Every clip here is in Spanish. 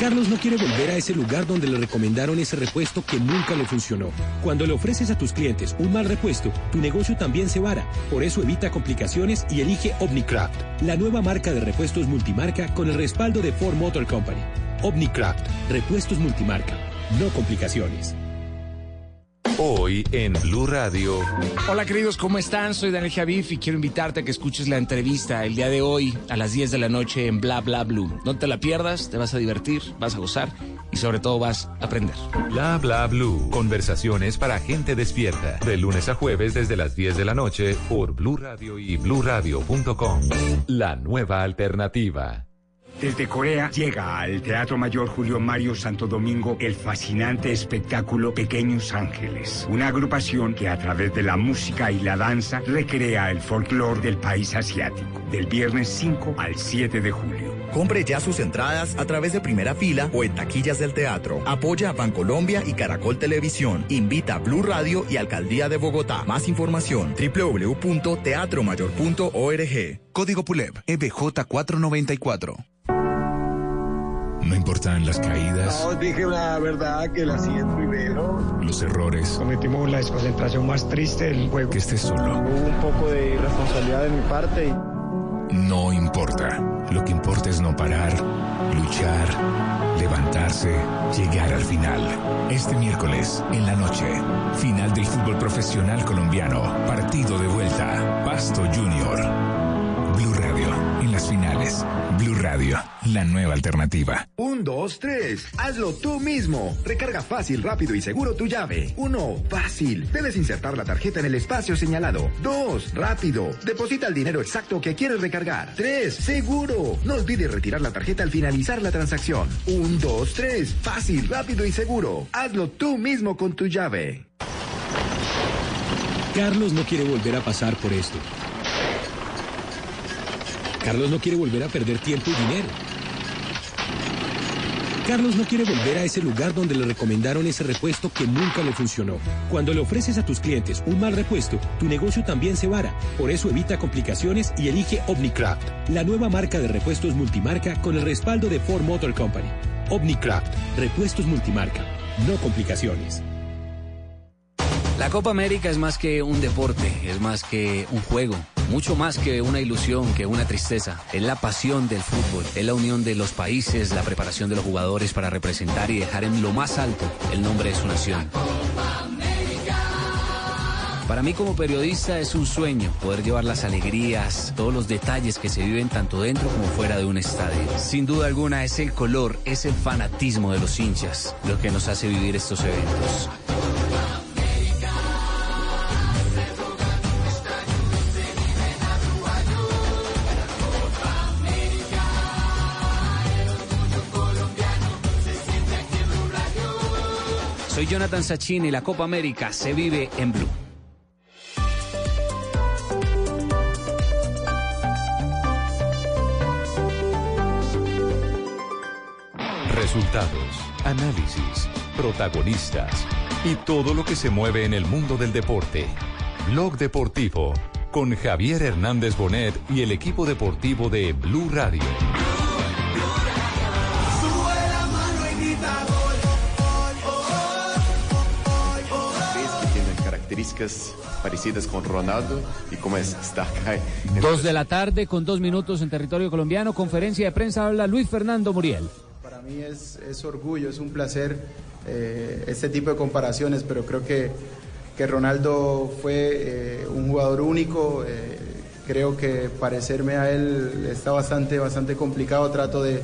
Carlos no quiere volver a ese lugar donde le recomendaron ese repuesto que nunca le funcionó. Cuando le ofreces a tus clientes un mal repuesto, tu negocio también se vara. Por eso evita complicaciones y elige Omnicraft, la nueva marca de repuestos multimarca con el respaldo de Ford Motor Company. Omnicraft, repuestos multimarca, no complicaciones. Hoy en Blue Radio. Hola queridos, ¿cómo están? Soy Daniel Javif y quiero invitarte a que escuches la entrevista el día de hoy a las 10 de la noche en Bla Bla Blue. No te la pierdas, te vas a divertir, vas a gozar y sobre todo vas a aprender. Bla Bla Blue. Conversaciones para gente despierta. De lunes a jueves desde las 10 de la noche por Blue Radio y bluradio.com. La nueva alternativa. Desde Corea llega al Teatro Mayor Julio Mario Santo Domingo el fascinante espectáculo Pequeños Ángeles, una agrupación que a través de la música y la danza recrea el folclore del país asiático, del viernes 5 al 7 de julio. Compre ya sus entradas a través de primera fila o en taquillas del teatro. Apoya a Bancolombia y Caracol Televisión. Invita a Blue Radio y Alcaldía de Bogotá. Más información www.teatromayor.org. Código PULEB EBJ 494. No importan las caídas. No, dije la verdad que la siento y veo. Los errores. Cometimos la desconcentración más triste del juego. Que estés solo. Hubo un poco de irresponsabilidad de mi parte. Y... No importa. Lo que importa es no parar, luchar, levantarse, llegar al final. Este miércoles, en la noche, final del fútbol profesional colombiano. Partido de vuelta. Pasto Junior. Las finales. Blue Radio, la nueva alternativa. Un, dos, tres. Hazlo tú mismo. Recarga fácil, rápido y seguro tu llave. Uno, fácil. Debes insertar la tarjeta en el espacio señalado. Dos, rápido. Deposita el dinero exacto que quieres recargar. Tres, seguro. No olvides retirar la tarjeta al finalizar la transacción. Un, dos, tres. Fácil, rápido y seguro. Hazlo tú mismo con tu llave. Carlos no quiere volver a pasar por esto. Carlos no quiere volver a perder tiempo y dinero. Carlos no quiere volver a ese lugar donde le recomendaron ese repuesto que nunca le funcionó. Cuando le ofreces a tus clientes un mal repuesto, tu negocio también se vara. Por eso evita complicaciones y elige Omnicraft, la nueva marca de repuestos multimarca con el respaldo de Ford Motor Company. Omnicraft, repuestos multimarca, no complicaciones. La Copa América es más que un deporte, es más que un juego, mucho más que una ilusión, que una tristeza. Es la pasión del fútbol, es la unión de los países, la preparación de los jugadores para representar y dejar en lo más alto el nombre de su nación. Para mí como periodista es un sueño poder llevar las alegrías, todos los detalles que se viven tanto dentro como fuera de un estadio. Sin duda alguna es el color, es el fanatismo de los hinchas lo que nos hace vivir estos eventos. Soy Jonathan Sachin y la Copa América se vive en Blue. Resultados, análisis, protagonistas y todo lo que se mueve en el mundo del deporte. Blog Deportivo con Javier Hernández Bonet y el equipo deportivo de Blue Radio. Características parecidas con Ronaldo y cómo es estar acá. Dos de la tarde con dos minutos en territorio colombiano. Conferencia de prensa habla Luis Fernando Muriel. Para mí es, es orgullo, es un placer eh, este tipo de comparaciones, pero creo que, que Ronaldo fue eh, un jugador único. Eh, creo que parecerme a él está bastante, bastante complicado. Trato de,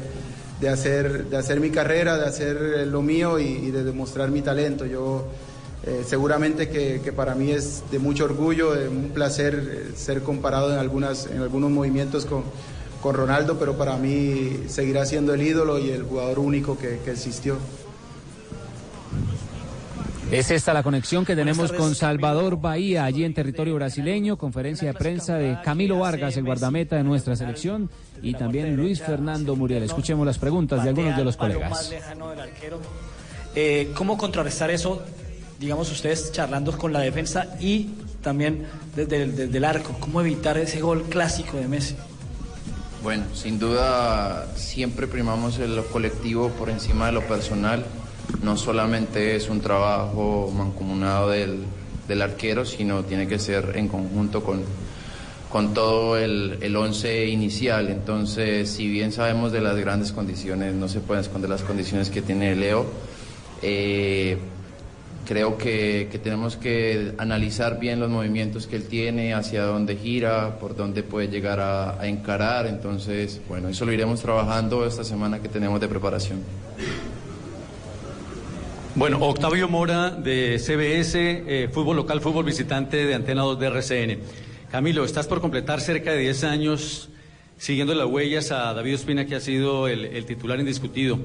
de, hacer, de hacer mi carrera, de hacer lo mío y, y de demostrar mi talento. Yo eh, seguramente que, que, para mí es de mucho orgullo, de un placer ser comparado en, algunas, en algunos movimientos con, con Ronaldo, pero para mí seguirá siendo el ídolo y el jugador único que, que existió. Es esta la conexión que tenemos con Salvador Bahía, allí en territorio brasileño, conferencia de prensa de Camilo Vargas, el guardameta de nuestra selección, y también Luis Fernando Muriel. Escuchemos las preguntas de algunos de los colegas. Eh, ¿Cómo contrarrestar eso, digamos, ustedes charlando con la defensa y también desde el, desde el arco? ¿Cómo evitar ese gol clásico de Messi? Bueno, sin duda siempre primamos lo colectivo por encima de lo personal. No solamente es un trabajo mancomunado del, del arquero, sino tiene que ser en conjunto con, con todo el, el once inicial. Entonces, si bien sabemos de las grandes condiciones, no se pueden esconder las condiciones que tiene Leo. Eh, creo que, que, tenemos que analizar bien los movimientos que él tiene, hacia dónde gira, por dónde puede llegar a, a encarar. Entonces, bueno, eso lo iremos trabajando esta semana que tenemos de preparación. Bueno, Octavio Mora de CBS, eh, fútbol local, fútbol visitante de Antena 2 de RCN. Camilo, estás por completar cerca de 10 años siguiendo las huellas a David Ospina, que ha sido el, el titular indiscutido,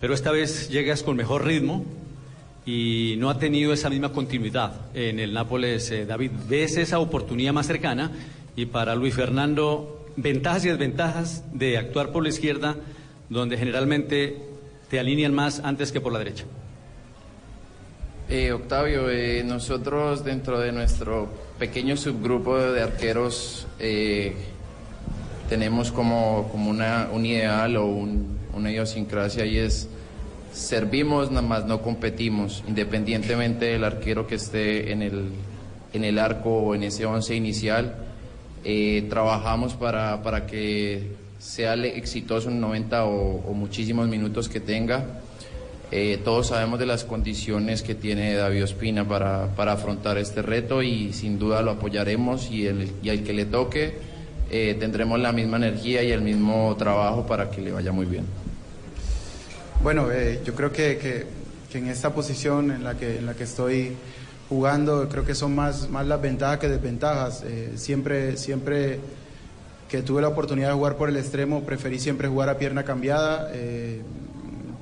pero esta vez llegas con mejor ritmo y no ha tenido esa misma continuidad en el Nápoles. Eh, David, ¿ves esa oportunidad más cercana? Y para Luis Fernando, ventajas y desventajas de actuar por la izquierda, donde generalmente te alinean más antes que por la derecha. Eh, Octavio, eh, nosotros dentro de nuestro pequeño subgrupo de arqueros eh, tenemos como, como una, un ideal o un, una idiosincrasia y es servimos nada más, no competimos, independientemente del arquero que esté en el, en el arco o en ese once inicial. Eh, trabajamos para, para que sea exitoso en 90 o, muchísimos minutos que tenga. Eh, todos sabemos de las condiciones que tiene David Ospina para, para afrontar este reto y sin duda lo apoyaremos y el, y el que le toque eh, tendremos la misma energía y el mismo trabajo para que le vaya muy bien. Bueno, eh, yo creo que, que, en esta posición en la que, en la que estoy jugando, creo que son más, más las ventajas que desventajas. Eh, siempre, siempre que tuve la oportunidad de jugar por el extremo, preferí siempre jugar a pierna cambiada. Eh,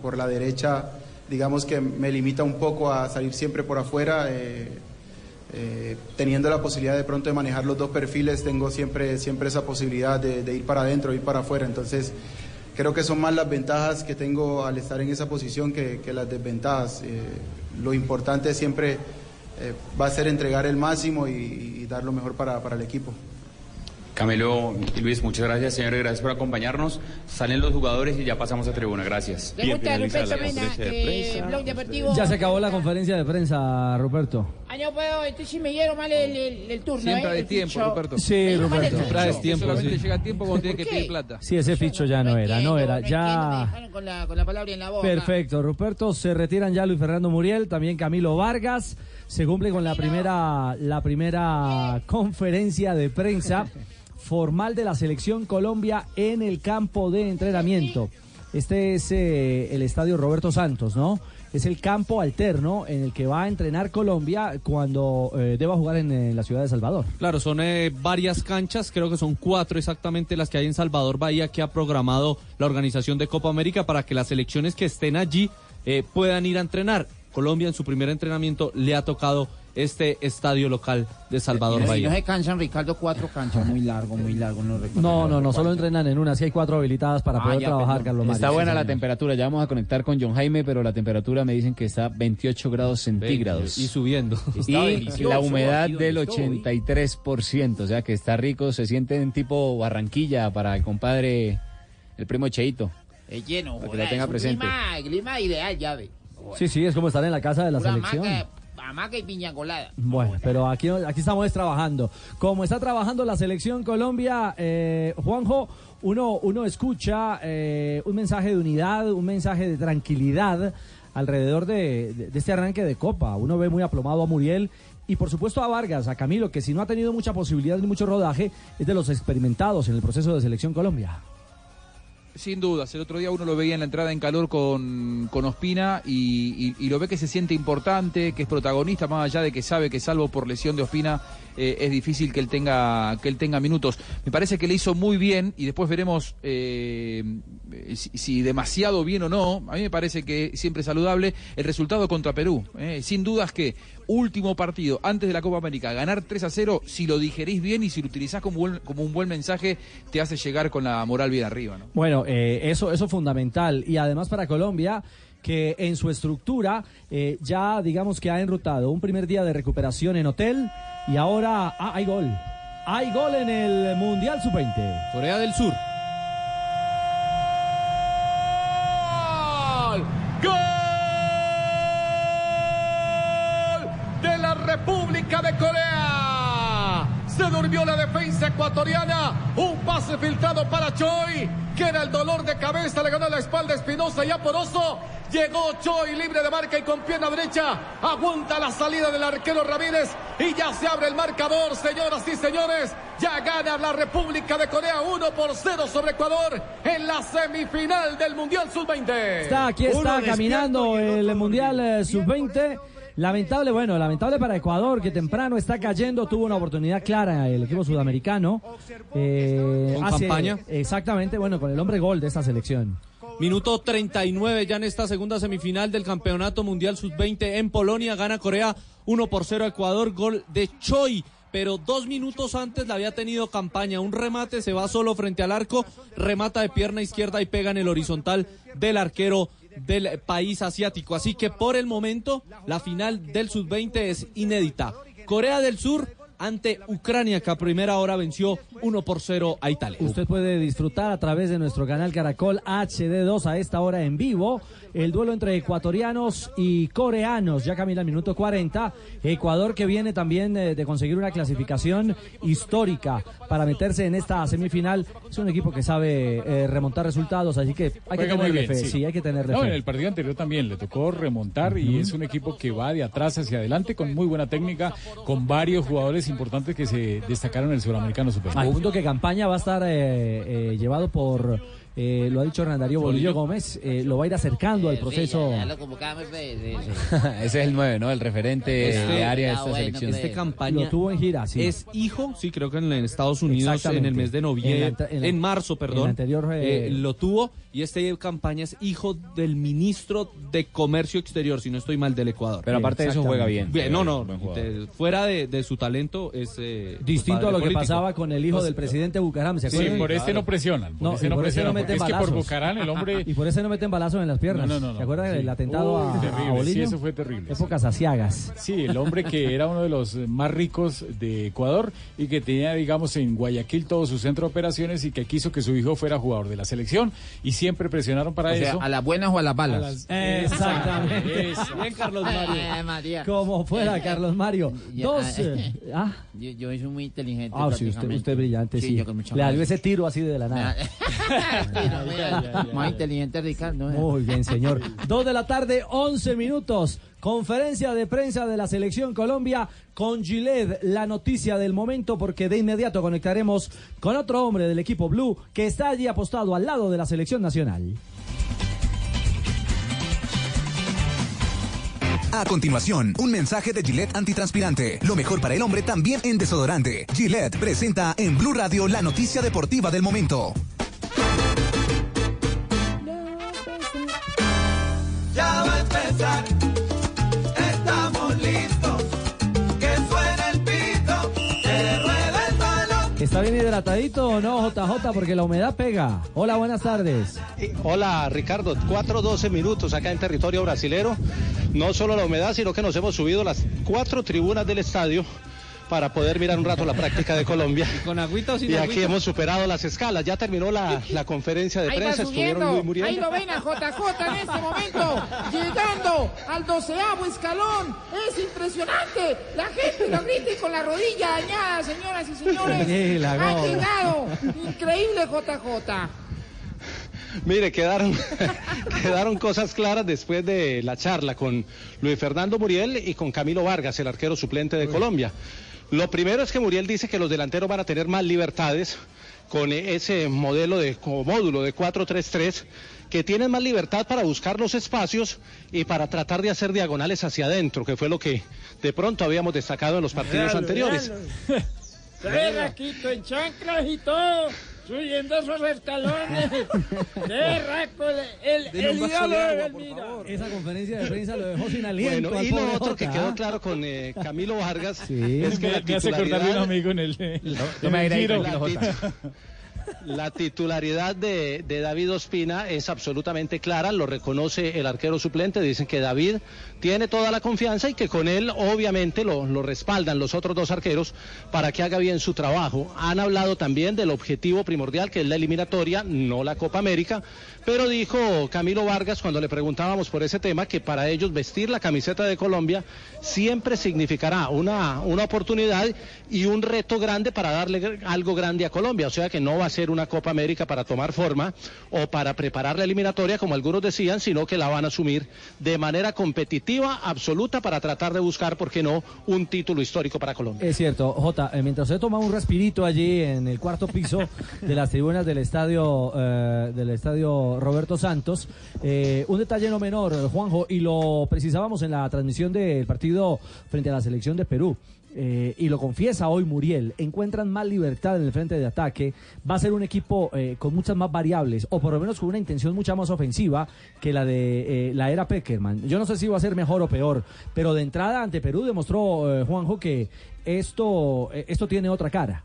por la derecha, digamos que me limita un poco a salir siempre por afuera. Eh, teniendo la posibilidad de pronto de manejar los dos perfiles, tengo siempre, siempre esa posibilidad de, de ir para adentro, ir para afuera. Entonces, creo que son más las ventajas que tengo al estar en esa posición que, las desventajas. Eh, lo importante siempre va a ser entregar el máximo y, y dar lo mejor para, para el equipo. Camilo y Luis, muchas gracias, señores. Gracias por acompañarnos. Salen los jugadores y ya pasamos a tribuna. Gracias. Bien, eh, Blog Deportivo. Ya se acabó la conferencia de prensa, Ruperto. Ah, no puedo, entonces sí me dieron mal el, el, el turno. Siempre ¿eh? El tiempo, ficho. Ruperto. Sí, Ruperto. Siempre hay tiempo. Solamente sí. llega a tiempo cuando tiene que pedir plata. Sí, ese ficho ya no era, no era. Ya. con la, con la palabra en la boca. Perfecto, Ruperto. Se retiran ya Luis Fernando Muriel, también Camilo Vargas. Se cumple con la primera, la primera conferencia de prensa formal de la selección Colombia en el campo de entrenamiento. Este es eh, el estadio Roberto Santos, ¿no? Es el campo alterno en el que va a entrenar Colombia cuando eh, deba jugar en, eh, la ciudad de Salvador. Claro, son varias canchas, creo que son cuatro exactamente las que hay en Salvador Bahía que ha programado la organización de Copa América para que las selecciones que estén allí puedan ir a entrenar. Colombia en su primer entrenamiento le ha tocado este estadio local de Salvador Y no Bahía. se cansan, Ricardo, cuatro canchas. Muy largo, muy largo. No, recuerdo. No, no, no, solo entrenan en una, sí hay cuatro habilitadas para Ah, poder ya, trabajar, perdón. Carlos Mario. Está Sí, buena la señor. temperatura, ya vamos a conectar con John Jaime, pero la temperatura me dicen que está 28 grados centígrados. Y subiendo. Y la humedad del 83%, o sea que está rico, se siente en tipo Barranquilla para el compadre, el primo Cheito. Es lleno, Para que la tenga es un presente. Clima, clima ideal, ya ve. Sí, sí, es como estar en la casa de la Pura selección. Hamaca y piña colada. Bueno, pero aquí, aquí estamos trabajando. Como está trabajando la selección Colombia, eh, Juanjo, uno, uno escucha eh, un mensaje de unidad, un mensaje de tranquilidad alrededor de, de- de este arranque de Copa. Uno ve muy aplomado a Muriel y por supuesto a Vargas, a Camilo, que si no ha tenido mucha posibilidad ni mucho rodaje, es de los experimentados en el proceso de selección Colombia. Sin dudas, el otro día uno lo veía en la entrada en calor con, con Ospina y, y- lo ve que se siente importante, que es protagonista, más allá de que sabe que salvo por lesión de Ospina eh, es difícil que él tenga que él tenga minutos. Me parece que le hizo muy bien y después veremos eh, si, si demasiado bien o no. A mí me parece que siempre saludable el resultado contra Perú. eh. Sin dudas que último partido antes de la Copa América, ganar 3 a 0, si lo digerís bien y si lo utilizás como, buen- como un buen mensaje, te hace llegar con la moral bien arriba. ¿no? Bueno, eh, eso, eso es fundamental. Y además para Colombia, que en su estructura eh, ya digamos que ha enrutado un primer día de recuperación en hotel y ahora ah, hay gol. Hay gol en el Mundial Sub-20. Corea del Sur. ¡Gol! República de Corea. Se durmió la defensa ecuatoriana. Un pase filtrado para Choi, que era el dolor de cabeza. Le ganó la espalda Espinosa y Aporoso. Llegó Choi libre de marca y con pierna derecha. Aguanta la salida del arquero Ramírez. Y ya se abre el marcador, señoras y señores. Ya gana la República de Corea 1 por 0 sobre Ecuador en la semifinal del Mundial Sub-20. Está aquí está caminando el Mundial eh, Sub-20. Lamentable, bueno, lamentable para Ecuador que temprano está cayendo, tuvo una oportunidad clara el equipo sudamericano. eh, Con campaña. Exactamente, bueno, con el hombre gol de esta selección. Minuto 39 ya en esta segunda semifinal del Campeonato Mundial Sub-20 en Polonia. Gana Corea 1 por 0 a Ecuador. Gol de Choi. Pero dos minutos antes la había tenido campaña. Un remate, se va solo frente al arco. Remata de pierna izquierda y pega en el horizontal del arquero del país asiático. Así que por el momento la final del Sub-20 es inédita. Corea del Sur ante Ucrania que a primera hora venció 1 por 0 a Italia. Usted puede disfrutar a través de nuestro canal Caracol HD2 a esta hora en vivo el duelo entre ecuatorianos y coreanos. Ya camina el minuto 40. Ecuador que viene también eh, de conseguir una clasificación histórica para meterse en esta semifinal. Es un equipo que sabe eh, remontar resultados, así que hay que Juega tenerle bien, fe. sí. Sí. hay que tenerle No, fe. en el partido anterior también le tocó remontar y es un equipo que va de atrás hacia adelante con muy buena técnica, con varios jugadores importantes que se destacaron en el Suramericano Super. Al punto que campaña va a estar eh, eh, llevado por, eh, lo ha dicho Hernán Darío Bolillo Gómez, eh, lo va a ir acercando al proceso. Ya, ya lo convocamos de- Ese es el 9, ¿no? El referente Este- de área de esta bueno, selección. Este campaña Lo tuvo en gira, sí. es hijo, sí, creo que en, en Estados Unidos en el mes de noviembre, En en, en marzo, en perdón, la anterior, eh, eh, lo tuvo y este campaña es hijo del ministro de Comercio Exterior, si no estoy mal, del Ecuador. Pero aparte de eso juega bien. no, no, jugador. de- fuera de, de su talento es eh, Distinto a lo que político. pasaba con el hijo Pues, del presidente Bucaram, ¿se Sí, acuerdan? por este no presionan, por No, este y no por ese presionan, no meten es que por balazos. Bucaram el hombre- Y por ese no meten balazos en las piernas. No, no, no, ¿Se acuerdan sí. del atentado Uy, a, terrible, a Bolillo? sí, eso fue terrible, Épocas asiagas. Sí, el hombre que era uno de los más ricos de Ecuador y que tenía, digamos, en Guayaquil todo su centro de operaciones y que quiso que su hijo fuera jugador de la selección y siempre presionaron para o sea, eso. ¿a las buenas o a las A balas? las- Exactamente. Eso. Bien, Carlos Mario. Eh, María. Como fuera, Carlos Mario. Dos. eh, eh, ah, Yo, yo soy muy inteligente. ah, sí, usted, usted es brillante, sí. yo Le dio ese tiro así de la nada. Más inteligente Ricardo. ¿eh? Muy bien, señor. Dos de la tarde, 11 minutos. Conferencia de prensa de la Selección Colombia con Gilet, la noticia del momento, porque de inmediato conectaremos con otro hombre del equipo Blue que está allí apostado al lado de la Selección Nacional. A continuación, un mensaje de Gillette antitranspirante. Lo mejor para el hombre también en desodorante. Gillette presenta en Blue Radio la noticia deportiva del momento. ¿Está bien hidratadito o no, JJ? Porque la humedad pega. Hola, buenas tardes. Hola Ricardo, 4-12 minutos acá en territorio brasilero. No solo la humedad, sino que nos hemos subido las cuatro tribunas del estadio para poder mirar un rato la práctica de Colombia. ¿Con agüita o sin Y aquí agüita? hemos superado las escalas. Ya terminó la, la conferencia de Ahí prensa, estuvieron muy muriendo. Ahí lo ven a JJ en este momento. Llegando al doceavo escalón. Es impresionante. La gente lo grita y con la rodilla dañada, señoras y señores. Tranquila, Ha Gol. llegado. Increíble JJ. Mire, quedaron, quedaron cosas claras después de la charla con Luis Fernando Muriel y con Camilo Vargas, el arquero suplente de Colombia. Lo primero es que Muriel dice que los delanteros van a tener más libertades, con ese modelo de como módulo de 4-3-3 que tienen más libertad para buscar los espacios y para tratar de hacer diagonales hacia adentro, que fue lo que de pronto habíamos destacado en los partidos anteriores. Raquito en chanclas y todo, subiendo esos escalones. De Raco, el, el, ídolo de Belmira. Esa conferencia de prensa lo dejó sin aliento. Bueno, al y lo otro que quedó claro con eh, Camilo Vargas Sí. es que la me hace acordar de un amigo en el, en no me tranquilo, Jota. La titularidad de, David Ospina es absolutamente clara, lo reconoce el arquero suplente, dicen que David tiene toda la confianza y que con él obviamente lo respaldan los otros dos arqueros para que haga bien su trabajo. Han hablado también del objetivo primordial que es la eliminatoria, no la Copa América, pero dijo Camilo Vargas cuando le preguntábamos por ese tema que para ellos vestir la camiseta de Colombia siempre significará una, una oportunidad y un reto grande para darle algo grande a Colombia. O sea que no va a ser una Copa América para tomar forma o para preparar la eliminatoria, como algunos decían, sino que la van a asumir de manera competitiva, absoluta, para tratar de buscar, ¿por qué no?, un título histórico para Colombia. Es cierto, Jota, eh, mientras usted toma un respirito allí en el cuarto piso de las tribunas del estadio eh, del estadio Roberto Santos, eh, un detalle no menor, Juanjo, y lo precisábamos en la transmisión del partido frente a la selección de Perú. eh, y lo confiesa hoy Muriel, encuentran más libertad en el frente de ataque, va a ser un equipo eh, con muchas más variables, o por lo menos con una intención mucha más ofensiva que la de eh, la era Peckerman. Yo no sé si va a ser mejor o peor, pero de entrada ante Perú demostró eh, Juanjo que esto, eh, esto tiene otra cara.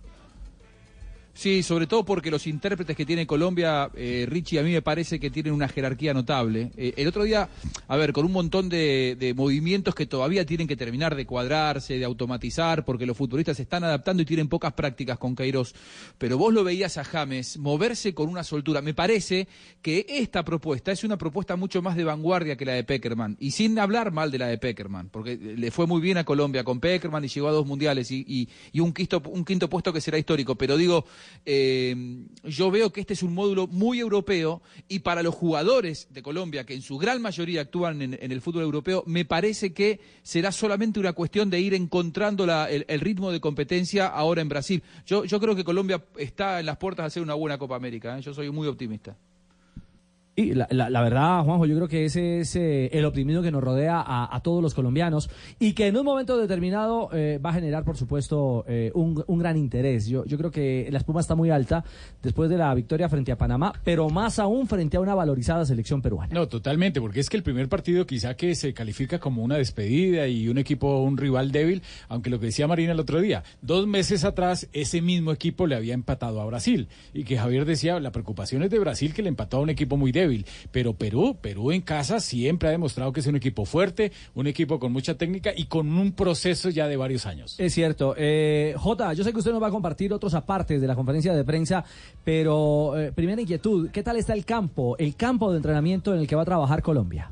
Sí, sobre todo porque los intérpretes que tiene Colombia, eh, Richie, a mí me parece que tienen una jerarquía notable. Eh, el otro día, a ver, con un montón de, movimientos que todavía tienen que terminar de cuadrarse, de automatizar, porque los futbolistas se están adaptando y tienen pocas prácticas con Queiroz. Pero vos lo veías a James moverse con una soltura. Me parece que esta propuesta es una propuesta mucho más de vanguardia que la de Peckerman. Y sin hablar mal de la de Peckerman, porque le fue muy bien a Colombia con Peckerman y llegó a dos mundiales y, y- y un, quinto, un quinto puesto que será histórico. Pero digo, eh, yo veo que este es un módulo muy europeo y para los jugadores de Colombia, que en su gran mayoría actúan en, el fútbol europeo, me parece que será solamente una cuestión de ir encontrando la- el, el ritmo de competencia ahora en Brasil. Yo, yo creo que Colombia está en las puertas de hacer una buena Copa América. ¿eh? Yo soy muy optimista. Y la, la- verdad, Juanjo, yo creo que ese es eh, el optimismo que nos rodea a, a todos los colombianos y que en un momento determinado eh, va a generar, por supuesto, eh, un, un gran interés. Yo, yo creo que la espuma está muy alta después de la victoria frente a Panamá, pero más aún frente a una valorizada selección peruana. No, totalmente, porque es que el primer partido quizá que se califica como una despedida y un equipo, un rival débil, aunque lo que decía Marina el otro día, dos meses atrás ese mismo equipo le había empatado a Brasil y que Javier decía, la preocupación es de Brasil que le empató a un equipo muy débil, pero Perú, Perú en casa siempre ha demostrado que es un equipo fuerte, un equipo con mucha técnica y con un proceso ya de varios años. Es cierto. Eh, Jota, yo sé que usted nos va a compartir otros apartes de la conferencia de prensa, pero eh, primera inquietud, ¿qué tal está el campo, el campo de entrenamiento en el que va a trabajar Colombia?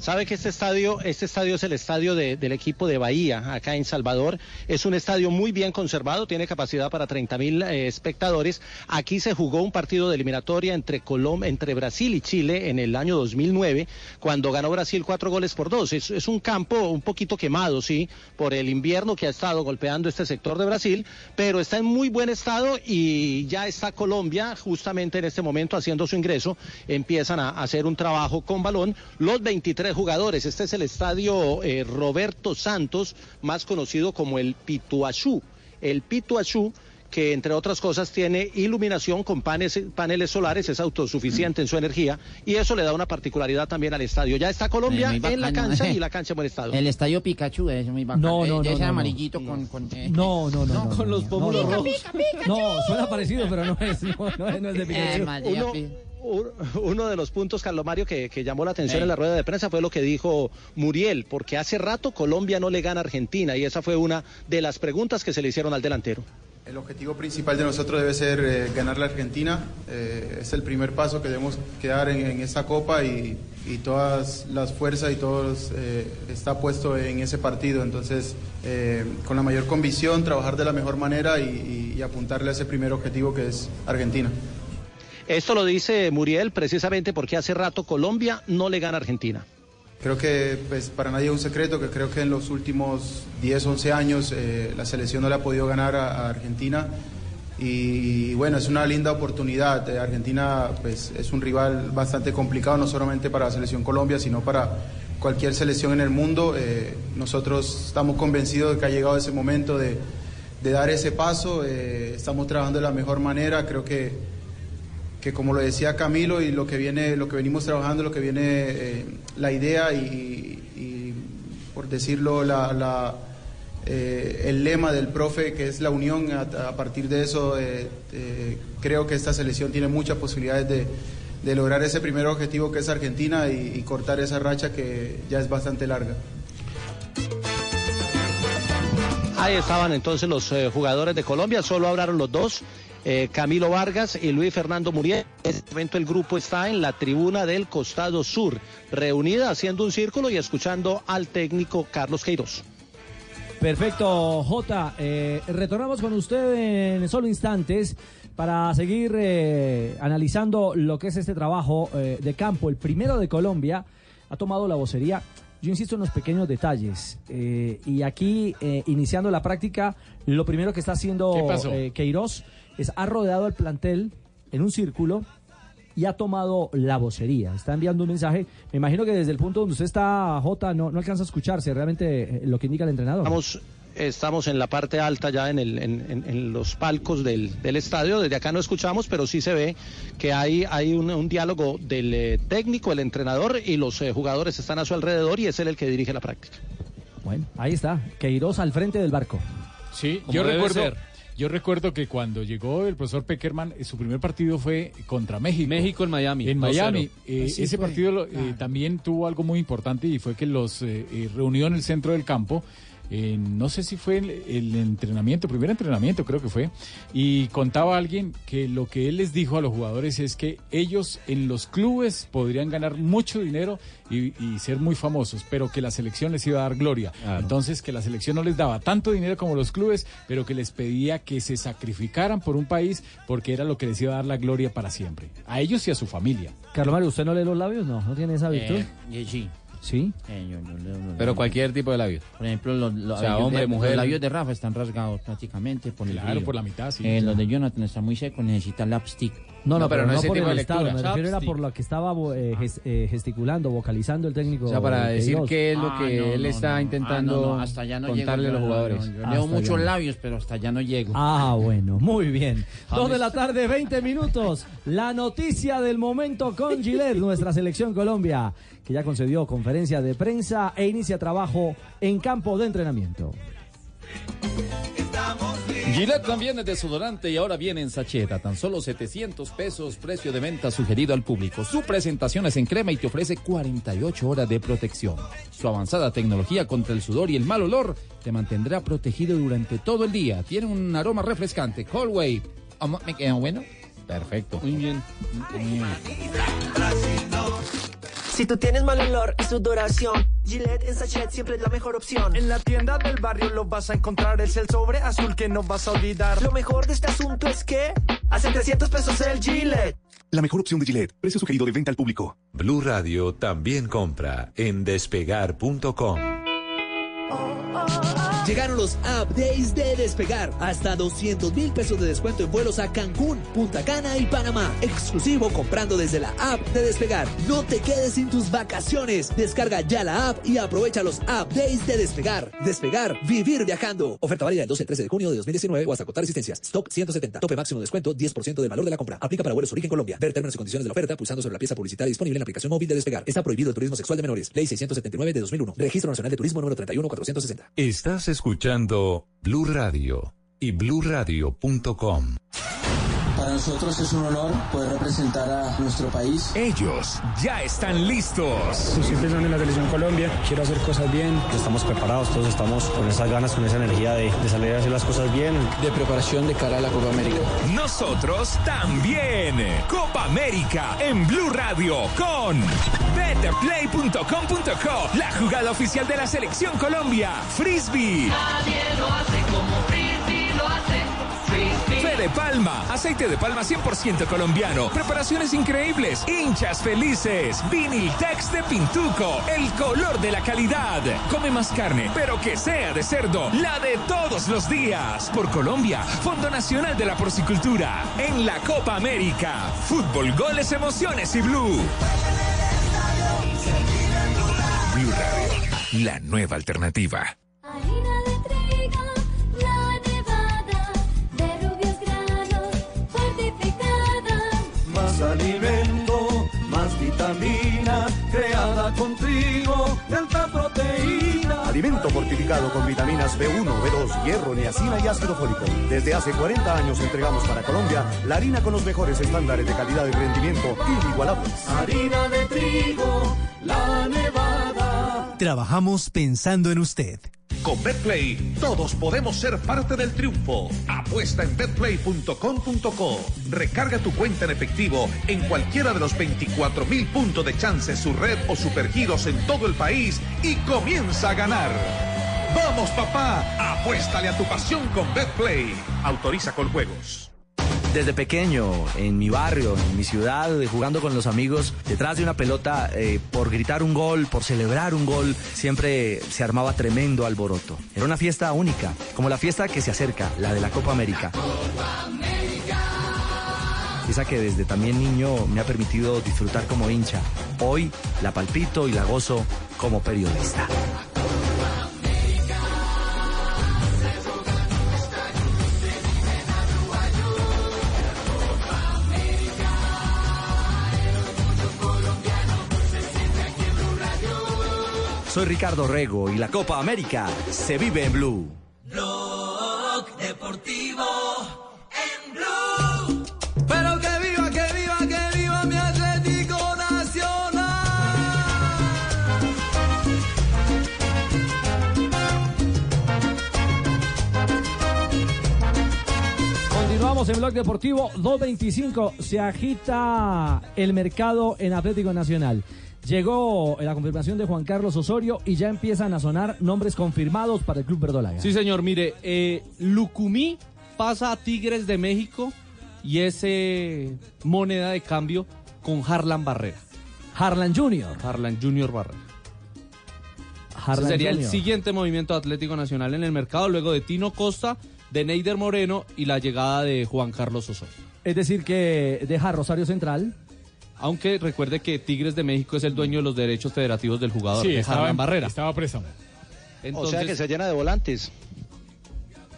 Sabe que este estadio, este estadio es el estadio de- del equipo de Bahía, acá en Salvador. Es un estadio muy bien conservado, tiene capacidad para 30 mil eh, espectadores. Aquí se jugó un partido de eliminatoria entre Colom entre Brasil y Chile en el año 2009, cuando ganó Brasil cuatro goles por dos. Es, es un campo un poquito quemado, sí, por el invierno que ha estado golpeando este sector de Brasil, pero está en muy buen estado y ya está Colombia justamente en este momento haciendo su ingreso. Empiezan a hacer un trabajo con balón. Los 23 jugadores. Este es el estadio eh, Roberto Santos, más conocido como el Pituachú. El Pituachú que entre otras cosas tiene iluminación con panes- paneles solares, es autosuficiente en su energía y eso le da una particularidad también al estadio. Ya está Colombia Eh, en la cancha eh. y la cancha en buen estado. El estadio Pikachu es muy bacano. No, no, Eh, de no, ese no, no. amarillito con... con eh. No, no, no. no, con no, los no, pómulos no, no. rojos. No, suena parecido, pero no es, no, no es, no es de Pikachu. Eh, María, Uno- uno de los puntos, Carlos Mario, que, que llamó la atención en la rueda de prensa fue lo que dijo Muriel, porque hace rato Colombia no le gana a Argentina y esa fue una de las preguntas que se le hicieron al delantero. El objetivo principal de nosotros debe ser eh, ganar la Argentina. Eh, es el primer paso que debemos quedar en, en esta copa y, y todas las fuerzas y todo eh, está puesto en ese partido. Entonces, eh, con la mayor convicción, trabajar de la mejor manera y, y- y apuntarle a ese primer objetivo que es Argentina. Esto lo dice Muriel precisamente porque hace rato Colombia no le gana a Argentina. Creo que pues, para nadie es un secreto que creo que en los últimos 10, 11 años eh, la selección no le ha podido ganar a, Argentina y, bueno, es una linda oportunidad. Eh, Argentina pues, es un rival bastante complicado, no solamente para la selección Colombia, sino para cualquier selección en el mundo. Eh, nosotros estamos convencidos de que ha llegado ese momento de, de dar ese paso. Estamos trabajando de la mejor manera. Creo que, que como lo decía Camilo y lo que viene, lo que venimos trabajando, lo que viene la idea y, por decirlo la, la eh, el lema del profe, que es la unión, a, partir de eso eh, eh, creo que esta selección tiene muchas posibilidades de, de lograr ese primer objetivo que es Argentina y, cortar esa racha que ya es bastante larga. Ahí estaban entonces los eh, jugadores de Colombia, solo hablaron los dos, eh, Camilo Vargas y Luis Fernando Muriel. En este momento el grupo está en la tribuna del costado sur, reunida haciendo un círculo y escuchando al técnico Carlos Queiroz. Perfecto, Jota. Eh, retornamos con usted en solo instantes para seguir eh, analizando lo que es este trabajo eh, de campo. El primero de Colombia ha tomado la vocería. Yo insisto en los pequeños detalles. Eh, y aquí, eh, iniciando la práctica, lo primero que está haciendo eh, Queiroz es ha rodeado el plantel en un círculo y ha tomado la vocería. Está enviando un mensaje. Me imagino que desde el punto donde usted está, Jota, no, no alcanza a escucharse realmente eh, lo que indica el entrenador. Estamos, estamos en la parte alta ya en, el- en- en- en los palcos del, del estadio. Desde acá no escuchamos, pero sí se ve que hay, hay un, un diálogo del eh, técnico, el entrenador y los eh, jugadores están a su alrededor y es él el que dirige la práctica. Bueno, ahí está. Queiroz al frente del barco. Sí, Como yo recuerdo, ser. Yo recuerdo que cuando llegó el profesor Peckerman, eh, su primer partido fue contra México. México en Miami, En 2-0. Miami. Eh, ese fue. partido lo- eh, también tuvo algo muy importante y fue que los eh, eh, reunió en el centro del campo. Eh, no sé si fue el, el entrenamiento, primer entrenamiento creo que fue, y contaba alguien que lo que él les dijo a los jugadores es que ellos en los clubes podrían ganar mucho dinero y, y ser muy famosos, pero que la selección les iba a dar gloria. Entonces que la selección no les daba tanto dinero como los clubes, pero que les pedía que se sacrificaran por un país porque era lo que les iba a dar la gloria para siempre, a ellos y a su familia. Carlos Mario, ¿usted no lee los labios? No, no tiene esa virtud. Eh, sí. ¿Sí? Eh, yo Pero cualquier tipo de labios. Por ejemplo, los, los O sea, labios hombre, de, mujer. los labios de Rafa están rasgados prácticamente por el Claro, frío. por la mitad, sí. Eh, los de Jonathan están muy secos, necesitan lapstick. No, no, pero, no, por el de estado. Me lectura. refiero era por lo que estaba eh, eh, gesticulando, vocalizando el técnico. O sea, para decir qué es lo Ah, que no, él no, está no. intentando Ah, no, no, hasta allá no contarle llego, a los jugadores. no, yo leo muchos labios, pero hasta allá no llego. Ah, bueno, muy bien. Dos de la tarde, 20 minutos. La noticia del momento con Gillette, nuestra selección Colombia, que ya concedió conferencia de prensa e inicia trabajo en campo de entrenamiento. Gillette también es desodorante y ahora viene en sacheta, tan solo 700 pesos, precio de venta sugerido al público. Su presentación es en crema y te ofrece 48 horas de protección. Su avanzada tecnología contra el sudor y el mal olor te mantendrá protegido durante todo el día. Tiene un aroma refrescante. Colway. ¿Me queda bueno? Perfecto. Muy bien. Si tú tienes mal olor y sudoración, Gillette en sachet siempre es la mejor opción. En la tienda del barrio lo vas a encontrar, es el sobre azul que no vas a olvidar. Lo mejor de este asunto es que hace 300 pesos el Gillette. La mejor opción de Gillette. Precio sugerido de venta al público. Blue Radio también compra en despegar.com. Llegaron los Up Days de Despegar. Hasta 200 mil pesos de descuento en vuelos a Cancún, Punta Cana y Panamá. Exclusivo comprando desde la app de Despegar. No te quedes sin tus vacaciones. Descarga ya la app y aprovecha los Up Days de Despegar. Despegar, vivir viajando. Oferta válida del 12 al 13 de junio de 2019 o hasta contar existencias. Stock 170. Tope máximo de descuento 10% del valor de la compra. Aplica para vuelos origen Colombia. Ver términos y condiciones de la oferta pulsando sobre la pieza publicitaria disponible en la aplicación móvil de Despegar. Está prohibido el turismo sexual de menores. Ley 679 de 2001. Registro Nacional de Turismo número 31460. Estás escuchando Blue Radio y bluradio.com. Para nosotros es un honor poder representar a nuestro país. Ellos ya están listos. Siempre son en la selección Colombia, quiero hacer cosas bien. Estamos preparados, todos estamos con esas ganas, con esa energía de, de salir a hacer las cosas bien. De preparación de cara a la Copa América. Nosotros también. Copa América en Blue Radio con betterplay.com.co, la jugada oficial de la selección Colombia. Frisbee. Nadie lo hace de palma, aceite de palma 100% colombiano, preparaciones increíbles, hinchas felices, Viniltex de Pintuco, el color de la calidad. Come más carne, pero que sea de cerdo, la de todos los días. Por Colombia, Fondo Nacional de la Porcicultura, en la Copa América. Fútbol, goles, emociones y blue. Blue Radio, la nueva alternativa. Alimento fortificado con vitaminas B1, B2, hierro, niacina y ácido fólico. Desde hace 40 años entregamos para Colombia la harina con los mejores estándares de calidad y rendimiento inigualables. Harina de trigo, la nevada. Trabajamos pensando en usted. Con BetPlay, todos podemos ser parte del triunfo. Apuesta en betplay.com.co. Recarga tu cuenta en efectivo en cualquiera de los 24 mil puntos de chance, su red o supergiros en todo el país y comienza a ganar. Vamos, papá, apuéstale a tu pasión con BetPlay. Autoriza con juegos. Desde pequeño, en mi barrio, en mi ciudad, jugando con los amigos, detrás de una pelota, eh, por gritar un gol, por celebrar un gol, siempre se armaba tremendo alboroto. Era una fiesta única, como la fiesta que se acerca, la de la Copa América. Esa que desde también niño me ha permitido disfrutar como hincha. Hoy la palpito y la gozo como periodista. Soy Ricardo Rego y la Copa América se vive en Blue. Blog Deportivo en Blue. Pero que viva, que viva, que viva mi Atlético Nacional. Continuamos en Blog Deportivo 225. Se agita el mercado en Atlético Nacional. Llegó la confirmación de Juan Carlos Osorio y ya empiezan a sonar nombres confirmados para el Club Verdolaga. Sí, señor, mire, eh, Lucumí pasa a Tigres de México y ese moneda de cambio con Harlan Barrera. Harlan Junior. Harlan Junior Barrera. Harlan Ese sería el siguiente movimiento Atlético Nacional en el mercado, luego de Tino Costa, de Neider Moreno y la llegada de Juan Carlos Osorio. Es decir, que deja Rosario Central. Aunque recuerde que Tigres de México es el dueño de los derechos federativos del jugador Sí, de estaba en- Barrera. Estaba préstamo. o sea que se llena de volantes.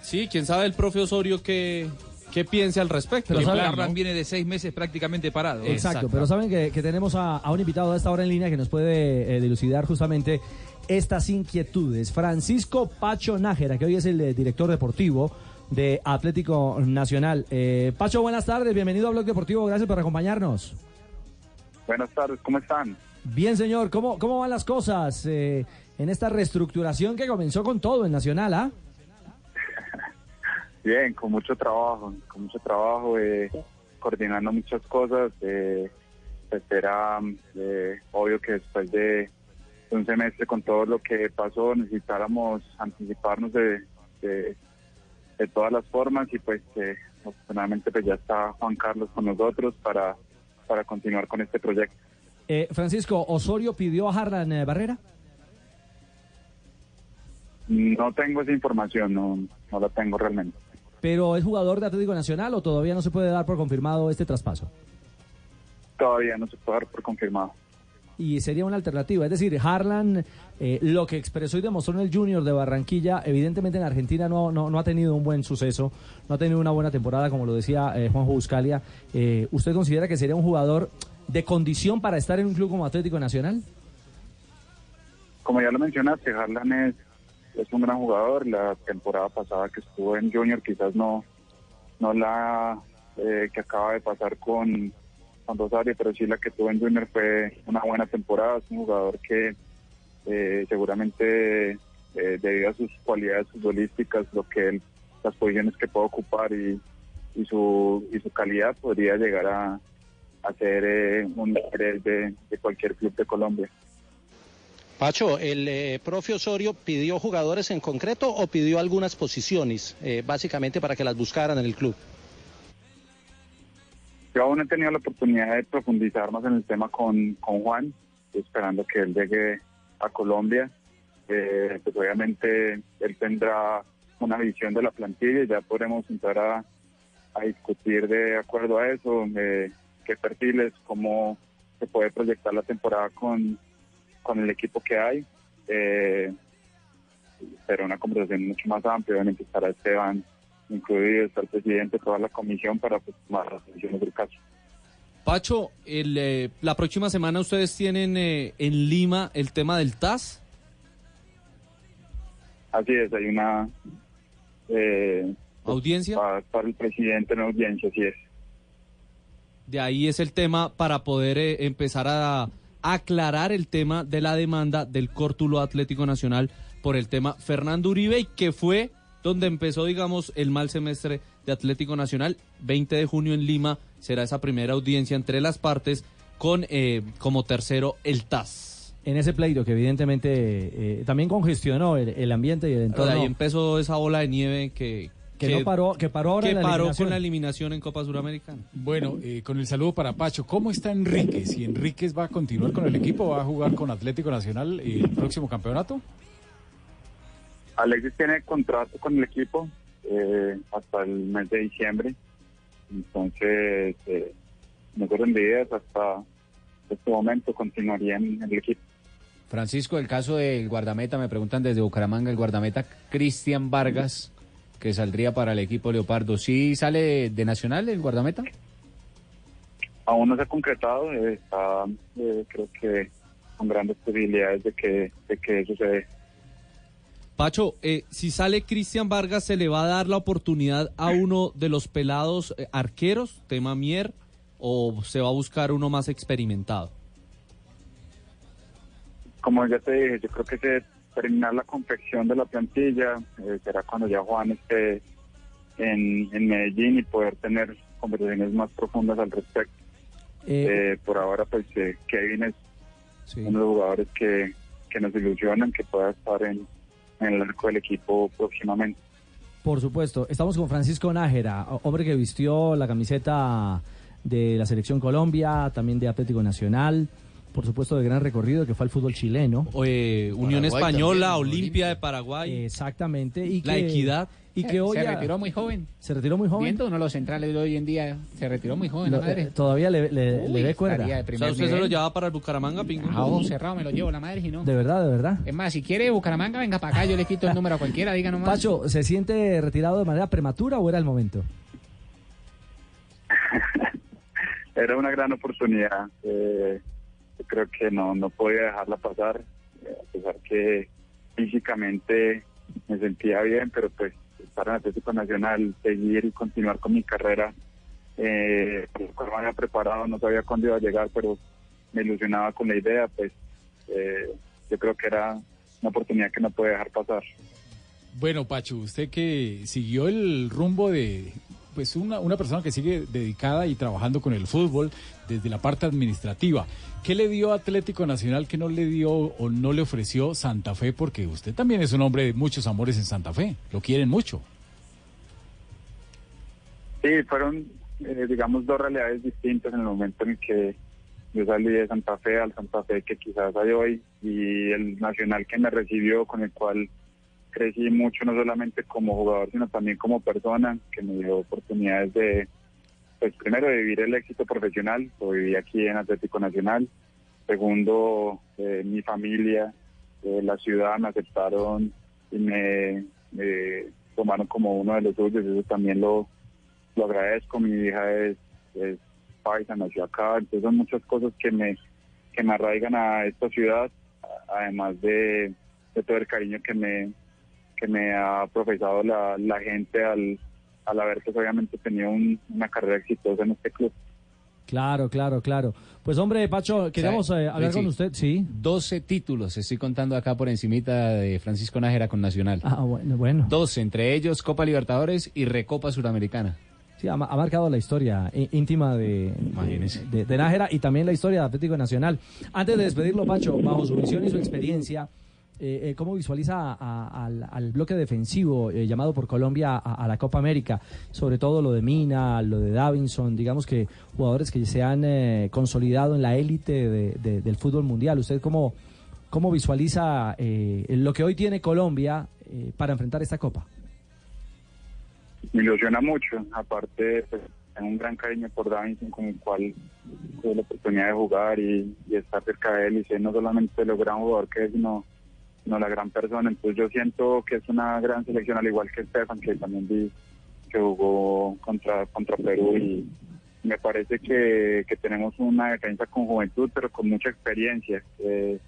Sí, quién sabe el profe Osorio qué, qué piense al respecto. Pero ¿no? viene de seis meses prácticamente parado. Exacto, pero saben que, que tenemos a, a un invitado a esta hora en línea que nos puede eh, dilucidar justamente estas inquietudes. Francisco Pacho Nájera, que hoy es el eh, director deportivo de Atlético Nacional. Eh, Pacho, buenas tardes, bienvenido a Blog Deportivo, gracias por acompañarnos. Buenas tardes, ¿cómo están? Bien, señor, ¿cómo, cómo van las cosas eh, en esta reestructuración que comenzó con todo en Nacional? ¿ah? Bien, con mucho trabajo, con mucho trabajo, eh, coordinando muchas cosas. Eh, espera, eh, obvio que después de, un semestre con todo lo que pasó, necesitáramos anticiparnos de, de, de todas las formas y pues eh, afortunadamente pues ya está Juan Carlos con nosotros para, para continuar con este proyecto. Eh, Francisco, ¿Osorio pidió a Harlan eh, Barrera? No tengo esa información, no, no la tengo realmente. ¿Pero es jugador de Atlético Nacional o todavía no se puede dar por confirmado este traspaso? Todavía no se puede dar por confirmado. Y sería una alternativa. Es decir, Harlan, eh, lo que expresó y demostró en el Junior de Barranquilla, evidentemente en Argentina no, no, no ha tenido un buen suceso, no ha tenido una buena temporada, como lo decía eh, Juanjo Buscalia. Eh, ¿Usted considera que sería un jugador de condición para estar en un club como Atlético Nacional? Como ya lo mencionaste, Harlan es, es un gran jugador. La temporada pasada que estuvo en Junior quizás no, no la eh, que acaba de pasar con, con Rosario, pero sí la que tuvo en Junior fue una buena temporada. Es un jugador que eh, seguramente eh, debido a sus cualidades futbolísticas, lo que él, las posiciones que puede ocupar y, y su y su calidad podría llegar a, a ser eh, un líder de, de cualquier club de Colombia. Pacho, ¿el eh, profe Osorio pidió jugadores en concreto o pidió algunas posiciones, eh, básicamente para que las buscaran en el club? Yo aún he tenido la oportunidad de profundizar más en el tema con, con Juan, esperando que él llegue a Colombia. Eh, pues obviamente él tendrá una visión de la plantilla y ya podremos entrar a, a discutir de acuerdo a eso, eh, qué perfiles, cómo se puede proyectar la temporada con, con el equipo que hay. Eh, será una conversación mucho más amplia, obviamente estará Esteban incluido, está el presidente, toda la comisión para pues, tomar las decisiones del caso. Pacho, el, eh, la próxima semana ustedes tienen eh, en Lima el tema del TAS. Así es, hay una eh, audiencia para, para el presidente, una audiencia, así es. De ahí es el tema para poder eh, empezar a aclarar el tema de la demanda del Córtulo Atlético Nacional por el tema Fernando Uribe y que fue donde empezó, digamos, el mal semestre de Atlético Nacional. 20 de junio en Lima será esa primera audiencia entre las partes con eh, como tercero el TAS. En ese pleito que evidentemente eh, también congestionó el, el ambiente y el entorno. Ahí empezó esa bola de nieve que... Que no paró- que paró ahora que la paró con la eliminación en Copa Suramericana. Bueno, eh, con el saludo para Pacho, ¿cómo está Enríquez? ¿Si Enríquez va a continuar con el equipo, va a jugar con Atlético Nacional el próximo campeonato? Alexis tiene contrato con el equipo eh, hasta el mes de diciembre, entonces eh, no corren días hasta este momento continuaría en el equipo. Francisco, el caso del guardameta, me preguntan desde Bucaramanga, el guardameta Cristian Vargas, que saldría para el equipo Leopardo. ¿Sí sale de, Nacional el guardameta? Aún no se ha concretado, eh, está eh, creo que con grandes posibilidades de que, de que eso se dé. Pacho, eh, si sale Cristian Vargas, ¿se le va a dar la oportunidad a uno de los pelados eh, arqueros, tema Mier, o se va a buscar uno más experimentado? Como ya te dije, yo creo que se terminar la confección de la plantilla eh, será cuando ya Juan esté en, en Medellín y poder tener conversaciones más profundas al respecto. Eh, Eh, por ahora, pues eh, Kevin es uno de los jugadores que, que nos ilusionan que pueda estar en, en el arco del equipo próximamente. Por supuesto, estamos con Francisco Nájera, hombre que vistió la camiseta de la Selección Colombia, también de Atlético Nacional, por supuesto de gran recorrido que fue al fútbol chileno. Eh, Unión Paraguay Española, también, Olimpia de Paraguay. Exactamente. Y La que- Equidad. Y que hoy se ya- retiró muy joven. Se retiró muy joven. Viendo uno de los centrales de hoy en día, se retiró muy joven, Lo- la madre. eh, todavía le, le- le Uy, ve cuerda. O sea, usted se lo lleva para el Bucaramanga, Pingo. A ojo cerrado me lo llevo la madre, si no. De verdad, de verdad. Es más, si quiere Bucaramanga, venga para acá, yo le quito el número a cualquiera, diga nomás. Pacho, ¿se siente retirado de manera prematura o era el momento? Era una gran oportunidad. eh, yo creo que no, no podía dejarla pasar, eh, a pesar que físicamente me sentía bien, pero pues estar en Atlético Nacional, seguir y continuar con mi carrera, eh, cual me había preparado, no sabía cuándo iba a llegar, pero me ilusionaba con la idea, pues eh, yo creo que era una oportunidad que no puede dejar pasar. Bueno, Pacho, usted que siguió el rumbo de pues una, una persona que sigue dedicada y trabajando con el fútbol desde la parte administrativa. ¿Qué le dio Atlético Nacional que no le dio o no le ofreció Santa Fe? Porque usted también es un hombre de muchos amores en Santa Fe. Lo quieren mucho. Sí, fueron, eh, digamos, dos realidades distintas en el momento en que yo salí de Santa Fe al Santa Fe que quizás hay hoy y el Nacional que me recibió, con el cual crecí mucho, no solamente como jugador, sino también como persona, que me dio oportunidades de, pues primero, vivir el éxito profesional, lo viví aquí en Atlético Nacional. Segundo, eh, mi familia, eh, la ciudad me aceptaron y me, me tomaron como uno de los suyos, eso también lo, lo agradezco. Mi hija es, es paisa, nació acá, entonces son muchas cosas que me, que me arraigan a esta ciudad, además de, de todo el cariño que me, que me ha profesado la, la gente al, al haber pues obviamente tenido un- una carrera exitosa en este club. Claro, claro, claro. Pues hombre, Pacho, queríamos eh, hablar Sí. con usted, sí. 12 títulos, estoy contando acá por encimita de Francisco Nájera con Nacional. Ah, bueno, bueno. 12, entre ellos Copa Libertadores y Recopa Suramericana. Sí, ha, ha marcado la historia í- íntima de, de, de- de Nájera y también la historia de Atlético Nacional. Antes de despedirlo, Pacho, bajo su visión y su experiencia, eh, eh, ¿cómo visualiza a- al, al bloque defensivo eh, llamado por Colombia a, la Copa América? Sobre todo lo de Mina, lo de Davinson, digamos que jugadores que se han eh, consolidado en la élite de- de- del fútbol mundial. ¿Usted cómo, cómo visualiza eh, lo que hoy tiene Colombia para enfrentar esta Copa? me ilusiona mucho. Aparte, pues, tengo un gran cariño por Davinson, con el cual tuve la oportunidad de jugar y, estar cerca de él. Y sé no solamente lo gran jugador que es, sino, sino la gran persona. Entonces, yo siento que es una gran selección, al igual que Estefan, que también vi que jugó contra, contra Perú. Y me parece que, que tenemos una defensa con juventud, pero con mucha experiencia. Eh,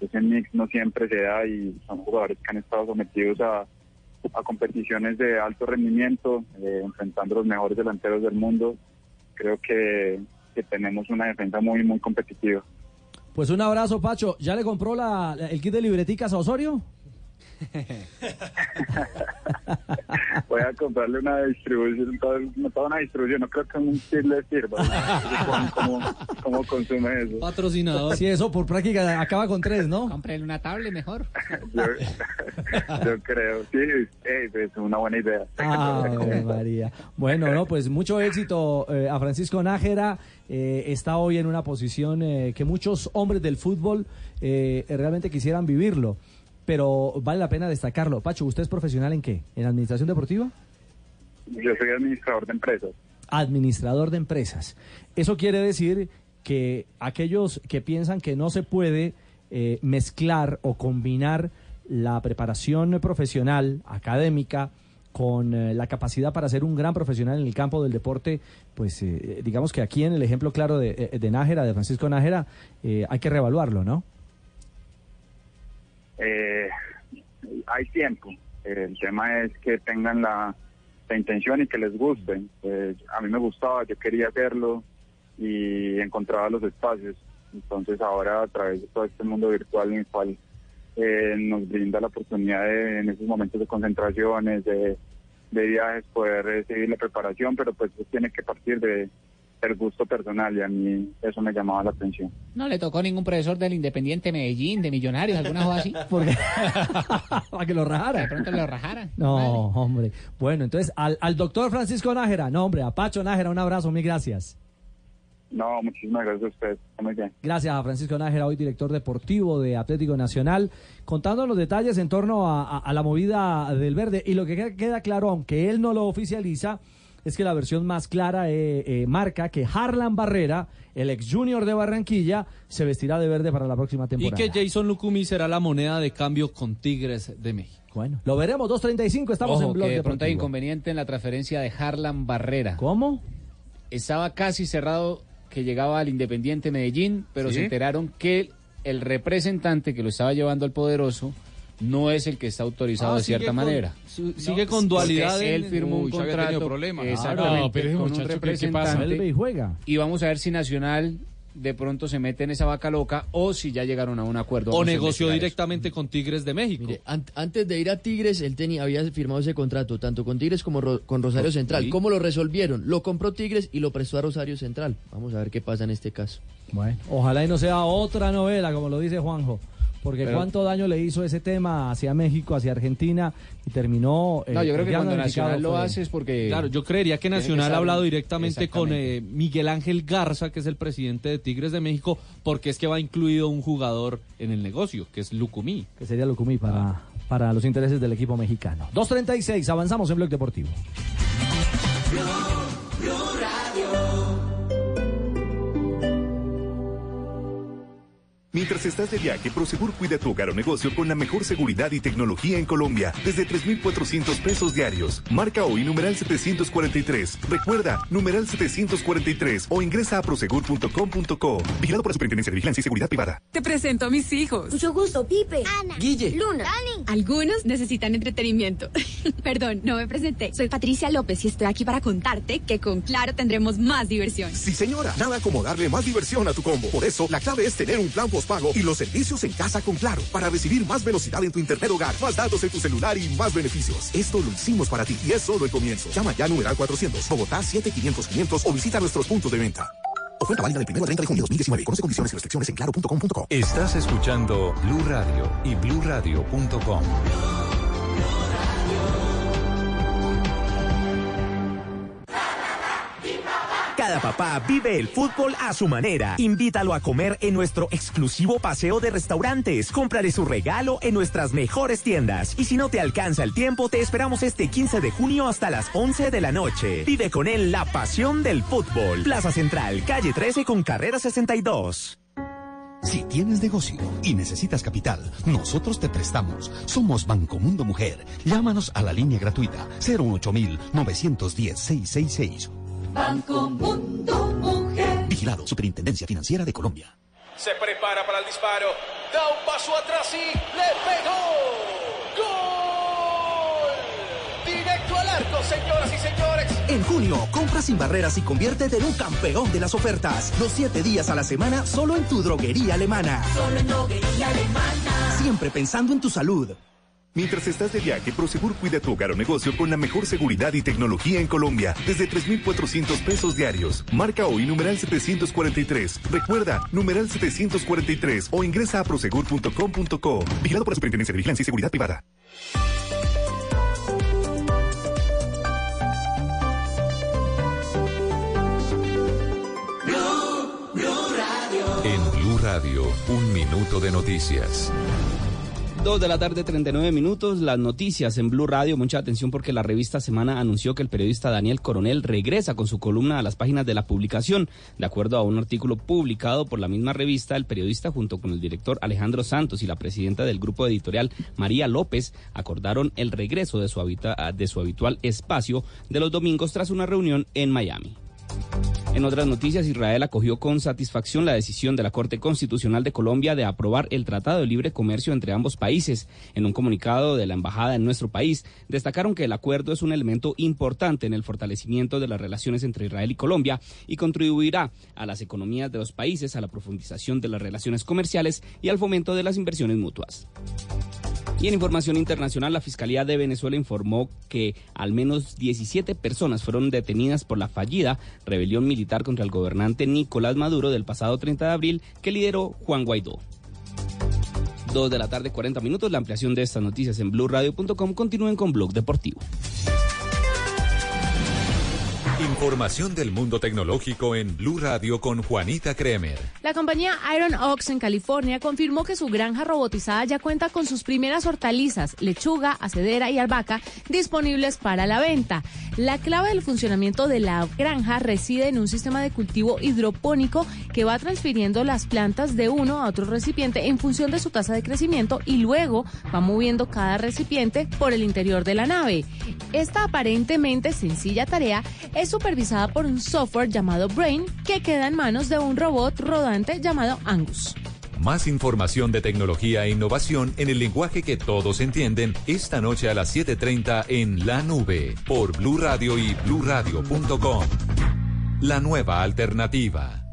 ese mix no siempre se da y son jugadores que han estado sometidos a a competiciones de alto rendimiento, eh, enfrentando los mejores delanteros del mundo. Creo que, que tenemos una defensa muy, muy competitiva. Pues un abrazo, Pacho. ¿Ya le compró la, el kit de libreticas a Osorio? Voy a comprarle una distribución, toda, toda una distribución, no creo que un kit le sirva. ¿no? ¿Cómo, cómo consume eso? Patrocinador. Sí, eso por práctica acaba con tres, ¿no? Cómprele una tablet mejor. Yo, yo creo, sí, eh, es una buena idea. María. Bueno, no, pues mucho éxito eh, a Francisco Nájera. eh, está hoy en una posición eh, que muchos hombres del fútbol eh, realmente quisieran vivirlo. Pero vale la pena destacarlo. Pacho, ¿usted es profesional en qué? ¿En administración deportiva? Yo soy administrador de empresas. administrador de empresas. Eso quiere decir que aquellos que piensan que no se puede eh, mezclar o combinar la preparación profesional, académica, con eh, la capacidad para ser un gran profesional en el campo del deporte, pues eh, digamos que aquí en el ejemplo claro de, eh, de Nájera, de Francisco Nájera, eh, hay que reevaluarlo, ¿no? Eh, hay tiempo. El tema es que tengan la, intención y que les guste. Eh, a mí me gustaba, yo quería hacerlo y encontraba los espacios. Entonces ahora a través de todo este mundo virtual en el cual eh, nos brinda la oportunidad de, en esos momentos de concentraciones, de, de viajes, poder seguir la preparación, pero pues tiene que partir de del gusto personal y a mí eso me llamaba la atención. No le tocó ningún profesor del Independiente Medellín, de Millonarios, alguna cosa así. Porque para que lo rajara. De pronto lo rajaran. No, hombre. Bueno, entonces al, al doctor Francisco Nájera, no, hombre, a Pacho Nájera, un abrazo, mil gracias. No, muchísimas gracias a. Está Muy bien. Gracias a Francisco Nájera, hoy director deportivo de Atlético Nacional, contando los detalles en torno a, a- a la movida del verde. Y lo que queda claro, aunque él no lo oficializa, es que la versión más clara eh, eh, marca que Harlan Barrera, el ex junior de Barranquilla, se vestirá de verde para la próxima Y temporada. que Jason Lucumi será la moneda de cambio con Tigres de México. Bueno, lo veremos, 2.35, estamos Ojo, en Blog que de pronto hay inconveniente en la transferencia de Harlan Barrera. ¿Cómo? Estaba casi cerrado que llegaba al Independiente Medellín, pero ¿Sí? se enteraron que el representante que lo estaba llevando al poderoso no es el que está autorizado Ah, de cierta con- manera. su- sigue con dualidad Él firmó un contrato problemas. Ah, exactamente, no, pero ese con un muchacho, ¿qué- qué pasa? y juega. Y vamos a ver si Nacional de pronto se mete en esa vaca loca o si ya llegaron a un acuerdo. O negoció eso. directamente con Tigres de México. Mire, an- antes de ir a Tigres, él tenía, había firmado ese contrato, tanto con Tigres como ro- con Rosario Central. sí. ¿Cómo lo resolvieron? Lo compró Tigres y lo prestó a Rosario Central. Vamos a ver qué pasa en este caso. Bueno, ojalá y no sea otra novela, como lo dice Juanjo. Porque Pero- cuánto daño le hizo ese tema hacia México, hacia Argentina, y terminó... eh, No, yo creo que cuando Nacional lo hace es porque... Claro, yo creería que Nacional ha hablado directamente con eh, Miguel Ángel Garza, que es el presidente de Tigres de México, porque es que va incluido un jugador en el negocio, que es Lucumí. Que sería Lucumí para, para los intereses del equipo mexicano. 2.36, avanzamos en Blog Deportivo. Mientras estás de viaje, Prosegur cuida tu hogar o negocio con la mejor seguridad y tecnología en Colombia, desde 3,400 pesos diarios. Marca hoy numeral 743. Recuerda, numeral 743 o ingresa a prosegur.com.co. Vigilado por la Superintendencia de Vigilancia y Seguridad Privada. Te presento a mis hijos. Mucho gusto, Pipe, Ana, Guille, Luna, Dani. Algunos necesitan entretenimiento. Perdón, no me presenté. Soy Patricia López y estoy aquí para contarte que con Claro tendremos más diversión. Sí, señora. Nada como darle más diversión a tu combo. Por eso, la clave es tener un plan postpago y los servicios en casa con Claro para recibir más velocidad en tu internet hogar, más datos en tu celular y más beneficios. Esto lo hicimos para ti y es solo el comienzo. Llama ya a numeral 400, Bogotá 7500 500 o visita nuestros puntos de venta. Oferta válida del 1 al 30 de junio de 2019. Conoce condiciones y restricciones en claro.com.co. Estás escuchando Blue Radio y bluradio.com. Cada papá vive el fútbol a su manera. Invítalo a comer en nuestro exclusivo paseo de restaurantes. Cómprale su regalo en nuestras mejores tiendas. Y si no te alcanza el tiempo, te esperamos este 15 de junio hasta las 11 de la noche. Vive con él la pasión del fútbol. Plaza Central, calle 13 con carrera 62. Si tienes negocio y necesitas capital, nosotros te prestamos. Somos Banco Mundo Mujer. Llámanos a la línea gratuita 018 910 666 Banco Mundo Mujer. Vigilado Superintendencia Financiera de Colombia. Se prepara para el disparo. Da un paso atrás y le pegó. ¡Gol! Directo al arco, señoras y señores. En junio, compra sin barreras y conviértete en un campeón de las ofertas. Los siete días a la semana solo en tu droguería alemana. Solo en droguería alemana. Siempre pensando en tu salud. Mientras estás de viaje, Prosegur cuida tu hogar o negocio con la mejor seguridad y tecnología en Colombia. Desde 3,400 pesos diarios. Marca hoy numeral 743. Recuerda, numeral 743 o ingresa a prosegur.com.co. Vigilado por la Superintendencia de Vigilancia y Seguridad Privada. En Blue Radio, un minuto de noticias. Dos de la tarde, 39 minutos. Las noticias en Blue Radio. Mucha atención porque la revista Semana anunció que el periodista Daniel Coronel regresa con su columna a las páginas de la publicación. De acuerdo a un artículo publicado por la misma revista, el periodista, junto con el director Alejandro Santos y la presidenta del grupo editorial María López, acordaron el regreso de su, habita- de su habitual espacio de los domingos tras una reunión en Miami. En otras noticias, Israel acogió con satisfacción la decisión de la Corte Constitucional de Colombia de aprobar el Tratado de Libre Comercio entre ambos países. En un comunicado de la embajada en nuestro país, destacaron que el acuerdo es un elemento importante en el fortalecimiento de las relaciones entre Israel y Colombia y contribuirá a las economías de los países, a la profundización de las relaciones comerciales y al fomento de las inversiones mutuas. Y en información internacional, la Fiscalía de Venezuela informó que al menos 17 personas fueron detenidas por la fallida rebelión militar contra el gobernante Nicolás Maduro del pasado 30 de abril que lideró Juan Guaidó. Dos de la tarde, 40 minutos. La ampliación de estas noticias en blueradio.com. Continúen con Blog Deportivo. Información del mundo tecnológico en Blue Radio con Juanita Kremer. La compañía Iron Ox en California confirmó que su granja robotizada ya cuenta con sus primeras hortalizas, lechuga, acedera y albahaca disponibles para la venta. La clave del funcionamiento de la granja reside en un sistema de cultivo hidropónico que va transfiriendo las plantas de uno a otro recipiente en función de su tasa de crecimiento y luego va moviendo cada recipiente por el interior de la nave. Esta aparentemente sencilla tarea es supervisada por un software llamado Brain que queda en manos de un robot rodante llamado Angus. Más información de tecnología e innovación en el lenguaje que todos entienden esta noche a las 7:30 en La Nube por Blue Radio y bluradio.com. La nueva alternativa.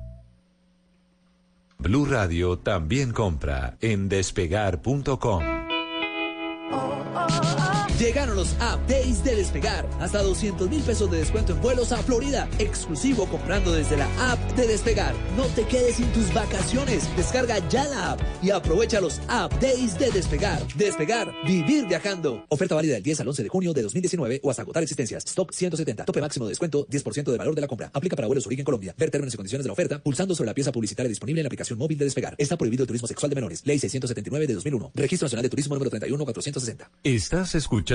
Blue Radio también compra en despegar.com. Llegaron los App Days de Despegar. Hasta 200 mil pesos de descuento en vuelos a Florida. Exclusivo comprando desde la app de Despegar. No te quedes sin tus vacaciones. Descarga ya la app y aprovecha los App Days de Despegar. Despegar, vivir viajando. Oferta válida del 10 al 11 de junio de 2019 o hasta agotar existencias. Stock 170. Tope máximo de descuento 10% del valor de la compra. Aplica para vuelos origen Colombia. Ver términos y condiciones de la oferta pulsando sobre la pieza publicitaria disponible en la aplicación móvil de Despegar. Está prohibido el turismo sexual de menores. Ley 679 de 2001. Registro Nacional de Turismo número 31460. Estás escuchando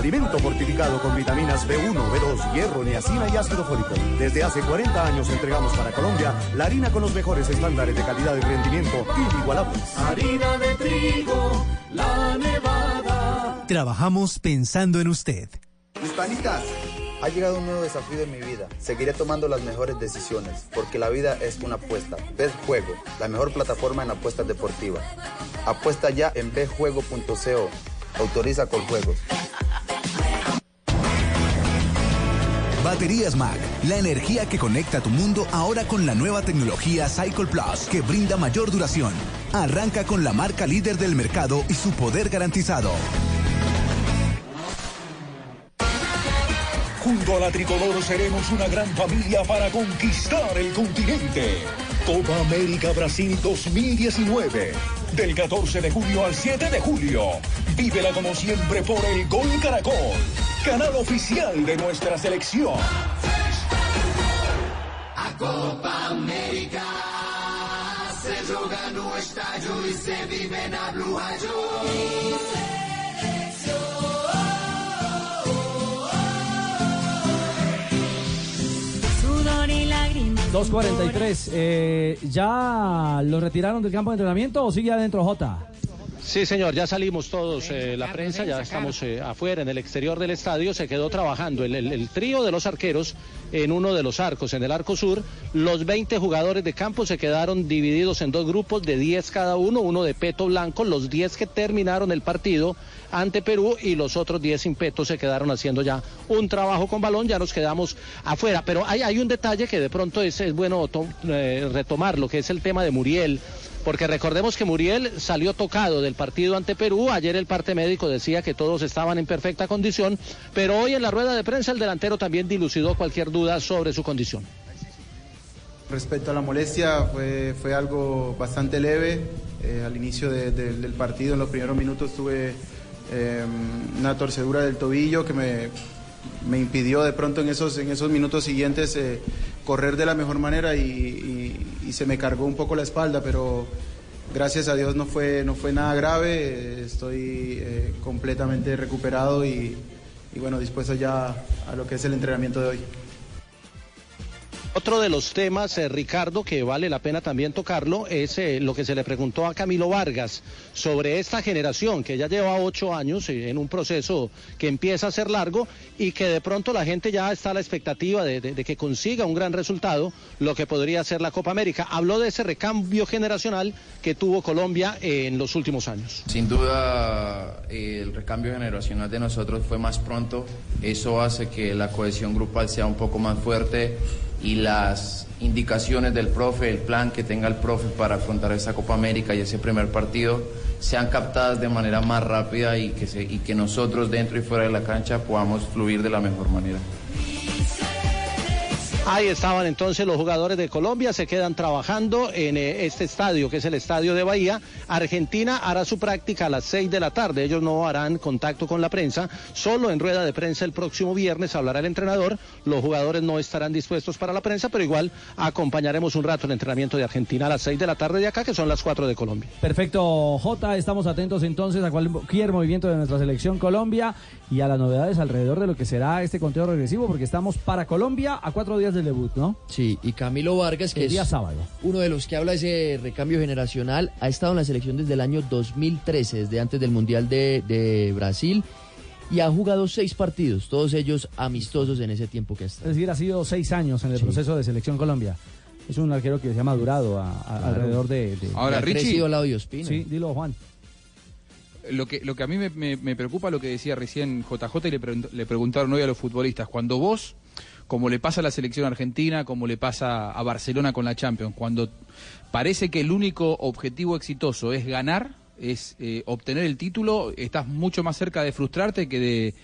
Alimento fortificado con vitaminas B1, B2, hierro, niacina y ácido fólico. Desde hace 40 años entregamos para Colombia la harina con los mejores estándares de calidad y rendimiento inigualables. Harina de trigo, la nevada. Trabajamos pensando en usted. Mis panitas, ha llegado un nuevo desafío en mi vida. Seguiré tomando las mejores decisiones, porque la vida es una apuesta. Bet Juego, la mejor plataforma en apuestas deportivas. Apuesta ya en betjuego.co. Autoriza con juegos. Baterías Mac, la energía que conecta tu mundo ahora con la nueva tecnología Cycle Plus que brinda mayor duración. Arranca con la marca líder del mercado y su poder garantizado. Junto a la tricolor seremos una gran familia para conquistar el continente. Copa América Brasil 2019. Del 14 de junio al 7 de julio. Vívela como siempre por el Gol Caracol. Canal oficial de nuestra selección. A Copa América se joga no estádio e se vive na Blue 2.43. Eh, ¿Ya lo retiraron del campo de entrenamiento o sigue adentro J? Sí, señor, ya salimos todos, eh, la prensa, ya estamos eh, afuera, en el exterior del estadio, se quedó trabajando el, el- el trío de los arqueros en uno de los arcos, en el arco sur. Los 20 jugadores de campo se quedaron divididos en dos grupos de 10 cada uno, uno de peto blanco, los 10 que terminaron el partido ante Perú y los otros 10 sin peto se quedaron haciendo ya un trabajo con balón, ya nos quedamos afuera. Pero hay, hay un detalle que de pronto es, bueno to- eh, retomar, lo que es el tema de Muriel. Porque recordemos que Muriel salió tocado del partido ante Perú. Ayer el parte médico decía que todos estaban en perfecta condición, pero hoy en la rueda de prensa el delantero también dilucidó cualquier duda sobre su condición. Respecto a la molestia, fue, fue algo bastante leve. Eh, al inicio de- de- del partido, en los primeros minutos, tuve eh, una torcedura del tobillo que me, me impidió de pronto en esos, en esos minutos siguientes eh, correr de la mejor manera y, y- se me cargó un poco la espalda, pero gracias a Dios no fue, no fue nada grave. Estoy eh, completamente recuperado y, y bueno, dispuesto ya a lo que es el entrenamiento de hoy. Otro de los temas, eh, Ricardo, que vale la pena también tocarlo, es eh, lo que se le preguntó a Camilo Vargas sobre esta generación que ya lleva ocho años eh, en un proceso que empieza a ser largo y que de pronto la gente ya está a la expectativa de, que consiga un gran resultado, lo que podría ser la Copa América. Habló de ese recambio generacional que tuvo Colombia en los últimos años. Sin duda, el recambio generacional de nosotros fue más pronto. Eso hace que la cohesión grupal sea un poco más fuerte y las indicaciones del profe, el plan que tenga el profe para afrontar esta Copa América y ese primer partido sean captadas de manera más rápida y que, se- y que nosotros dentro y fuera de la cancha podamos fluir de la mejor manera. Ahí estaban entonces los jugadores de Colombia, se quedan trabajando en eh, este estadio, que es el estadio de Bahía. Argentina hará su práctica a las 6 de la tarde. Ellos no harán contacto con la prensa, solo en rueda de prensa el próximo viernes hablará el entrenador. Los jugadores no estarán dispuestos para la prensa, pero igual acompañaremos un rato el entrenamiento de Argentina a las 6 de la tarde de acá, que son las 4 de Colombia. Perfecto, J. Estamos atentos entonces a cualquier movimiento de nuestra selección Colombia y a las novedades alrededor de lo que será este conteo regresivo, porque estamos para Colombia a cuatro días del debut, ¿no? Sí, y Camilo Vargas, que El día es sábado. uno de los que habla de ese recambio generacional, ha estado en la selección desde el año 2013, desde antes del Mundial de, de Brasil, y ha jugado seis partidos, todos ellos amistosos en ese tiempo que ha estado. Es decir, ha sido seis años en el Sí. proceso de selección Colombia. Es un arquero que se ha madurado a- a- alrededor de, de- Ahora, de- Richie- al lado de Ospina. Sí, dilo, Juan. Lo que, lo que a mí me, me- me preocupa lo que decía recién JJ y le, pregunt- le preguntaron hoy a los futbolistas. Cuando vos, como le pasa a la selección argentina, como le pasa a Barcelona con la Champions, cuando parece que el único objetivo exitoso es ganar, es eh, obtener el título, estás mucho más cerca de frustrarte que de,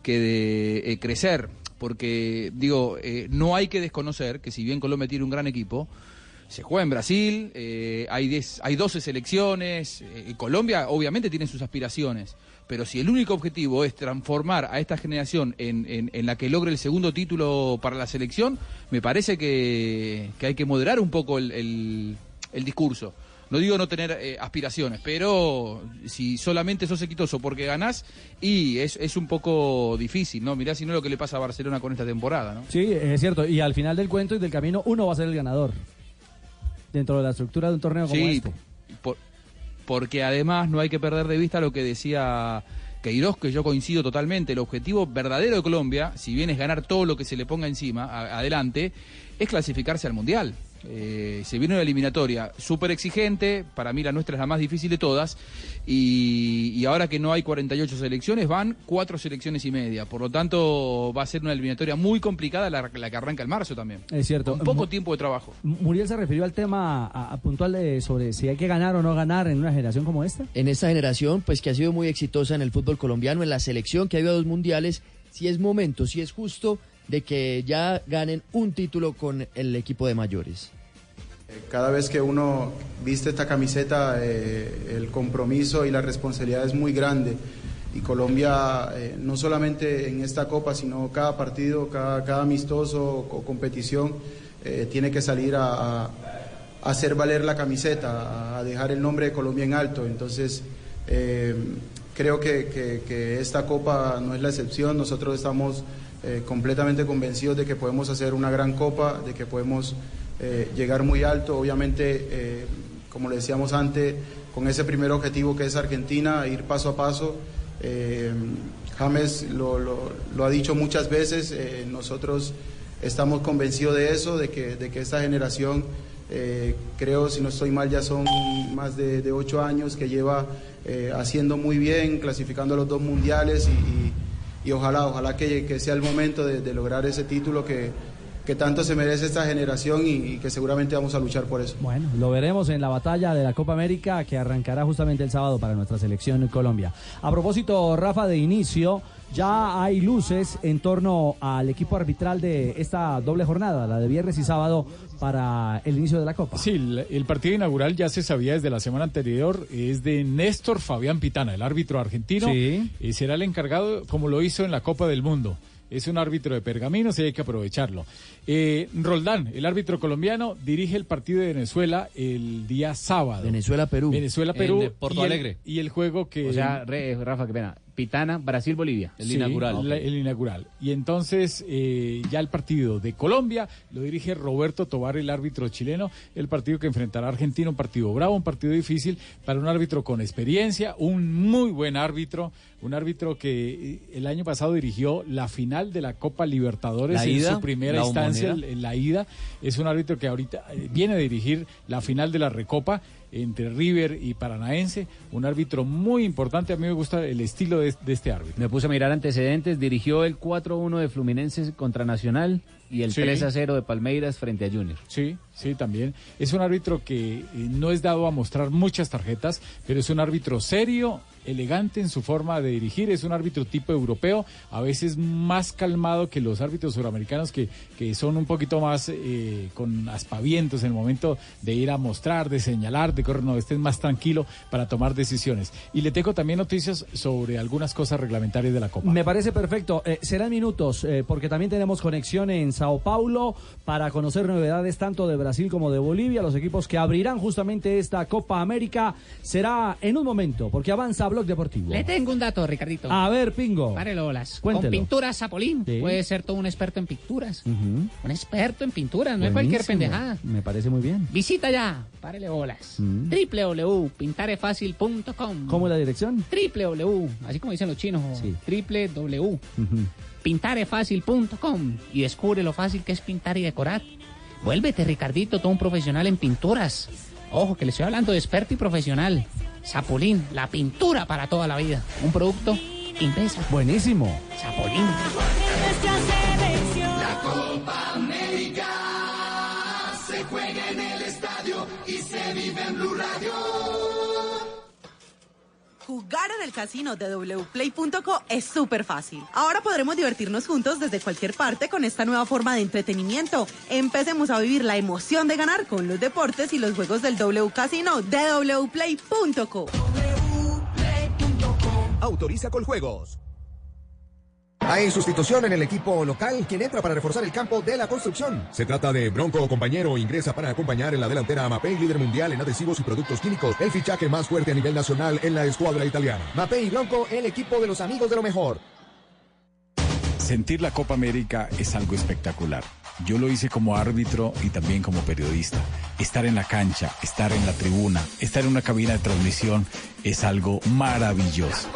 que de eh, crecer. Porque, digo, eh, no hay que desconocer que si bien Colombia tiene un gran equipo, se juega en Brasil, eh, hay, 10 hay 12 selecciones, eh, Colombia obviamente tiene sus aspiraciones, pero si el único objetivo es transformar a esta generación en, en- en la que logre el segundo título para la selección, me parece que, que hay que moderar un poco el, el- el discurso. No digo no tener eh, aspiraciones, pero si solamente sos exitoso porque ganás, y es, es un poco difícil, ¿no? Mirá si no lo que le pasa a Barcelona con esta temporada, ¿no? Sí, es cierto. Y al final del cuento y del camino, uno va a ser el ganador. Dentro de la estructura de un torneo como Sí, este. por- porque además no hay que perder de vista lo que decía Queiroz, que yo coincido totalmente. El objetivo verdadero de Colombia, si bien es ganar todo lo que se le ponga encima, adelante, es clasificarse al Mundial. Eh, se viene una eliminatoria súper exigente, para mí la nuestra es la más difícil de todas, y, y ahora que no hay 48 selecciones, van cuatro selecciones y media. Por lo tanto, va a ser una eliminatoria muy complicada la, la que arranca el marzo también. Es cierto. Con poco tiempo de trabajo. Muriel se refirió al tema a- a puntual de, sobre si hay que ganar o no ganar en una generación como esta. En esta generación, pues que ha sido muy exitosa en el fútbol colombiano, en la selección que ha habido a dos mundiales, si es momento, si es justo de que ya ganen un título con el equipo de mayores. Cada vez que uno viste esta camiseta, eh, el compromiso y la responsabilidad es muy grande. Y Colombia, eh, no solamente en esta copa, sino cada partido, cada, cada amistoso o competición, eh, tiene que salir a, a- a hacer valer la camiseta, a dejar el nombre de Colombia en alto. Entonces, eh, creo que, que- que esta copa no es la excepción. Nosotros estamos eh, completamente convencidos de que podemos hacer una gran copa, de que podemos eh, llegar muy alto. Obviamente, eh, como le decíamos antes, con ese primer objetivo que es Argentina, ir paso a paso. James lo, ha dicho muchas veces, nosotros estamos convencidos de eso, de que, de que esta generación, creo, si no estoy mal, ya son más de, ocho años que lleva haciendo muy bien, clasificando a los dos mundiales y- y ojalá, ojalá que, sea el momento de, de lograr ese título que, que tanto se merece esta generación y, y que seguramente vamos a luchar por eso. Bueno, lo veremos en la batalla de la Copa América que arrancará justamente el sábado para nuestra selección en Colombia. A propósito, Rafa, de inicio, ya hay luces en torno al equipo arbitral de esta doble jornada, la de viernes y sábado, para el inicio de la Copa. Sí, el, el partido inaugural ya se sabía desde la semana anterior, es de Néstor Fabián Pitana, el árbitro argentino, Sí. y será el encargado como lo hizo en la Copa del Mundo. Es un árbitro de pergaminos y hay que aprovecharlo. Eh, Roldán, el árbitro colombiano, dirige el partido de Venezuela el día sábado. Venezuela-Perú. Venezuela-Perú. En Porto y el- Alegre. Y el juego que... O sea, re- Rafa, qué pena. Pitana, Brasil-Bolivia. Sí, la- el inaugural. Y entonces eh, ya el partido de Colombia lo dirige Roberto Tobar, el árbitro chileno. El partido que enfrentará a Argentina, un partido bravo, un partido difícil para un árbitro con experiencia, un muy buen árbitro, un árbitro que eh, el año pasado dirigió la final de la Copa Libertadores La en ida, su primera instancia, en la ida. Es un árbitro que ahorita eh, viene a dirigir la final de la Recopa entre River y Paranaense, un árbitro muy importante, a mí me gusta el estilo de, de este árbitro. Me puse a mirar antecedentes, dirigió el 4-1 de Fluminense contra Nacional y el Sí. 3-0 de Palmeiras frente a Junior. Sí, sí, también. Es un árbitro que eh, no es dado a mostrar muchas tarjetas, pero es un árbitro serio, elegante en su forma de dirigir, es un árbitro tipo europeo, a veces más calmado que los árbitros suramericanos que, que son un poquito más eh, con aspavientos en el momento de ir a mostrar, de señalar, de correr, no, este es más tranquilo para tomar decisiones. Y le tengo también noticias sobre algunas cosas reglamentarias de la Copa. Me parece perfecto. Eh, serán minutos, porque también tenemos conexión en Sao Paulo para conocer novedades tanto de Brasil como de Bolivia. Los equipos que abrirán justamente esta Copa América será en un momento, porque avanza Blog Deportivo. Le tengo un dato, Ricardito. A ver, Pingo. Párele bolas. Cuéntelo. Con pinturas Zapolín. Sí. Puede ser todo un experto en pinturas. Un experto en pinturas, no es cualquier pendejada. Me parece muy bien. Visita ya, párele bolas. Mm. www.pintarefacil.com ¿Cómo es la dirección? www, así como dicen los chinos, Sí. www, pintarefacil.com y descubre lo fácil que es pintar y decorar. Vuélvete, Ricardito, todo un profesional en pinturas. Ojo, que le estoy hablando de experto y profesional. Zapolín, la pintura para toda la vida. Un producto Impesa. Buenísimo. Zapolín. La Copa América se juega en el estadio y se vive en Blue Radio. Jugar en el casino de wplay.co es súper fácil. Ahora podremos divertirnos juntos desde cualquier parte con esta nueva forma de entretenimiento. Empecemos a vivir la emoción de ganar con los deportes y los juegos del W Casino de wplay.co. Autoriza con juegos. Hay sustitución en el equipo local. ¿Quién entra para reforzar el campo de la construcción? Se trata de Bronco Compañero. Ingresa para acompañar en la delantera a Mapei, líder mundial en adhesivos y productos químicos. El fichaje más fuerte a nivel nacional en la escuadra italiana. Mapei y Bronco, el equipo de los amigos de lo mejor. Sentir la Copa América es algo espectacular. Yo lo hice como árbitro y también como periodista. Estar en la cancha, estar en la tribuna, estar en una cabina de transmisión es algo maravilloso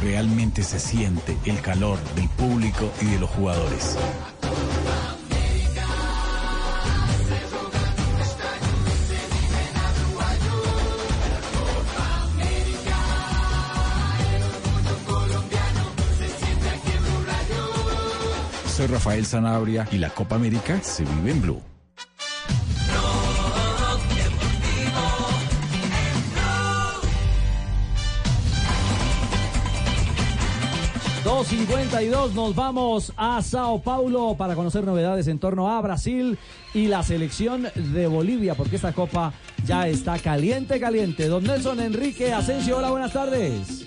realmente se siente el calor del público y de los jugadores. Soy Rafael Sanabria y la Copa América se vive en Blue. 2.52, nos vamos a Sao Paulo para conocer novedades en torno a Brasil y la selección de Bolivia, porque esta copa ya está caliente, caliente. Don Nelson Enrique Asensio, hola, buenas tardes.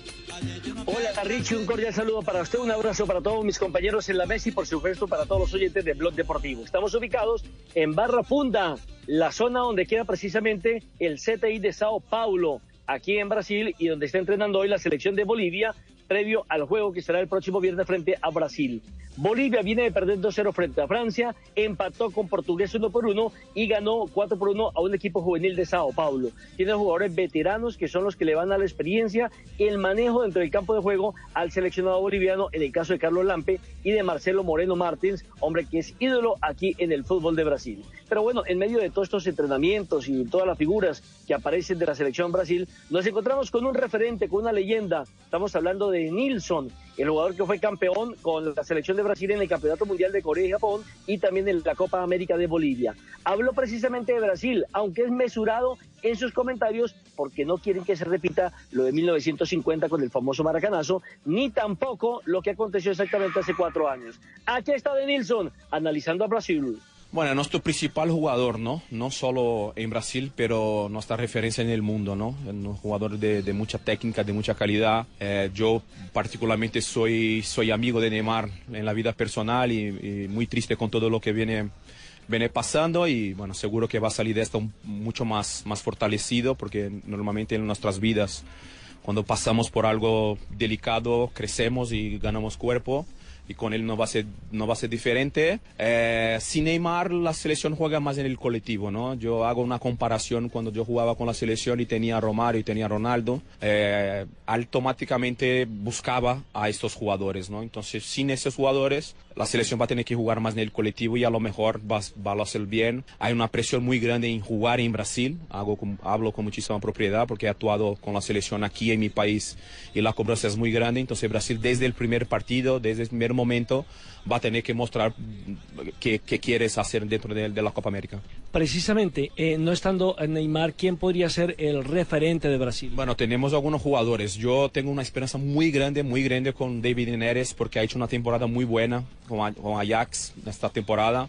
Hola Richie, un cordial saludo para usted, un abrazo para todos mis compañeros en la mesa y por supuesto para todos los oyentes de Blog Deportivo. Estamos ubicados en Barra Funda, la zona donde queda precisamente el CTI de Sao Paulo, aquí en Brasil y donde está entrenando hoy la selección de Bolivia previo al juego que será el próximo viernes frente a Brasil. Bolivia viene de perder 2-0 frente a Francia, empató con Portugués 1 por 1 y ganó 4 por 1 a un equipo juvenil de Sao Paulo. Tiene jugadores veteranos que son los que le van a la experiencia, el manejo dentro del campo de juego al seleccionado boliviano, en el caso de Carlos Lampe y de Marcelo Moreno Martins, hombre que es ídolo aquí en el fútbol de Brasil. Pero bueno, en medio de todos estos entrenamientos y todas las figuras que aparecen de la selección Brasil, nos encontramos con un referente, con una leyenda. Estamos hablando de Nilsson, el jugador que fue campeón con la selección de Brasil en el Campeonato Mundial de Corea y Japón y también en la Copa América de Bolivia. Habló precisamente de Brasil, aunque es mesurado en sus comentarios porque no quieren que se repita lo de 1950 con el famoso maracanazo, ni tampoco lo que aconteció exactamente hace cuatro años. Aquí está de Nilsson analizando a Brasil. Bueno, nuestro principal jugador, ¿no? No solo en Brasil, pero nuestra referencia en el mundo, ¿no? Un jugador de, de mucha técnica, de mucha calidad. Eh, yo particularmente soy, soy amigo de Neymar en la vida personal y, y muy triste con todo lo que viene, viene pasando y bueno, seguro que va a salir de esto mucho más, más fortalecido porque normalmente en nuestras vidas, cuando pasamos por algo delicado, crecemos y ganamos cuerpo y con él no va a ser, no va a ser diferente. Eh, sin Neymar, la selección juega más en el colectivo, ¿no? Yo hago una comparación cuando yo jugaba con la selección y tenía a Romario y tenía a Ronaldo, eh, automáticamente buscaba a estos jugadores, ¿no? Entonces, sin esos jugadores, la selección va a tener que jugar más en el colectivo y a lo mejor va, va a hacer bien. Hay una presión muy grande en jugar en Brasil, hago con- hablo con muchísima propiedad porque he actuado con la selección aquí en mi país y la cobranza es muy grande. Entonces Brasil desde el primer partido, desde el primer momento, va a tener que mostrar qué, qué quieres hacer dentro de, de la Copa América. Precisamente, eh, no estando Neymar, ¿quién podría ser el referente de Brasil? Bueno, tenemos algunos jugadores. Yo tengo una esperanza muy grande, muy grande con David Neres porque ha hecho una temporada muy buena con, con Ajax esta temporada.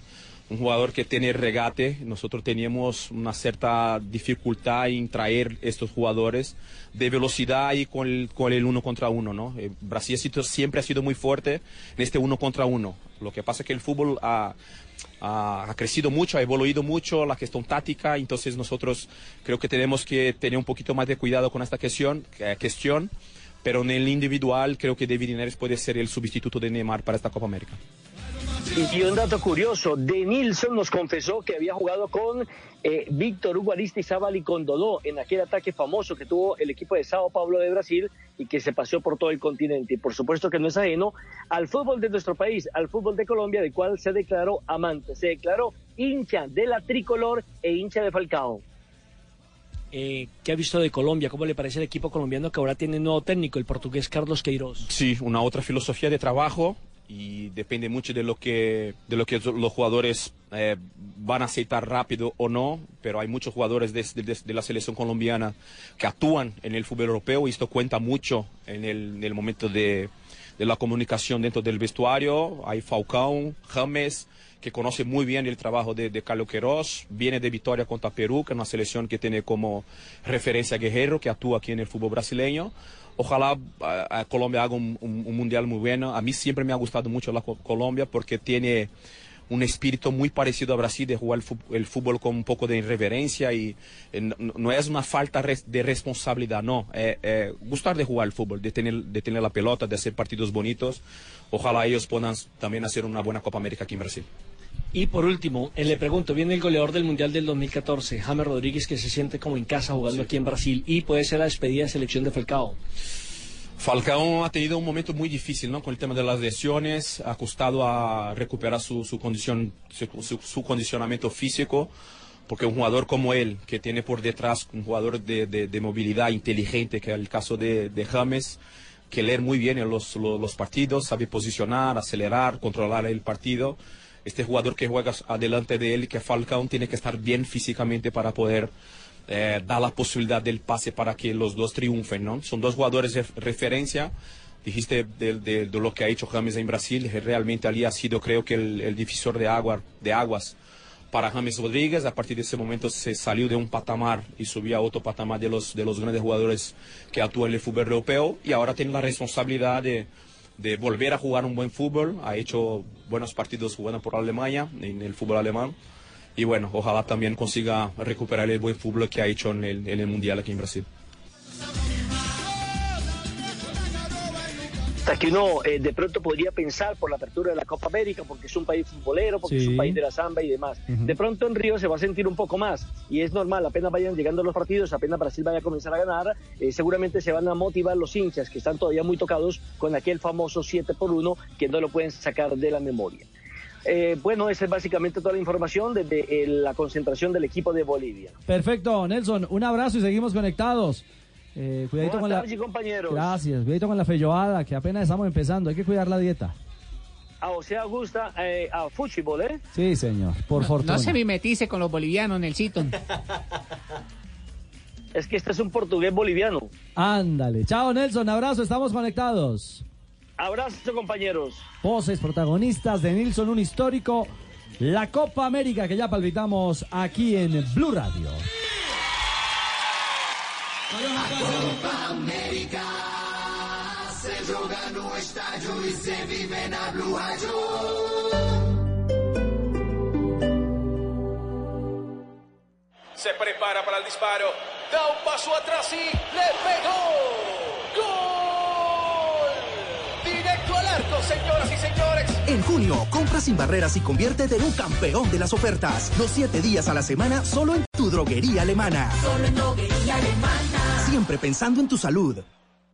Un jugador que tiene regate. Nosotros teníamos una cierta dificultad en traer estos jugadores de velocidad y con el, con el uno contra uno, ¿no? Eh, Brasil siempre ha sido muy fuerte en este uno contra uno. Lo que pasa es que el fútbol ha, ha, crecido mucho, ha evoluido mucho la cuestión táctica, entonces nosotros creo que tenemos que tener un poquito más de cuidado con esta cuestión, eh, cuestión pero en el individual creo que David Neres puede ser el sustituto de Neymar para esta Copa América. Y, y un dato curioso, De Nilsson nos confesó que había jugado con eh, Víctor Hugo Aristizábal y con Dodó en aquel ataque famoso que tuvo el equipo de Sao Paulo de Brasil y que se paseó por todo el continente. Y por supuesto que no es ajeno al fútbol de nuestro país, al fútbol de Colombia, del cual se declaró amante, se declaró hincha de la tricolor e hincha de Falcao. Eh, ¿Qué ha visto de Colombia? ¿Cómo le parece el equipo colombiano que ahora tiene nuevo técnico, el portugués Carlos Queiroz? Sí, una otra filosofía de trabajo y depende mucho de lo que, de lo que los jugadores eh, van a aceitar rápido o no, pero hay muchos jugadores de, la selección colombiana que actúan en el fútbol europeo y esto cuenta mucho en el, en el momento de, la comunicación dentro del vestuario. Hay Falcão, James, que conoce muy bien el trabajo de, de Carlos Queiroz, viene de Victoria contra Perú, que es una selección que tiene como referencia a Guerrero, que actúa aquí en el fútbol brasileño. Ojalá ah, Colombia haga un, un- un mundial muy bueno. A mí siempre me ha gustado mucho la Co- Colombia porque tiene un espíritu muy parecido a Brasil de jugar el fútbol con un poco de irreverencia y eh, no, es una falta de responsabilidad, no. Eh, eh, gustar de jugar el fútbol, de tener, de tener la pelota, de hacer partidos bonitos. Ojalá ellos puedan también hacer una buena Copa América aquí en Brasil. Y por último, eh, le pregunto, viene el goleador del Mundial del 2014, James Rodríguez, que se siente como en casa jugando aquí en Brasil y puede ser la despedida de selección de Falcao. Falcao ha tenido un momento muy difícil ¿no? con el tema de las lesiones, ha costado a recuperar su, su condición, su, su- su condicionamiento físico, porque un jugador como él, que tiene por detrás un jugador de, de- de movilidad inteligente, que es el caso de, de James, que leer muy bien los, los, los partidos, sabe posicionar, acelerar, controlar el partido. Este jugador que juega adelante de él, que Falcao, tiene que estar bien físicamente para poder eh, dar la posibilidad del pase para que los dos triunfen, ¿no? Son dos jugadores de referencia. Dijiste de, de- de lo que ha hecho James en Brasil, que realmente allí ha sido creo que el, el divisor de, agua, de aguas para James Rodríguez. A partir de ese momento se salió de un patamar y subió a otro patamar de los, de los grandes jugadores que actúan en el fútbol europeo y ahora tiene la responsabilidad de, de volver a jugar un buen fútbol. Ha hecho buenos partidos jugando por Alemania, en el fútbol alemán. Y bueno, ojalá también consiga recuperar el buen fútbol que ha hecho en el, en el Mundial aquí en Brasil. Hasta que uno eh, de pronto podría pensar por la apertura de la Copa América, porque es un país futbolero, porque es un país de la samba y demás. De pronto en Río se va a sentir un poco más y es normal, apenas vayan llegando los partidos, apenas Brasil vaya a comenzar a ganar, eh, seguramente se van a motivar los hinchas que están todavía muy tocados con aquel famoso 7 por 1 que no lo pueden sacar de la memoria. Eh, bueno, esa es básicamente toda la información desde la concentración del equipo de Bolivia. Perfecto, Nelson. Un abrazo y seguimos conectados. Eh, cuidadito Buenas con la. compañeros. Gracias. Cuidadito con la felloada, que apenas estamos empezando. Hay que cuidar la dieta. Ah, o sea, gusta eh, a fútbol, ¿eh? Sí, señor. Por fortuna. No se mimetice con los bolivianos, Nelsito. Es que este es un portugués boliviano. Ándale. Chao, Nelson. Abrazo. Estamos conectados. Abrazo, compañeros. Voces protagonistas de Nilsson, un histórico. La Copa América que ya palpitamos aquí en Blue Radio. Copa América se joga no estádio e se vive na Blue Radio. Se prepara para el disparo. Da un paso atrás y le pegó. ¡Gol! Directo al arco, y señores. En junio, compra sin barreras y conviértete en un campeón de las ofertas. Los siete días a la semana solo en tu droguería alemana. Solo en droguería alemana. Siempre pensando en tu salud.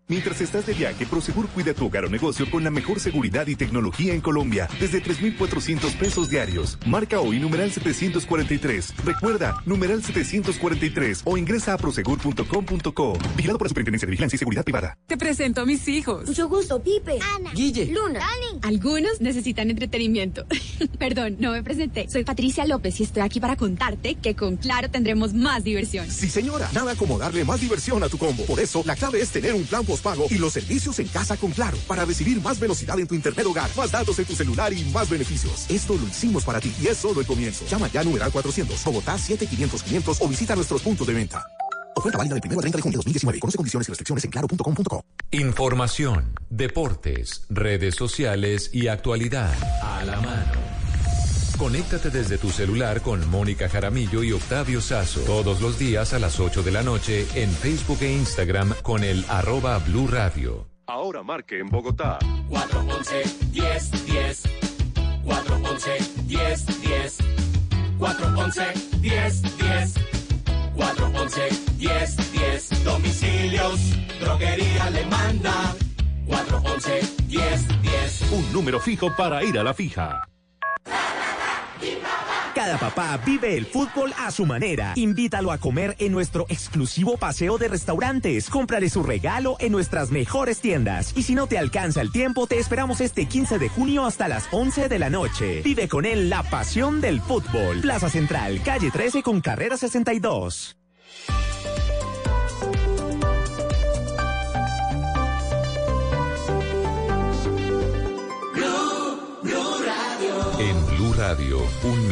Mientras estás de viaje, Prosegur cuida tu hogar o negocio con la mejor seguridad y tecnología en Colombia, desde 3,400 pesos diarios. Marca hoy numeral 743. Recuerda, numeral 743 o ingresa a prosegur.com.co. Vigilado por la Superintendencia de Vigilancia y Seguridad Privada. Te presento a mis hijos. Mucho gusto, Pipe. Ana. Guille. Luna. Algunos necesitan entretenimiento. Perdón, no me presenté. Soy Patricia López y estoy aquí para contarte que con Claro tendremos más diversión. Sí, señora, nada como darle más diversión a tu combo. Por eso, la clave es tener un plan postpago y los servicios en casa con Claro para recibir más velocidad en tu internet hogar, más datos en tu celular y más beneficios. Esto lo hicimos para ti y es solo el comienzo. Llama ya a numeral 400, Bogotá 7500 500 o visita nuestros puntos de venta. Oferta válida del 1 al 30 de junio de 2019. Conoce condiciones y restricciones en claro.com.co. Información, deportes, redes sociales y actualidad a la mano. Conéctate desde tu celular con Mónica Jaramillo y Octavio Sazo todos los días a las 8 de la noche en Facebook e Instagram con el arroba Blue Radio. Ahora marque en Bogotá. 411 10 10 411 10 10 411 10 10 411 10 10 Domicilios, droguería alemana 411 10 10 Un número fijo para ir a la fija. Cada papá vive el fútbol a su manera. Invítalo a comer en nuestro exclusivo paseo de restaurantes. Cómprale su regalo en nuestras mejores tiendas. Y si no te alcanza el tiempo, te esperamos este 15 de junio hasta las 11 de la noche. Vive con él la pasión del fútbol. Plaza Central, calle 13 con carrera 62. Radio,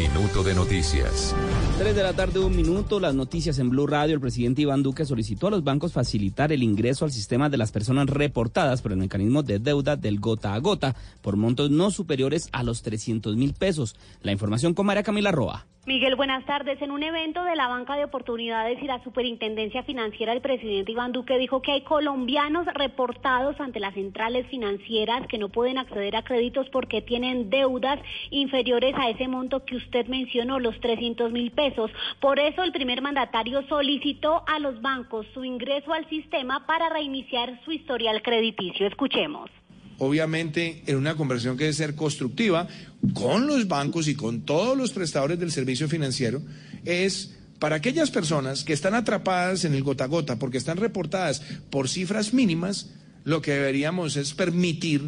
minuto de noticias. 3 de la tarde, un minuto, las noticias en Blue Radio. El presidente Iván Duque solicitó a los bancos facilitar el ingreso al sistema de las personas reportadas por el mecanismo de deuda del gota a gota por montos no superiores a los 300 mil pesos. La información con María Camila Roa. Miguel, buenas tardes. En un evento de la Banca de Oportunidades y la Superintendencia Financiera, el presidente Iván Duque dijo que hay colombianos reportados ante las centrales financieras que no pueden acceder a créditos porque tienen deudas inferiores a ese monto que usted mencionó, los 300 mil pesos. Por eso el primer mandatario solicitó a los bancos su ingreso al sistema para reiniciar su historial crediticio. Escuchemos. obviamente en una conversión que debe ser constructiva con los bancos y con todos los prestadores del servicio financiero, es para aquellas personas que están atrapadas en el gota a gota porque están reportadas por cifras mínimas, lo que deberíamos es permitir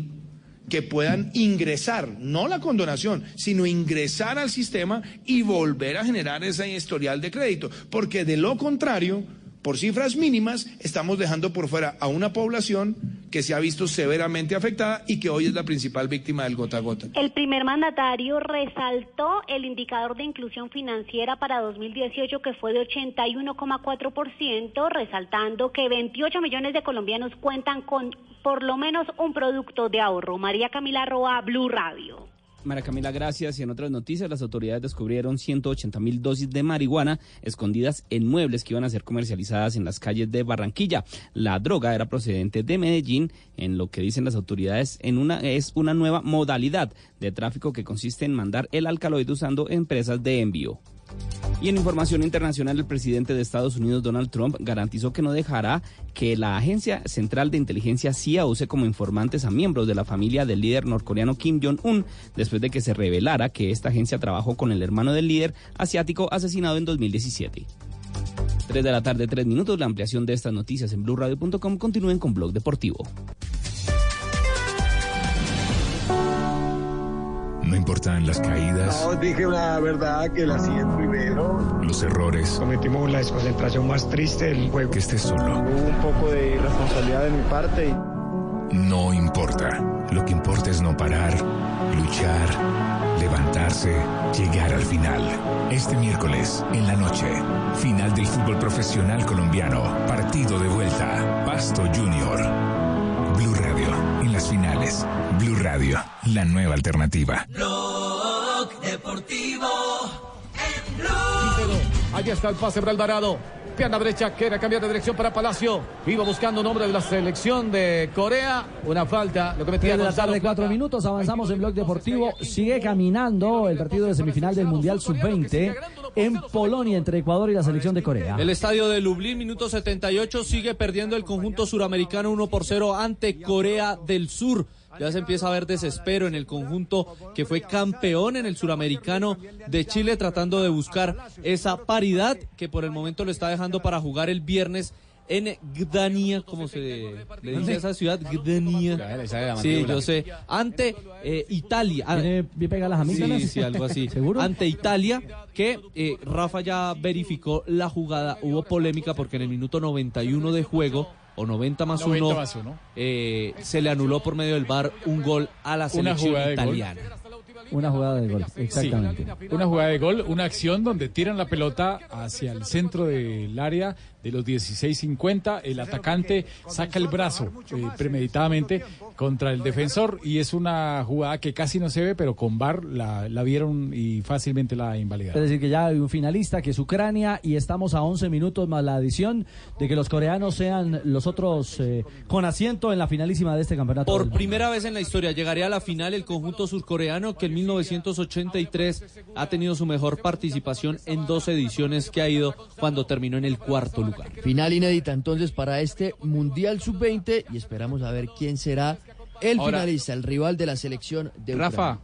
que puedan ingresar, no la condonación, sino ingresar al sistema y volver a generar ese historial de crédito, porque de lo contrario, por cifras mínimas, estamos dejando por fuera a una población que se ha visto severamente afectada y que hoy es la principal víctima del gota a gota. El primer mandatario resaltó el indicador de inclusión financiera para 2018 que fue de 81,4%, resaltando que 28 millones de colombianos cuentan con por lo menos un producto de ahorro. María Camila Roa, Blue Radio. María Camila, gracias. Y en otras noticias, las autoridades descubrieron 180 mil dosis de marihuana escondidas en muebles que iban a ser comercializadas en las calles de Barranquilla. La droga era procedente de Medellín, en lo que dicen las autoridades, en una, es una nueva modalidad de tráfico que consiste en mandar el alcaloide usando empresas de envío. Y en información internacional, el presidente de Estados Unidos, Donald Trump, garantizó que no dejará que la Agencia Central de Inteligencia CIA use como informantes a miembros de la familia del líder norcoreano Kim Jong-un, después de que se revelara que esta agencia trabajó con el hermano del líder asiático asesinado en 2017. 3 de la tarde, 3 minutos. La ampliación de estas noticias en blueradio.com. Continúen con Blog Deportivo. No importan las caídas, No, dije una verdad que la siento primero. los errores, Cometimos la desconcentración más triste del juego. que estés solo. Hubo un poco de irresponsabilidad de mi parte. No importa. Lo que importa es no parar, luchar, levantarse, llegar al final. Este miércoles, en la noche, final del fútbol profesional colombiano. Partido de vuelta. Pasto Junior. Las finales. Blue Radio. La nueva alternativa. Blog Deportivo en Blue. Ahí está el pase para Alvarado. Pierna derecha, quiere cambiar de dirección para Palacio. Iba buscando un hombre de la selección de Corea. Una falta, lo que metía de la tarde, cuatro minutos, avanzamos en Blog Deportivo. Sigue caminando el partido de semifinal del Mundial Sub-20 en Polonia entre Ecuador y la selección de Corea. El estadio de Lublin, minuto 78, sigue perdiendo el conjunto suramericano 1 por 0 ante Corea del Sur. Ya se empieza a ver desespero en el conjunto que fue campeón en el suramericano de Chile, tratando de buscar esa paridad que por el momento lo está dejando para jugar el viernes en Gdania, como se le dice a esa ciudad, Gdania. Sí, yo sé. Ante eh, Italia. Ah, ¿Tiene bien pegadas las amígdalas? Sí, sí, algo así. ¿Seguro? Ante Italia, que eh, Rafa ya verificó la jugada. Hubo polémica porque en el minuto 91 de juego, o 90 más 90 1, más uno. eh, se le anuló por medio del VAR un gol a la selección italiana. Una jugada de gol, exactamente. Sí, una jugada de gol, una acción donde tiran la pelota hacia el centro del área de los 16.50. El atacante saca el brazo eh, premeditadamente contra el defensor y es una jugada que casi no se ve, pero con VAR la, la vieron y fácilmente la Es invalidaron. decir, que ya hay un finalista que es Ucrania y estamos a 11 minutos más la adición de que los coreanos sean los otros eh, con asiento en la finalísima de este campeonato. Por primera vez en la historia llegaría a la final el conjunto surcoreano que en 1983 ha tenido su mejor participación en dos ediciones que ha ido cuando terminó en el cuarto lugar. Final inédita entonces para este Mundial Sub-20 y esperamos a ver quién será el Ahora- finalista, el rival de la selección de Rafa,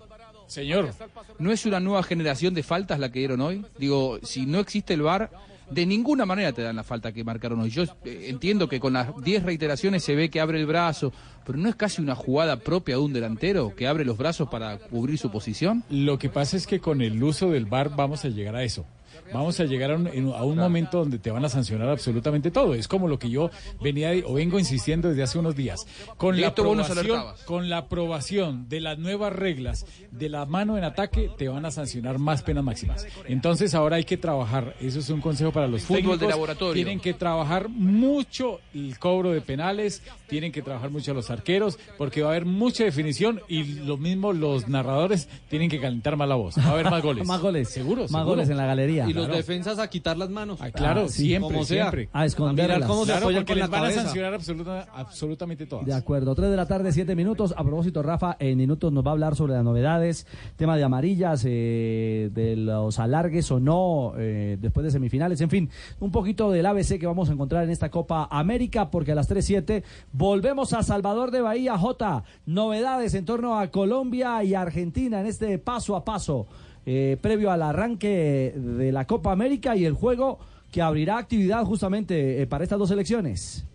señor, ¿no es una nueva generación de faltas la que dieron hoy? Digo, si no existe el VAR, de ninguna manera te dan la falta que marcaron hoy. Yo eh, entiendo que con las 10 reiteraciones se ve que abre el brazo, pero ¿no es casi una jugada propia de un delantero que abre los brazos para cubrir su posición? Lo que pasa es que con el uso del VAR vamos a llegar a eso. Vamos a llegar a un, en- a un momento donde te van a sancionar absolutamente todo. Es como lo que yo venía o vengo insistiendo desde hace unos días. Con la, aprobación, con la aprobación de las nuevas reglas de la mano en ataque, te van a sancionar más penas máximas. Entonces ahora hay que trabajar. Eso es un consejo para los Fútbol de laboratorio. Tienen que trabajar mucho el cobro de penales, tienen que trabajar mucho los arqueros, porque va a haber mucha definición y lo mismo los narradores tienen que calentar más la voz. Va a haber más goles. Más goles. Seguro, Más seguro. goles en la galería. Y los defensas a quitar las manos. Claro, Ah, sí. siempre, Como sea. siempre. A esconderlas. mirar cómo se Claro, porque con les la van a sancionar absoluta- absolutamente todas. De acuerdo, 3 de la tarde, 7 minutos. A propósito, Rafa, en minutos nos va a hablar sobre las novedades, tema de amarillas, eh, de los alargues o no eh, después de semifinales, en fin, un poquito del ABC que vamos a encontrar en esta Copa América, porque a las 3.7 volvemos a Salvador de Bahía, J. Novedades en torno a Colombia y Argentina en este paso a paso, eh, previo al arranque de la Copa América y el juego que abrirá actividad justamente eh, para estas dos elecciones.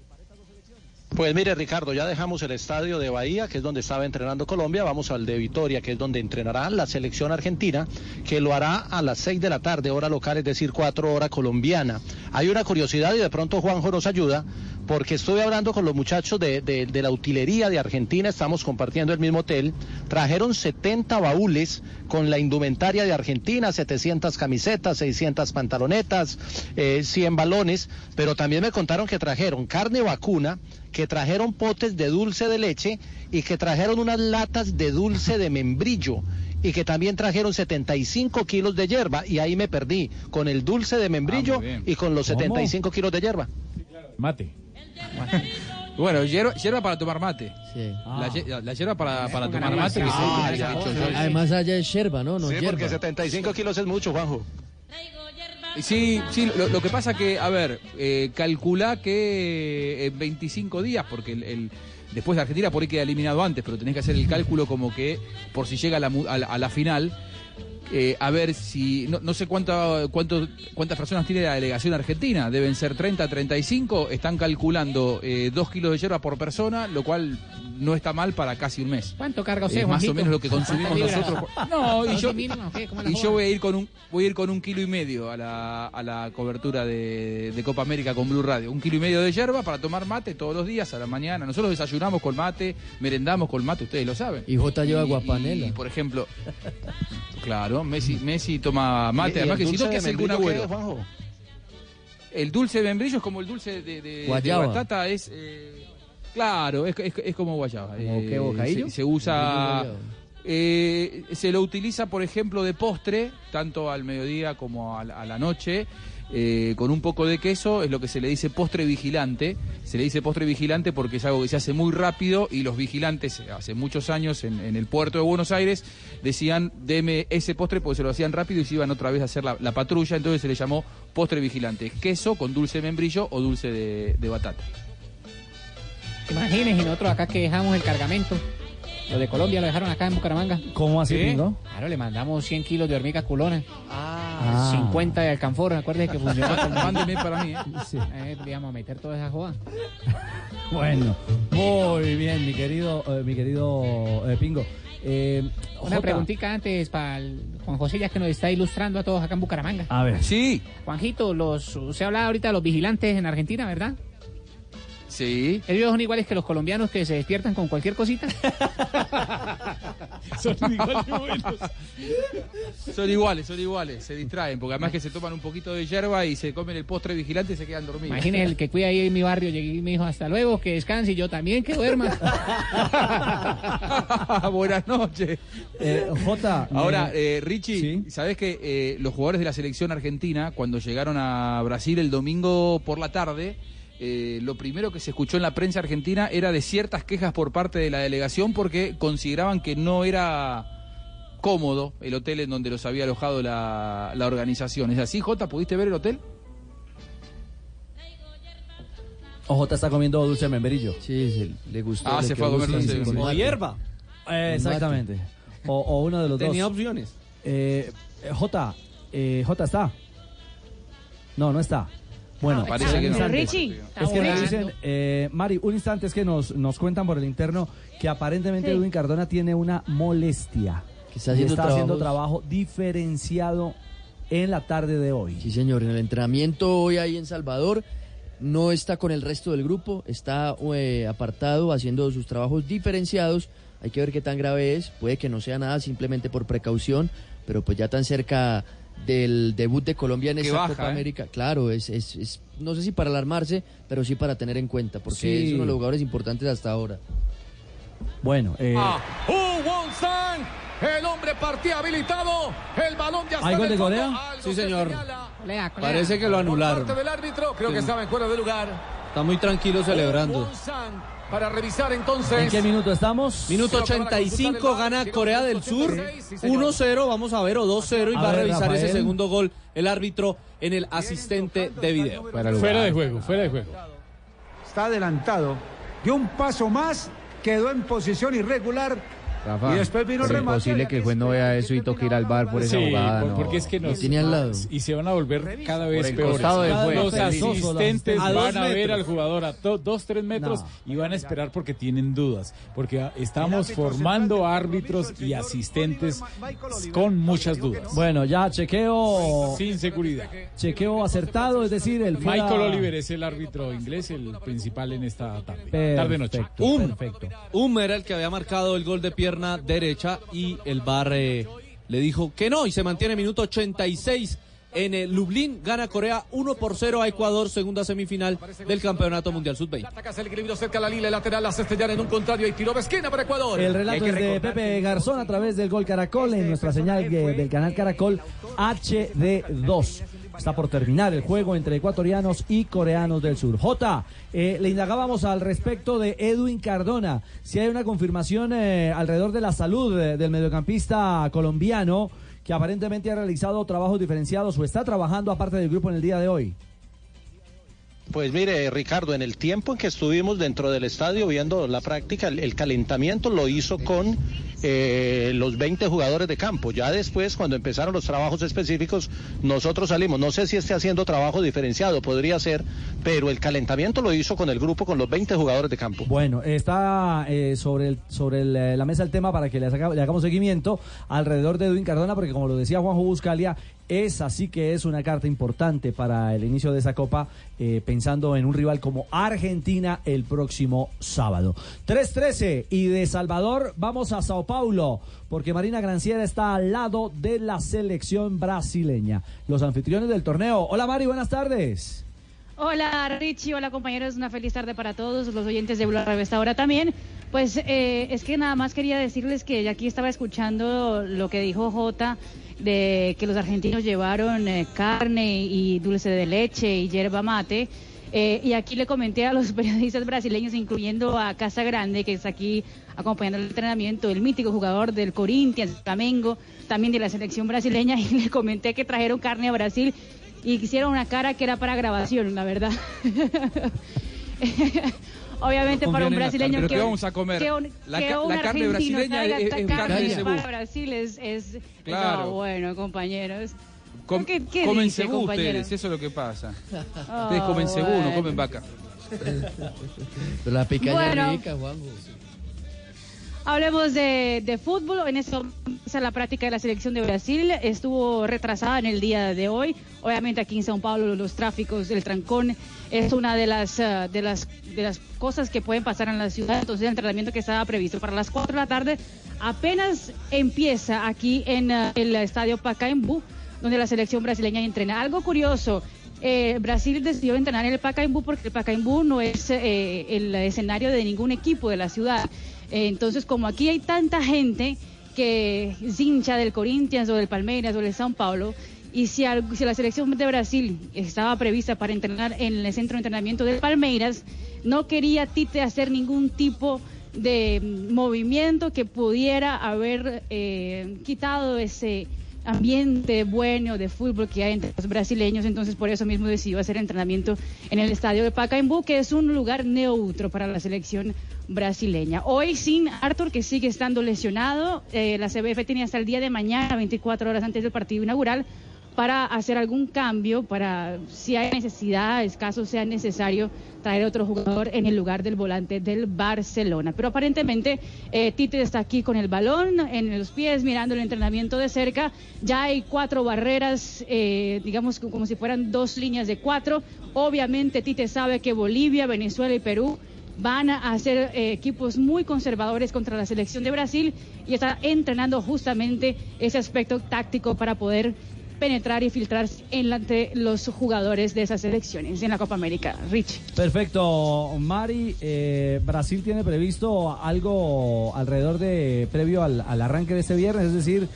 Pues mire Ricardo, ya dejamos el estadio de Bahía, que es donde estaba entrenando Colombia, vamos al de Vitoria, que es donde entrenará la selección argentina, que lo hará a las 6 de la tarde, hora local, es decir, 4 hora colombiana. Hay una curiosidad y de pronto Juanjo nos ayuda, porque estuve hablando con los muchachos de, de- de la utilería de Argentina, estamos compartiendo el mismo hotel, trajeron 70 baúles con la indumentaria de Argentina, 700 camisetas, 600 pantalonetas, eh, 100 balones, pero también me contaron que trajeron carne vacuna, que trajeron potes de dulce de leche y que trajeron unas latas de dulce de membrillo y que también trajeron 75 kilos de hierba y ahí me perdí con el dulce de membrillo y con los ¿Cómo? 75 kilos de hierba. Mate. Bueno, hierba, hierba para tomar mate. Ah. La, la hierba para, para tomar mate. que se ha dicho yo. Además allá es yerba, ¿no? No Sí, yerba. porque 75 kilos es mucho, Juanjo. Sí, sí, lo, lo que pasa que, a ver, eh, calcula que en 25 días, porque el, el- después de Argentina por ahí queda eliminado antes, pero tenés que hacer el cálculo como que por si llega a la, mu- a la, a la final, eh, a ver si, no, no sé cuánta, cuánto, cuántas personas tiene la delegación argentina, deben ser 30, 35, están calculando 2 kilos de hierba por persona, lo cual no está mal para casi un mes. ¿Cuánto carga Es usted, más o menos lo que consumimos nosotros. No, y ¿Dos yo, yo voy a ir con un voy a ir con un kilo y medio a la, a la cobertura de, de Copa América con Blue Radio. Un kilo y medio de yerba para tomar mate todos los días a la mañana. Nosotros desayunamos con mate, merendamos con mate, ustedes lo saben. Y J lleva guapanela. Y, por ejemplo, claro, Messi, Messi toma mate. ¿Y- y Además que si no, dulce ¿qué de hace qué Agüero? El dulce de membrillo es como el dulce de, de- de batata, es... eh, claro, es, es- es como guayaba. ¿Como qué, bocadillo? Se, se usa... Eh, se lo utiliza, por ejemplo, de postre, tanto al mediodía como a la noche, eh, con un poco de queso, es lo que se le dice postre vigilante. Se le dice postre vigilante porque es algo que se hace muy rápido y los vigilantes, eh, hace muchos años en, el puerto de Buenos Aires, decían, deme ese postre porque se lo hacían rápido y se iban otra vez a hacer la, la patrulla, entonces se le llamó postre vigilante. Queso con dulce de membrillo o dulce de, de batata. Imagínense nosotros acá que dejamos el cargamento. Los de Colombia lo dejaron acá en Bucaramanga. ¿Cómo así, ¿Sí? Pingo? Claro, le mandamos 100 kilos de hormiga culona. Ah. 50 de alcanfor, acuérdese que funcionó. con- Mándeme para mí, ¿eh? Eh, digamos, meter toda esa joda. Bueno, muy bien, mi querido, eh, mi querido eh, Pingo. Eh, Una preguntita antes para el Juan José, ya que nos está ilustrando a todos acá en Bucaramanga. A ver. Sí. Juanjito, los, usted hablaba ahorita de los vigilantes en Argentina, ¿verdad? Sí. ¿Ellos son iguales que los colombianos que se despiertan con cualquier cosita? Son igual de buenos. Son iguales, son iguales, se distraen, porque además que se toman un poquito de hierba y se comen el postre vigilante y se quedan dormidos. Imagínese el que cuida ahí en mi barrio, llegué y me dijo, hasta luego, que descanse, y yo también, que duerma. Buenas noches. Eh, Jota. Ahora, me- eh, Richie, ¿sabes que eh, los jugadores de la selección argentina, cuando llegaron a Brasil el domingo por la tarde, eh, lo primero que se escuchó en la prensa argentina era de ciertas quejas por parte de la delegación porque consideraban que no era cómodo el hotel en donde los había alojado la, la organización. ¿Es así, Jota? ¿Pudiste ver el hotel? O Jota está comiendo dulce de membrillo. Sí, le gustó. Ah, le se fue a comer dulce de membrillo. O hierba. Eh, exactamente. O, o uno de los Tenía dos. opciones. Eh, Jota, eh, Jota está. No, no está. Bueno, Parece que no. un instante. Richie, es que volando. dicen, eh, Mari, un instante es que nos, nos cuentan por el interno que aparentemente Sí. Edwin Cardona tiene una molestia. Que está y haciendo está haciendo trabajo diferenciado en la tarde de hoy. Sí, señor, en el entrenamiento hoy ahí en Salvador no está con el resto del grupo, está eh, apartado haciendo sus trabajos diferenciados. Hay que ver qué tan grave es, puede que no sea nada simplemente por precaución, pero pues ya tan cerca del debut de Colombia en esta baja, Copa ¿eh? América, claro, es, es, es- no sé si para alarmarse, pero sí para tener en cuenta, porque Sí. es uno de los jugadores importantes hasta ahora. Bueno, eh, Ah, Won-sang, el hombre partía habilitado, el balón ya está ¿Hay gol el de Corea? Sí, se señor. señala Colea, colea. Parece que lo Por anularon. parte del árbitro, creo que estaba en fuera de lugar. Está muy tranquilo celebrando. Para revisar entonces. ¿en qué minuto estamos? Minuto 85 gana Corea del Sur 1-0, vamos a ver, o 2-0 y A va a ver, revisar ese segundo gol el árbitro en el asistente de video. Fuera de juego, fuera de juego. Está adelantado. Dio un paso más, quedó en posición irregular Rafa, Y después vino es el remate. imposible que el juez no vea eso y toque ir al bar por esa Sí, jugada. por- no. porque es que nos Tiene al lado. y se van a volver cada vez peores. Los asistentes van a ver al jugador a to- dos, tres metros y van a esperar porque tienen dudas, porque estamos formando árbitros y asistentes con muchas dudas. Bueno, ya chequeo. Sin seguridad. Chequeo acertado, es decir, el fuera- Michael Oliver es el árbitro inglés, el principal en esta tarde. Tarde noche. Um, Um era el que había marcado el gol de pierna derecha y el VAR eh, le dijo que no y se mantiene minuto 86 en el Lublin. Gana Corea 1 por 0 a Ecuador, segunda semifinal del Campeonato Mundial Sub-20. Ataca el cerca la línea lateral, en un contrario y tiro de esquina para Ecuador. El relato es de Pepe Garzón a través del Gol Caracol en nuestra señal eh, del canal Caracol HD2. Está por terminar el juego entre ecuatorianos y coreanos del sur. J, eh, le indagábamos al respecto de Edwin Cardona. Si hay una confirmación eh, alrededor de la salud eh, del mediocampista colombiano que aparentemente ha realizado trabajos diferenciados o está trabajando aparte del grupo en el día de hoy. Pues mire, Ricardo, en el tiempo en que estuvimos dentro del estadio viendo la práctica, el, el calentamiento lo hizo con eh, los 20 jugadores de campo. Ya después, cuando empezaron los trabajos específicos, nosotros salimos. No sé si esté haciendo trabajo diferenciado, podría ser, pero el calentamiento lo hizo con el grupo, con los 20 jugadores de campo. Bueno, está eh, sobre, el, sobre eh, la mesa el tema para que le, le hagamos seguimiento alrededor de Edwin Cardona, porque como lo decía Juanjo Buscalia, es así que es una carta importante para el inicio de esa copa, eh, pensando en un rival como Argentina el próximo sábado. 3-13 y de Salvador vamos a Sao Paulo, porque Marina Granciera está al lado de la selección brasileña. Los anfitriones del torneo. Hola Mari, buenas tardes. Hola Richie, hola compañeros, una feliz tarde para todos los oyentes de Blue Radio esta hora también. Pues eh, es que nada más quería decirles que aquí estaba escuchando lo que dijo Jota de que los argentinos llevaron eh, carne y dulce de leche y yerba mate. Eh, y aquí le comenté a los periodistas brasileños, incluyendo a Casa Grande, que está aquí acompañando el entrenamiento, el mítico jugador del Corinthians, Flamengo, también de la selección brasileña, y le comenté que trajeron carne a Brasil y hicieron una cara que era para grabación, la verdad. Obviamente No para un brasileño carne. ¿Pero que qué vamos a comer? que un, La que un la carne argentino brasileña es- es carne carne de cebú. para Brasil es, es Claro. no, bueno, compañeros. Com- ¿Qué, qué comen dice, cebú compañero? ustedes, eso es lo que pasa. Ah, ustedes comen cebú, no bueno. comen vaca. La picaña Bueno. rica, Juanjo. Hablemos de, fútbol. En esto empieza la práctica de la selección de Brasil. Estuvo retrasada en el día de hoy. Obviamente aquí en Sao Paulo los tráficos, el trancón es una de las ah, de las de las cosas que pueden pasar en la ciudad. Entonces el entrenamiento que estaba previsto para las 4 de la tarde apenas empieza aquí en ah, el estadio Pacaembu, donde la selección brasileña entrena. Algo curioso. eh, Brasil decidió entrenar en el Pacaembu porque el Pacaembu no es eh, el escenario de ningún equipo de la ciudad. Eh, entonces, como aquí hay tanta gente que es hincha del Corinthians o del Palmeiras o del São Paulo, y si, la selección de Brasil estaba prevista para entrenar en el centro de entrenamiento del Palmeiras, no quería Tite hacer ningún tipo de movimiento que pudiera haber eh, quitado ese ambiente bueno de fútbol que hay entre los brasileños, entonces por eso mismo decidió hacer entrenamiento en el estadio de Pacaembu, que es un lugar neutro para la selección brasileña. Hoy sin Arthur, que sigue estando lesionado, eh, la CBF tenía hasta el día de mañana, 24 horas antes del partido inaugural, para hacer algún cambio, para si hay necesidad, es caso sea necesario traer otro jugador en el lugar del volante del Barcelona. Pero aparentemente eh, Tite está aquí con el balón en los pies, mirando el entrenamiento de cerca. Ya hay cuatro barreras, eh, digamos como si fueran dos líneas de cuatro. Obviamente Tite sabe que Bolivia, Venezuela y Perú van a ser eh, equipos muy conservadores contra la selección de Brasil y está entrenando justamente ese aspecto táctico para poder penetrar y filtrar en la- entre los jugadores de esas selecciones en la Copa América. Rich. Perfecto, Mari. eh, Brasil tiene previsto algo alrededor de previo al, al arranque de este viernes, es decir,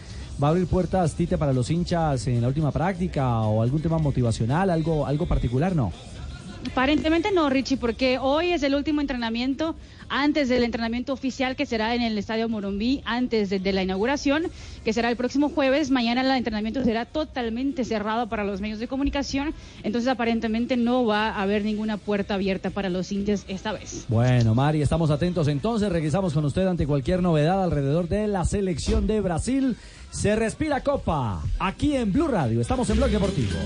va a abrir puertas Tite para los hinchas en la última práctica o algún tema motivacional, algo, algo particular, ¿no? Aparentemente no, Richie, porque hoy es el último entrenamiento antes del entrenamiento oficial que será en el Estadio Morumbí, antes de, la inauguración, que será el próximo jueves. Mañana el entrenamiento será totalmente cerrado para los medios de comunicación, entonces aparentemente no va a haber ninguna puerta abierta para los indios esta vez. Bueno, Mari, estamos atentos entonces. Regresamos con usted ante cualquier novedad alrededor de la selección de Brasil. Se respira Copa aquí en Blue Radio. Estamos en Blog Deportivo.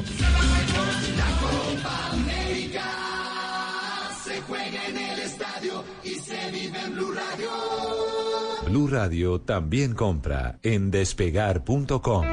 Blue Radio también compra en despegar.com.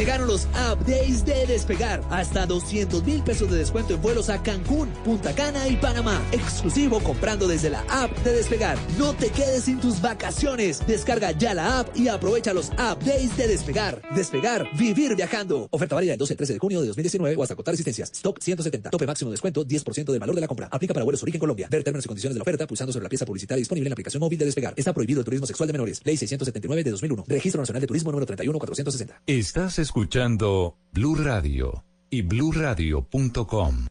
Llegaron los App Days de Despegar. Hasta 200 mil pesos de descuento en vuelos a Cancún, Punta Cana y Panamá. Exclusivo comprando desde la app de Despegar. No te quedes sin tus vacaciones. Descarga ya la app y aprovecha los App Days de Despegar. Despegar, vivir viajando. Oferta válida del 12 al 13 de junio de 2019 o hasta contar existencias. Stock 170. Tope máximo de descuento 10% del valor de la compra. Aplica para vuelos origen Colombia. Ver términos y condiciones de la oferta pulsando sobre la pieza publicitaria disponible en la aplicación móvil de Despegar. Está prohibido el turismo sexual de menores. Ley 679 de 2001. Registro Nacional de Turismo número 31460. Estás escuchando Blue Radio y bluradio.com.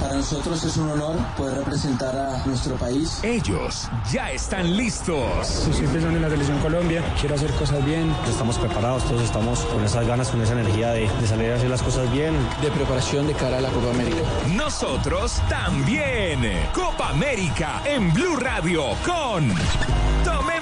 Para nosotros es un honor poder representar a nuestro país. Ellos ya están listos. Estoy pensando en la selección Colombia, quiero hacer cosas bien. Estamos preparados, todos estamos con esas ganas, con esa energía de, de salir a hacer las cosas bien. De preparación de cara a la Copa América. Nosotros también. Copa América en Blue Radio con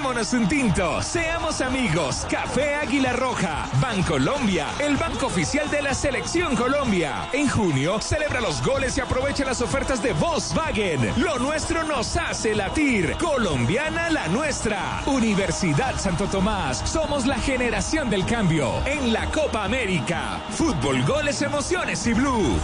Tomémonos un tinto, seamos amigos. Café Águila Roja, Bancolombia, el banco oficial de la Selección Colombia. En junio, celebra los goles y aprovecha las ofertas de Volkswagen. Lo nuestro nos hace latir. Colombiana la nuestra. Universidad Santo Tomás, somos la generación del cambio. En la Copa América. Fútbol, goles, emociones y blue.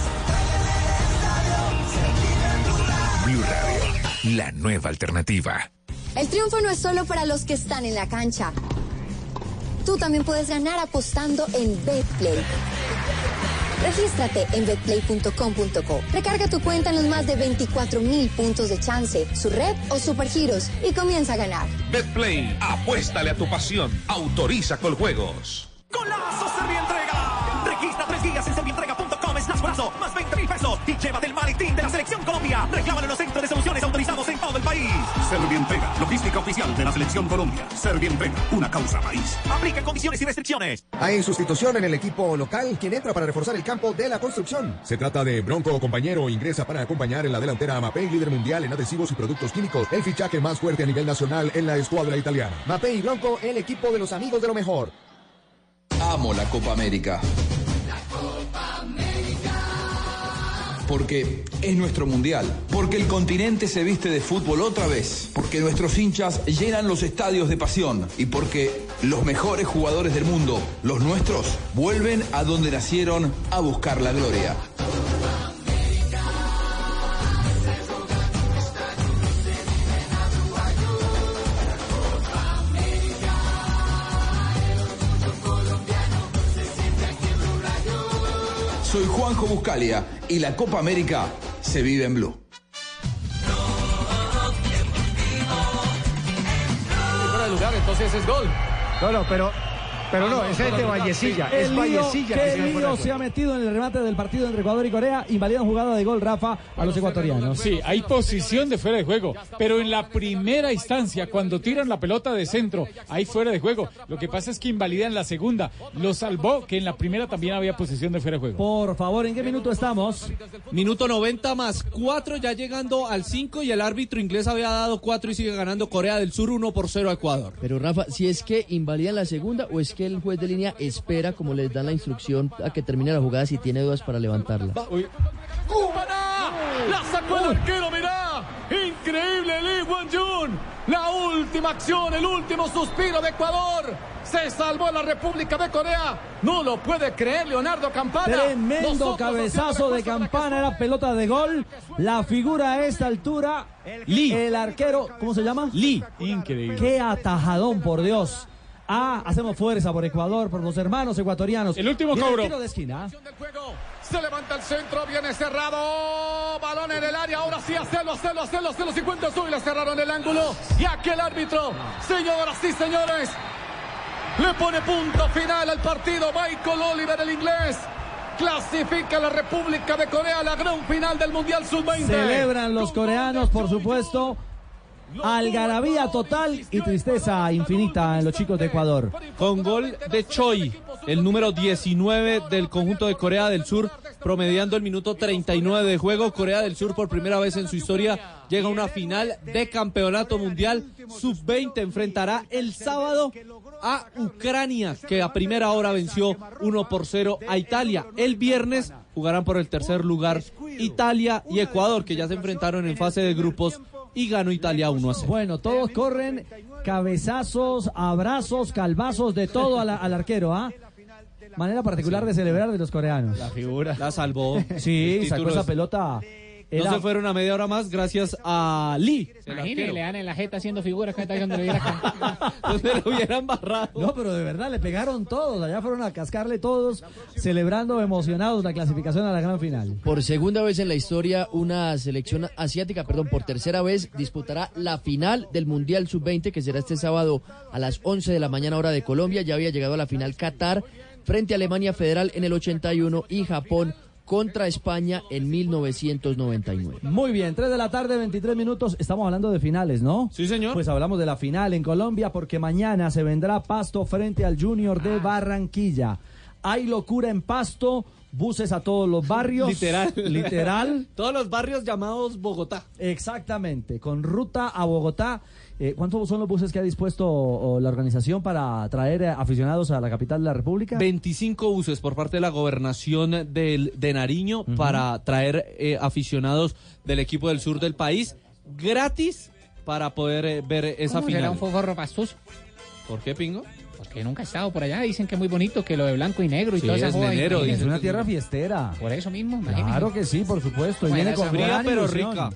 Blue Radio, la nueva alternativa. El triunfo no es solo para los que están en la cancha. Tú también puedes ganar apostando en BetPlay. Regístrate en betplay.com.co. Recarga tu cuenta en los más de 24 mil puntos de chance, su red o supergiros y comienza a ganar. Betplay, apuéstale a tu pasión. Autoriza con juegos. ¡Golazo Servientrega! Y llévate el maletín de la Selección Colombia. Reclámalo en los centros de soluciones autorizados en todo el país. Servientrega, logística oficial de la Selección Colombia. Servientrega, una causa país. Aplica condiciones y restricciones. Hay sustitución en el equipo local, quien entra para reforzar el campo de la construcción. Se trata de Bronco Compañero, ingresa para acompañar en la delantera a Mapei, líder mundial en adhesivos y productos químicos, el fichaje más fuerte a nivel nacional en la escuadra italiana. Mapei y Bronco, el equipo de los amigos de lo mejor. Amo la Copa América. Porque es nuestro mundial. Porque el continente se viste de fútbol otra vez. Porque nuestros hinchas llenan los estadios de pasión. Y porque los mejores jugadores del mundo, los nuestros, vuelven a donde nacieron a buscar la gloria. Soy Juanjo Buscalia y la Copa América se vive en Blue. Fuera de lugar, entonces es gol. No, no, pero, pero no, ese es de. Vallecilla. ¿Qué Es Vallecilla qué lío se ha metido en el remate del partido entre Ecuador y Corea? Invalidan jugada de gol, Rafa, a los ecuatorianos. Sí, hay posición de fuera de juego, pero en la primera instancia, cuando tiran la pelota de centro, hay fuera de juego. Lo que pasa es que invalidan la segunda. Lo salvó que en la primera también había posición de fuera de juego. Por favor, ¿en qué minuto estamos? Minuto 90 más 4, ya llegando al 5 y el árbitro inglés había dado 4 y sigue ganando Corea del Sur 1 por 0 a Ecuador. Pero Rafa, si es que invalidan la segunda o es que el juez de línea espera, como les dan la instrucción, a que termine la jugada si tiene dudas para levantarla. ¡Cúbana! ¡La sacó el arquero, mirá! ¡Increíble Lee Won-jun! La última acción, el último suspiro de Ecuador. Se salvó la República de Corea. No lo puede creer Leonardo Campana. Tremendo Nosotros cabezazo de campana, era pelota de gol. La figura a esta altura, Lee. el arquero, ¿cómo se llama? Lee. Increíble. Qué atajadón, por Dios. Ah, hacemos fuerza por Ecuador, por los hermanos ecuatorianos. El último Viene cobro. tiro de esquina. Se levanta el centro, viene cerrado. Balón en el área. Ahora sí, hacelo, hacelo, hacelo, hacelo. 50 sub y le cerraron el ángulo. Y aquí el árbitro. Señoras y señores. Le pone punto final al partido. Michael Oliver, el inglés. Clasifica la República de Corea a la gran final del Mundial Sub-20. Celebran los coreanos, por supuesto. Algarabía total y tristeza infinita en los chicos de Ecuador. Con gol de Choi, el número 19 del conjunto de Corea del Sur, promediando el minuto 39 de juego. Corea del Sur por primera vez en su historia llega a una final de campeonato mundial. Sub-20 enfrentará el sábado a Ucrania, que a primera hora venció 1 por 0 a Italia. El viernes jugarán por el tercer lugar Italia y Ecuador, que ya se enfrentaron en fase de grupos y ganó Italia 1 a 0. Bueno, todos corren cabezazos, abrazos, calvazos, de todo al, al arquero, ¿ah? Manera particular de celebrar de los coreanos. La figura. La salvó. Sí, sacó esa es- pelota. No Era- se fueron a media hora más gracias a Lee. Imagínese, le dan en la jeta haciendo figuras que está le hubieran barrado. No, pero de verdad le pegaron todos. Allá fueron a cascarle todos, celebrando emocionados la clasificación a la gran final. Por segunda vez en la historia, una selección asiática, perdón, por tercera vez, disputará la final del Mundial Sub-20, que será este sábado a las 11 de la mañana hora de Colombia. Ya había llegado a la final Qatar frente a Alemania Federal en el 81 y Japón contra España en 1999. Muy bien, 3 de la tarde, 23 minutos. Estamos hablando de finales, ¿no? Sí, señor. Pues hablamos de la final en Colombia porque mañana se vendrá Pasto frente al Junior Ah. de Barranquilla. Hay locura en Pasto, buses a todos los barrios. Literal. Literal. Todos los barrios llamados Bogotá. Exactamente, con ruta a Bogotá. Eh, ¿Cuántos son los buses que ha dispuesto o, la organización para traer eh, aficionados a la capital de la República? 25 buses por parte de la gobernación del, de Nariño para traer eh, aficionados del equipo del sur del país gratis para poder eh, ver esa ¿Cómo será final. un foforro pastoso? ¿Por qué, Pingo? Porque nunca he estado por allá. Dicen que es muy bonito, que lo de blanco y negro y Sí, toda esa es Imagínese. Es una tierra fiestera. Por eso mismo, imagínese. Claro que sí, por supuesto. Y viene con fría, pero ilusión. rica.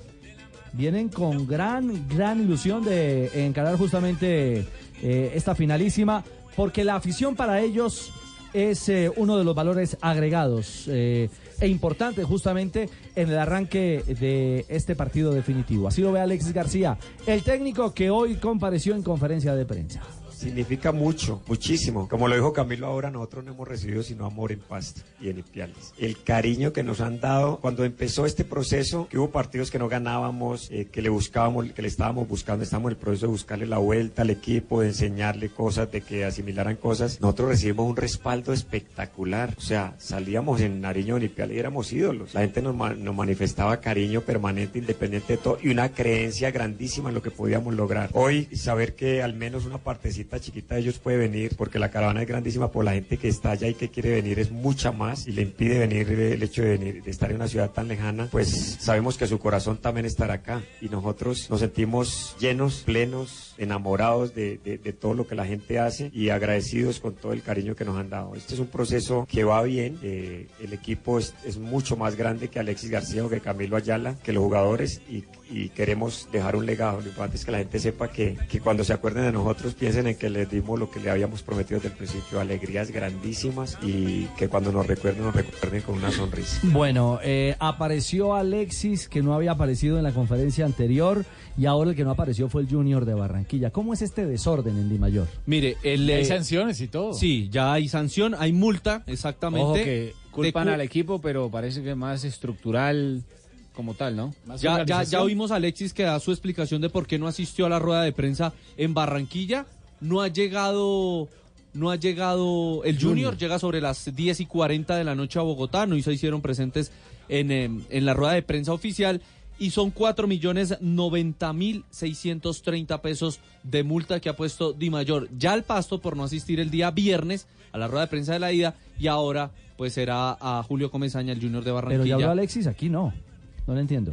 Vienen con gran, gran ilusión de encarar justamente eh, esta finalísima, porque la afición para ellos es eh, uno de los valores agregados eh, e importantes justamente en el arranque de este partido definitivo. Así lo ve Alexis García, el técnico que hoy compareció en conferencia de prensa. Significa mucho, muchísimo. Como lo dijo Camilo ahora, nosotros no hemos recibido sino amor en Pasto y en Ipiales. El cariño que nos han dado cuando empezó este proceso, que hubo partidos que no ganábamos, eh, que le buscábamos, que le estábamos buscando, estábamos en el proceso de buscarle la vuelta al equipo, de enseñarle cosas, de que asimilaran cosas. Nosotros recibimos un respaldo espectacular. O sea, salíamos en Nariño, en Ipiales y éramos ídolos. La gente nos, nos manifestaba cariño permanente, independiente de todo, y una creencia grandísima en lo que podíamos lograr. Hoy, saber que al menos una partecita chiquita de ellos puede venir, porque la caravana es grandísima, por la gente que está allá y que quiere venir es mucha más, y le impide venir el hecho de venir, de estar en una ciudad tan lejana, pues sabemos que su corazón también estará acá, y nosotros nos sentimos llenos, plenos, enamorados de, de- de todo lo que la gente hace y agradecidos con todo el cariño que nos han dado. Este es un proceso que va bien, eh, el equipo es, es mucho más grande que Alexis García o que Camilo Ayala, que los jugadores, y, y queremos dejar un legado. Lo importante es que la gente sepa que, que cuando se acuerden de nosotros piensen en que les dimos lo que le habíamos prometido desde el principio, alegrías grandísimas y que cuando nos recuerden, nos recuerden con una sonrisa. Bueno, eh, apareció Alexis, que no había aparecido en la conferencia anterior, y ahora el que no apareció fue el Junior de Barranquilla. ¿Cómo es este desorden en Di Mayor? Mire, el, Hay eh, sanciones y todo. Sí, ya hay sanción, hay multa, exactamente. Ojo que culpan De al equipo, pero parece que más estructural como tal, ¿no? Ya, ya, ya oímos a Alexis que da su explicación de por qué no asistió a la rueda de prensa en Barranquilla. No ha llegado, no ha llegado el Junior, llega sobre las 10 y 40 de la noche a Bogotá, no se hicieron presentes en, em, en la rueda de prensa oficial y son 4 millones 90 mil 630 pesos de multa que ha puesto Di Mayor ya al pasto por no asistir el día viernes a la rueda de prensa de la ida y ahora pues será a Julio Comesaña, el Junior de Barranquilla. Pero ya habló Alexis, aquí no. No lo entiendo.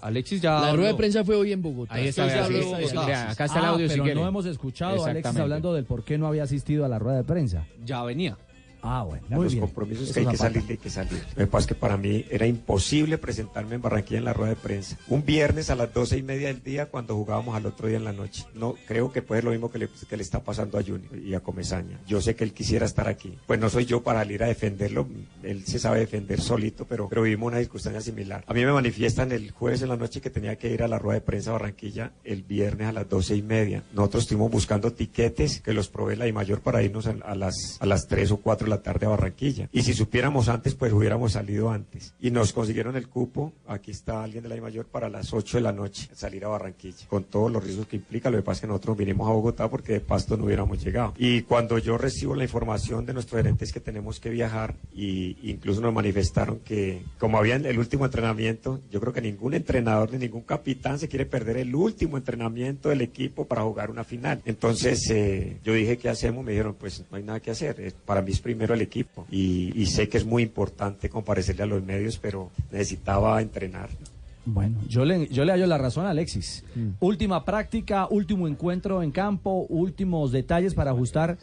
Alexis ya. La rueda de prensa fue hoy en Bogotá. Ahí está, Bogotá. vea, acá está el Ah, audio si pero quiere. no hemos escuchado a Alexis hablando del por qué no había asistido a la rueda de prensa. Ya venía. Ah, bueno, muy los bien. compromisos Eso que hay que salir, hay que salir. Lo que pasa es que para mí era imposible presentarme en Barranquilla en la rueda de prensa. Un viernes a las doce y media del día cuando jugábamos al otro día en la noche. No, creo que puede ser lo mismo que le, que le está pasando a Junior y a Comesaña. Yo sé que él quisiera estar aquí. Pues no soy yo para salir a defenderlo. Él se sabe defender solito, pero, pero vivimos una circunstancia similar. A mí me manifiestan el jueves en la noche que tenía que ir a la rueda de prensa a Barranquilla el viernes a las doce y media. Nosotros estuvimos buscando tiquetes que los provee la I mayor para irnos a, a las, a las 3 o 4 la tarde a Barranquilla. Y si supiéramos antes, pues hubiéramos salido antes. Y nos consiguieron el cupo, aquí está alguien de la I Mayor, para las 8 de la noche salir a Barranquilla, con todos los riesgos que implica. Lo que pasa es que nosotros vinimos a Bogotá porque de Pasto no hubiéramos llegado. Y cuando yo recibo la información de nuestros gerentes que tenemos que viajar, y incluso nos manifestaron que, como había el último entrenamiento, yo creo que ningún entrenador ni ningún capitán se quiere perder el último entrenamiento del equipo para jugar una final. Entonces eh, yo dije, ¿qué hacemos? Me dijeron, pues no hay nada que hacer. Para mí es primero el equipo. Y, y sé que es muy importante comparecerle a los medios, pero necesitaba entrenar. Bueno, yo le, yo le hallo la razón a Alexis. Última práctica, último encuentro en campo, últimos detalles para ajustar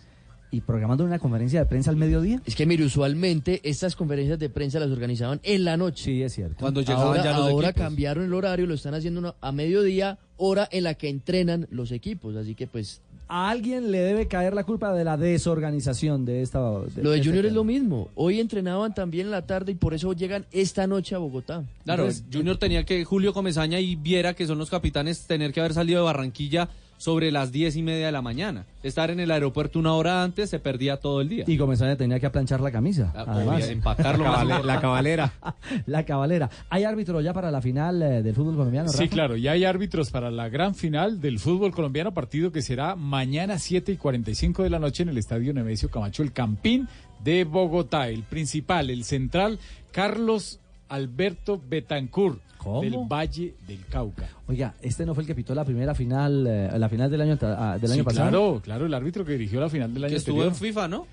y programando una conferencia de prensa al mediodía. Es que mire, usualmente estas conferencias de prensa las organizaban en la noche. Sí, es cierto. Cuando llegaban ahora, ya los ahora equipos. cambiaron el horario, lo están haciendo una- a mediodía, hora en la que entrenan los equipos. Así que pues A alguien le debe caer la culpa de la desorganización de esta. de- lo de este Junior es lo mismo. Hoy entrenaban también en la tarde y por eso llegan esta noche a Bogotá. Claro, Entonces, Junior tenía que, Julio Comesaña y Viera, que son los capitanes, tener que haber salido de Barranquilla sobre las diez y media de la mañana. Estar en el aeropuerto una hora antes se perdía todo el día. Y Comesaña tenía que aplanchar la camisa. además. empacarlo La cabale- importante. la cabalera. la cabalera. ¿Hay árbitro ya para la final eh, del fútbol colombiano? Sí, Rafa? claro, ya hay árbitros para la gran final del fútbol colombiano, partido que será mañana 7 y 45 de la noche en el Estadio Nemesio Camacho, el Campín de Bogotá. El principal, el central, Carlos Alberto Betancur, ¿Cómo? del Valle del Cauca. Oiga, este no fue el que pitó la primera final, eh, la final del año, ah, del Sí, año pasado. Claro, claro, el árbitro que dirigió la final del año Que estuvo anterior. en FIFA, ¿no?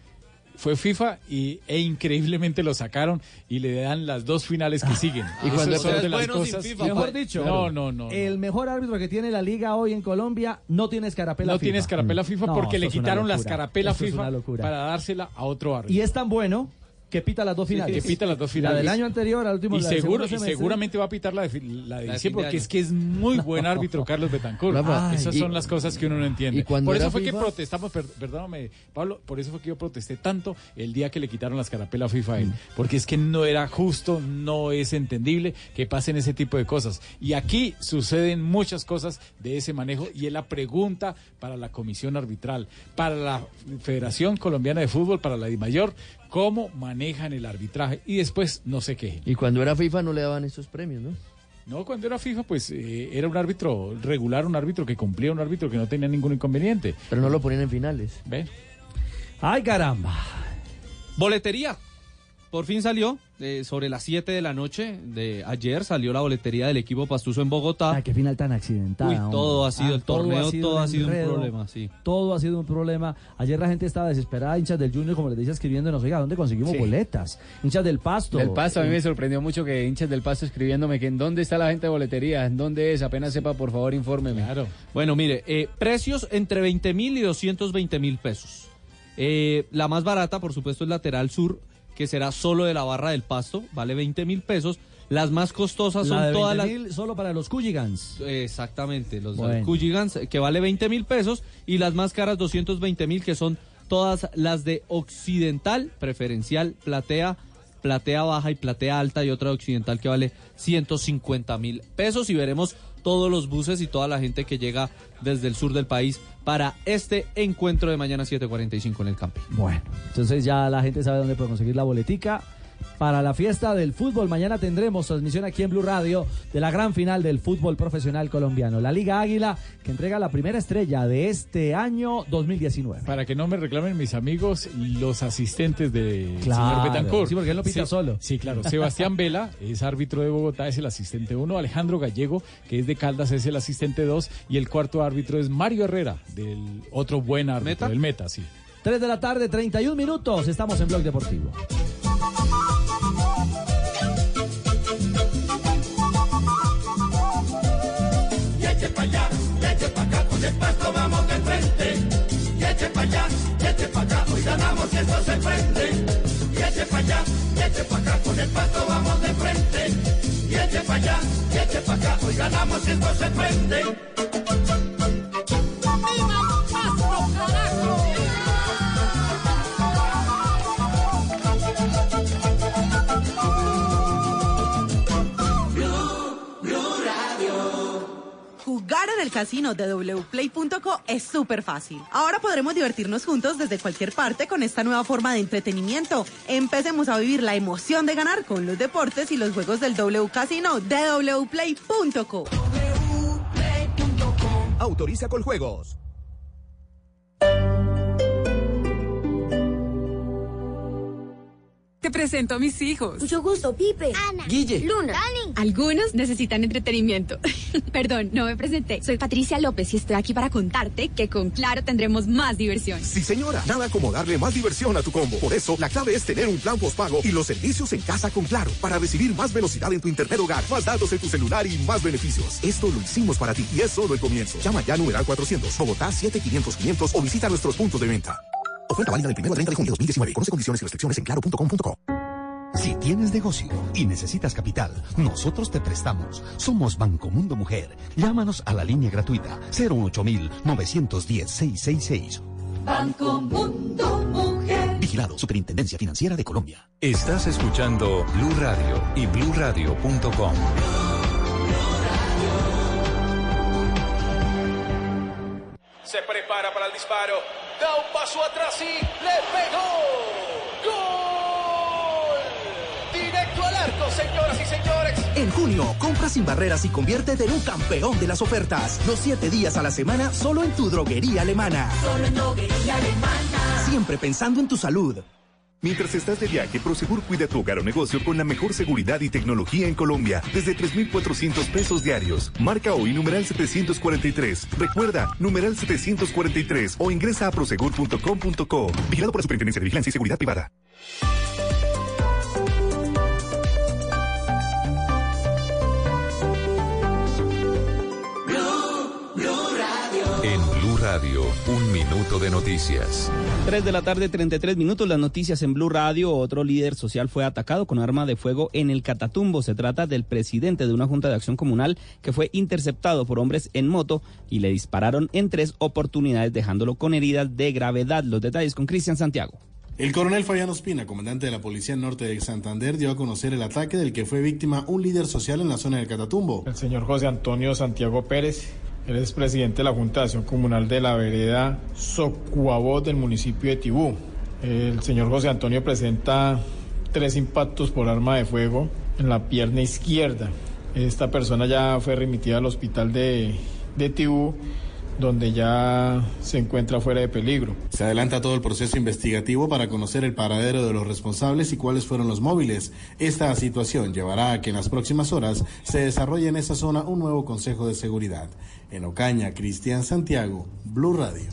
Fue FIFA y, e increíblemente lo sacaron y le dan las dos finales que siguen. Y Esas cuando son es de las bueno sin cosas- FIFA, Mejor dicho, No, no, no. El mejor árbitro que tiene la liga hoy en Colombia no tiene escarapela No FIFA. tiene escarapela FIFA No, porque le quitaron la escarapela FIFA una locura. para dársela a otro árbitro. Y es tan bueno que pita las dos Sí, finales. que pita las dos La finales. del año anterior al último y la seguro, y seguramente va a pitar la de, la de La porque es que es muy buen árbitro Carlos Betancourt. Esas y- son las cosas que uno no entiende. y Por eso fue que protestamos, per- perdóname, Pablo, por eso fue que yo protesté tanto el día que le quitaron la escarapela a FIFA a él, porque es que no era justo, no es entendible que pasen ese tipo de cosas. Y aquí suceden muchas cosas de ese manejo y es la pregunta para la comisión arbitral, para la Federación Colombiana de Fútbol, para la DIMAYOR, cómo manejan el arbitraje y después no se quejen. y cuando era FIFA no le daban estos premios, ¿no? No, cuando era FIFA, pues eh, era un árbitro regular, un árbitro que cumplía, un árbitro que no tenía ningún inconveniente. Pero no lo ponían en finales. ¿Ve? Ay, caramba. Boletería. Por fin salió, eh, sobre las 7 de la noche de ayer salió la boletería del equipo pastuso en Bogotá. Ah, qué final tan accidentada. Uy, hombre. todo ha sido el torneo, todo ha sido un enredo, problema, sí. Todo ha sido un problema. Ayer la gente estaba desesperada, hinchas del Junior, como les decía, escribiéndonos, oiga, ¿dónde conseguimos Sí. boletas? Hinchas del Pasto. Del Pasto, a mí me sorprendió mucho que hinchas del Pasto escribiéndome que en dónde está la gente de boletería, en dónde es, apenas sepa, por favor, infórmeme. Claro. Bueno, mire, eh, precios entre 20 mil y 220 mil pesos. Eh, la más barata, por supuesto, es lateral sur, que será solo de la barra del pasto, vale 20 mil pesos. Las más costosas son de todas las... 20.000 solo para los Cooligans. Exactamente, los Bueno. Cooligans, que vale 20 mil pesos, y las más caras 220 mil, que son todas las de Occidental, preferencial, platea, platea baja y platea alta, y otra de Occidental que vale 150 mil pesos, y veremos todos los buses y toda la gente que llega desde el sur del país para este encuentro de mañana 7.45 en el campo. Bueno, entonces ya la gente sabe dónde puede conseguir la boletica. Para la fiesta del fútbol, mañana tendremos transmisión aquí en Blue Radio de la gran final del fútbol profesional colombiano. La Liga Águila, que entrega la primera estrella de este año 2019. Para que no me reclamen mis amigos, los asistentes del Claro, señor Betancourt. sí, porque él no pita Sí, solo. Sí, claro. Sebastián Vela es árbitro de Bogotá, es el asistente 1. Alejandro Gallego, que es de Caldas, es el asistente 2. Y el cuarto árbitro es Mario Herrera, del otro buen árbitro, ¿Meta? del Meta, sí. 3 de la tarde, 31 minutos. Estamos en Blog Deportivo. Eche pa' allá, eche pa' acá, con el pasto vamos de frente. Y eche pa' allá, eche pa' acá, hoy ganamos y esto se prende. Y eche pa' allá, eche pa' acá, con el pasto vamos de frente. Y eche pa' allá, eche pa' acá, hoy ganamos y esto se prende. El casino de wplay.co es súper fácil. Ahora podremos divertirnos juntos desde cualquier parte con esta nueva forma de entretenimiento. Empecemos a vivir la emoción de ganar con los deportes y los juegos del W Casino de wplay.co. Autoriza con juegos. Te presento a mis hijos. Mucho gusto, Pipe. Ana. Guille. Luna. Dani. Algunos necesitan entretenimiento. Perdón, no me presenté. Soy Patricia López y estoy aquí para contarte que con Claro tendremos más diversión. Sí, señora. Nada como darle más diversión a tu combo. Por eso, la clave es tener un plan postpago y los servicios en casa con Claro para recibir más velocidad en tu internet hogar, más datos en tu celular y más beneficios. Esto lo hicimos para ti y es solo el comienzo. Llama ya a numeral 400, Bogotá 7500 500 o visita nuestros puntos de venta. Oferta válida del 1 al 30 de junio de 2019. Conoce condiciones y restricciones en claro.com.co. Si tienes negocio y necesitas capital, nosotros te prestamos. Somos Banco Mundo Mujer. Llámanos a la línea gratuita 08910-666. Banco Mundo Mujer. Vigilado Superintendencia Financiera de Colombia. Estás escuchando Blue Radio y bluradio.com. Se prepara para el disparo. Da un paso atrás y le pegó. ¡Gol! Directo al arco, señoras y señores. En junio, compra sin barreras y conviértete en un campeón de las ofertas. Los siete días a la semana solo en tu droguería alemana. Solo en droguería alemana. Siempre pensando en tu salud. Mientras estás de viaje, Prosegur cuida tu hogar o negocio con la mejor seguridad y tecnología en Colombia, desde 3,400 pesos diarios. Marca hoy numeral 743. Recuerda, numeral 743 o ingresa a prosegur.com.co. Vigilado por la Superintendencia de Vigilancia y Seguridad Privada. De noticias. 3 de la tarde, 33 minutos. Las noticias en Blue Radio. Otro líder social fue atacado con arma de fuego en el Catatumbo. Se trata del presidente de una junta de acción comunal que fue interceptado por hombres en moto y le dispararon en tres oportunidades, dejándolo con heridas de gravedad. Los detalles con Cristian Santiago. El coronel Fabiano Espina, comandante de la Policía Norte de Santander, dio a conocer el ataque del que fue víctima un líder social en la zona del Catatumbo. El señor José Antonio Santiago Pérez, él es presidente de la Junta de Acción Comunal de la vereda Socuabot del municipio de Tibú. El señor José Antonio presenta tres impactos por arma de fuego en la pierna izquierda. Esta persona ya fue remitida al hospital de, de Tibú donde ya se encuentra fuera de peligro. Se adelanta todo el proceso investigativo para conocer el paradero de los responsables y cuáles fueron los móviles. Esta situación llevará a que en las próximas horas se desarrolle en esa zona un nuevo Consejo de Seguridad. En Ocaña, Cristian Santiago, Blue Radio.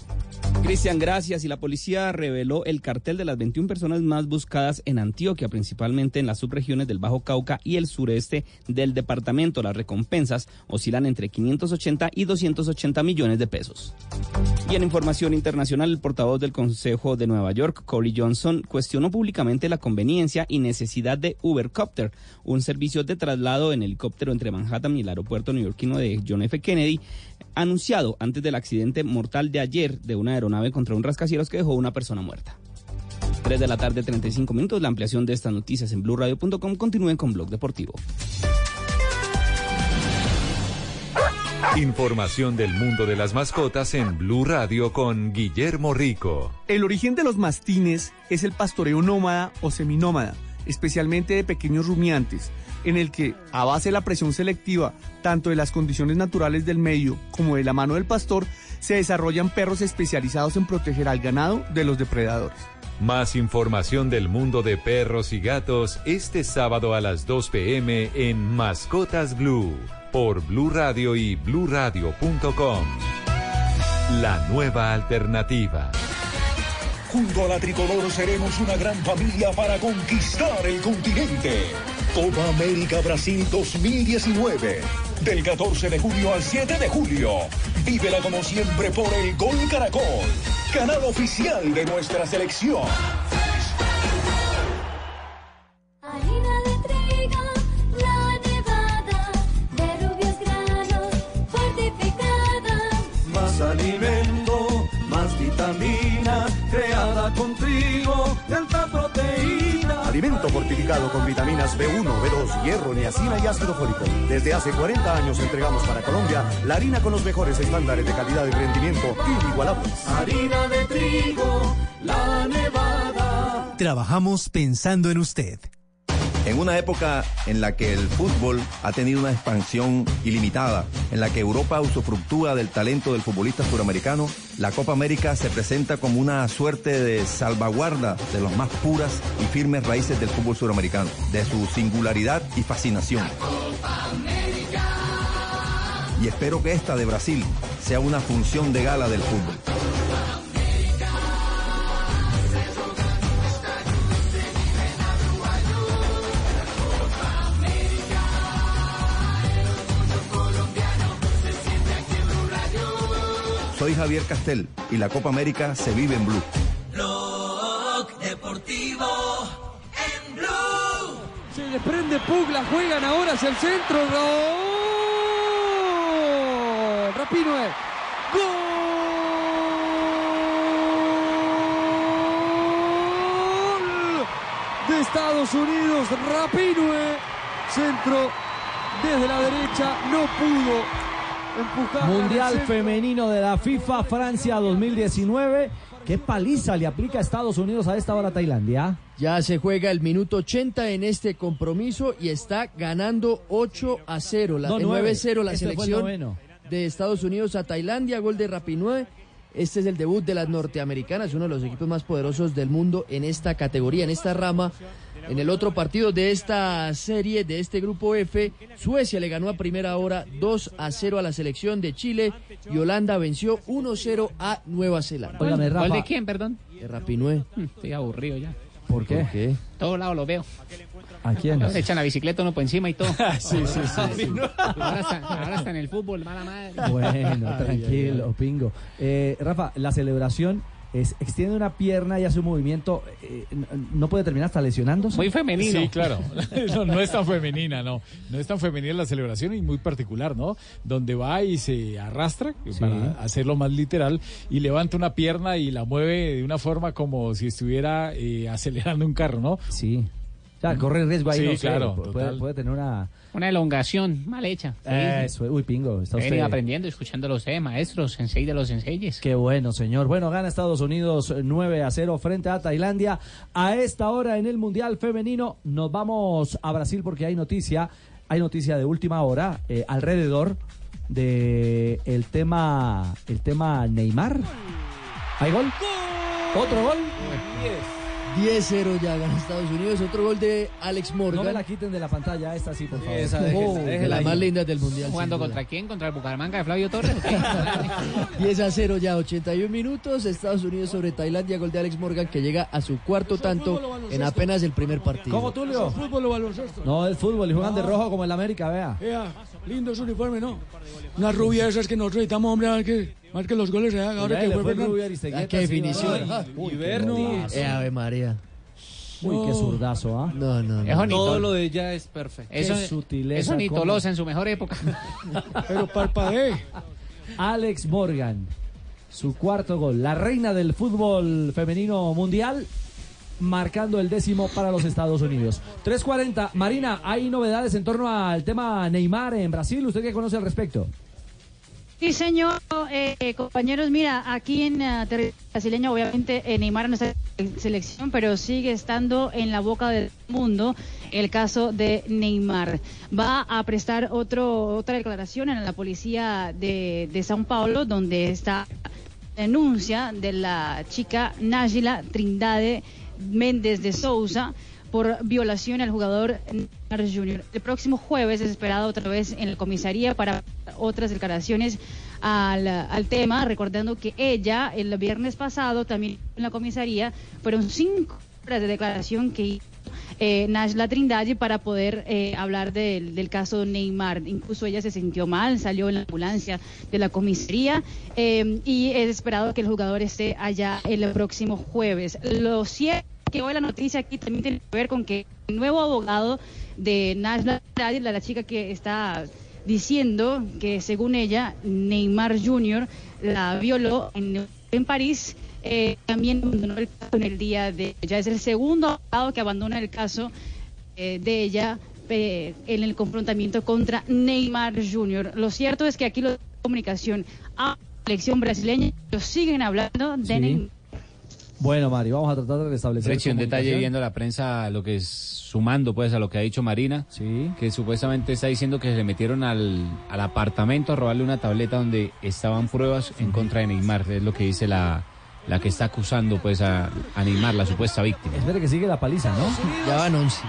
Cristian, gracias. Y la policía reveló el cartel de las 21 personas más buscadas en Antioquia, principalmente en las subregiones del Bajo Cauca y el sureste del departamento. Las recompensas oscilan entre 580 y 280 millones de pesos. Y en información internacional, el portavoz del Consejo de Nueva York, Corey Johnson, cuestionó públicamente la conveniencia y necesidad de Ubercopter, un servicio de traslado en helicóptero entre Manhattan y el aeropuerto neoyorquino de John F. Kennedy, anunciado antes del accidente mortal de ayer de una aeronave contra un rascacielos que dejó una persona muerta. 3 de la tarde, 35 minutos. La ampliación de estas noticias en blurradio.com. Continúen con Blog Deportivo. Información del mundo de las mascotas en Blue Radio con Guillermo Rico. El origen de los mastines es el pastoreo nómada o seminómada, especialmente de pequeños rumiantes, en el que, a base de la presión selectiva, tanto de las condiciones naturales del medio como de la mano del pastor, se desarrollan perros especializados en proteger al ganado de los depredadores. Más información del mundo de perros y gatos este sábado a las 2 pm en Mascotas Blue por Blue Radio y bluradio.com. La nueva alternativa. Junto a la tricolor seremos una gran familia para conquistar el continente. Copa América Brasil 2019. Del 14 de junio al 7 de julio. Vívela como siempre por el Gol Caracol, canal oficial de nuestra selección. Con vitaminas B1, B2, hierro, niacina y ácido fólico. Desde hace 40 años entregamos para Colombia la harina con los mejores estándares de calidad y rendimiento inigualables. Harina de trigo, la nevada. Trabajamos pensando en usted. En una época en la que el fútbol ha tenido una expansión ilimitada, en la que Europa usufructúa del talento del futbolista suramericano, la Copa América se presenta como una suerte de salvaguarda de las más puras y firmes raíces del fútbol suramericano, de su singularidad y fascinación. Y espero que esta de Brasil sea una función de gala del fútbol. Soy Javier Castel y la Copa América se vive en Blue. Blog Deportivo en Blue. Se desprende Pug, la juegan ahora hacia el centro. ¡Gol! Rapinoe. ¡Gol! De Estados Unidos, Rapinoe. Centro desde la derecha, no pudo. Mundial femenino de la FIFA Francia 2019. ¿Qué paliza le aplica a Estados Unidos a esta hora a Tailandia? Ya se juega el minuto 80 en este compromiso y está ganando 8 a 0. La, No, el nueve. 9-0 la Este selección de Estados Unidos a Tailandia, gol de Rapinoe. Este es el debut de las norteamericanas, uno de los equipos más poderosos del mundo en esta categoría, en esta rama. En el otro partido de esta serie, de este grupo F, Suecia le ganó a primera hora 2 a 0 a la selección de Chile y Holanda venció 1-0 a Nueva Zelanda. Óigame, Rafa. ¿Gol de quién, perdón? De Rapinoe. Mm, Estoy aburrido ya. ¿Por qué? ¿Por qué? Todos lados lo veo. ¿A quién? Se echan la bicicleta uno por encima y todo. Sí, sí, sí, sí. Ahora, está, ahora está en el fútbol, mala madre. Bueno, tranquilo, pingo. Eh, Rafa, la celebración es extiende una pierna y hace un movimiento. eh, no puede terminar hasta lesionándose. Muy femenino. Sí, claro. No, no es tan femenina, no. No es tan femenina la celebración y muy particular, ¿no? Donde va y se arrastra, para hacerlo más literal, y levanta una pierna y la mueve de una forma como si estuviera eh, acelerando un carro, ¿no? Sí. O sea, corre riesgo ahí, Sí, no sé, claro, pu- puede, tener una... Una elongación mal hecha. Eso, uy, pingo, está He usted... aprendiendo, escuchando los eh, maestros, sensei de los senseies. Qué bueno, señor. Bueno, gana Estados Unidos 9 a 0 frente a Tailandia. A esta hora en el Mundial Femenino nos vamos a Brasil porque hay noticia, hay noticia de última hora eh, alrededor de el tema, el tema Neymar. ¿Hay gol? ¿Otro gol? 10-0 ya gana Estados Unidos. Otro gol de Alex Morgan. No me la quiten de la pantalla, esta sí, por favor. Esa, Oh, de Las más lindas del mundial. ¿Jugando contra quién? ¿Contra el Bucaramanga de Flavio Torres? o qué? 10 a 0 ya, 81 minutos. Estados Unidos sobre Tailandia, gol de Alex Morgan que llega a su cuarto tanto en apenas el primer partido. ¿Cómo, Tulio? Fútbol o baloncesto. No, es fútbol y juegan de Ah. rojo como el América, vea. Ea, lindo su uniforme, ¿no? Una rubia esas que nosotros necesitamos, hombre, a ver que, a ver que los goles se hagan. Ahora Ya que fue Fernando. Ah, qué definición. Iberno. golazo. Eh, Ave María. Uy, qué zurdazo, ¿ah? No, no, Es bonito. Todo lo de ella es perfecto. Eso, Qué sutileza, eso ni cómo- Tolosa en su mejor época. Pero parpadeé. Alex Morgan, su cuarto gol, la reina del fútbol femenino mundial, marcando el décimo para los Estados Unidos. 3.40, Marina, ¿hay novedades en torno al tema Neymar en Brasil? ¿Usted qué conoce al respecto? Sí, señor, eh, compañeros, mira, aquí en eh, territorio brasileño, obviamente eh, Neymar no está en selección, pero sigue estando en la boca del mundo el caso de Neymar. Va a prestar otro, otra declaración en la policía de, de Sao Paulo, donde está denuncia de la chica Nájila Trindade Méndez de Souza por violación al jugador Neymar Jr. El próximo jueves es esperado otra vez en la comisaría para otras declaraciones al, al tema, recordando que ella el viernes pasado también en la comisaría fueron cinco horas de declaración que hizo eh, Najla Trindade para poder eh, hablar del, del caso Neymar. Incluso ella se sintió mal, salió en la ambulancia de la comisaría eh, y es esperado que el jugador esté allá el próximo jueves. Lo cierto que hoy la noticia aquí también tiene que ver con que el nuevo abogado de Trindade, la, la chica que está diciendo que según ella Neymar Jr. la violó en, en París eh, también abandonó el caso en el día de ya es el segundo abogado que abandona el caso eh, de ella eh, en el confrontamiento contra Neymar Jr. Lo cierto es que aquí la comunicación a la selección brasileña lo siguen hablando de Sí. Neymar. Bueno, Mari, vamos a tratar de restablecer. Rechi, un detalle viendo la prensa, lo que es sumando pues a lo que ha dicho Marina, que supuestamente está diciendo que se le metieron al, al apartamento a robarle una tableta donde estaban pruebas en contra de Neymar, es lo que dice la, la que está acusando pues a, a Neymar, la supuesta víctima. Espere que sigue la paliza, ¿no? Ya van 11.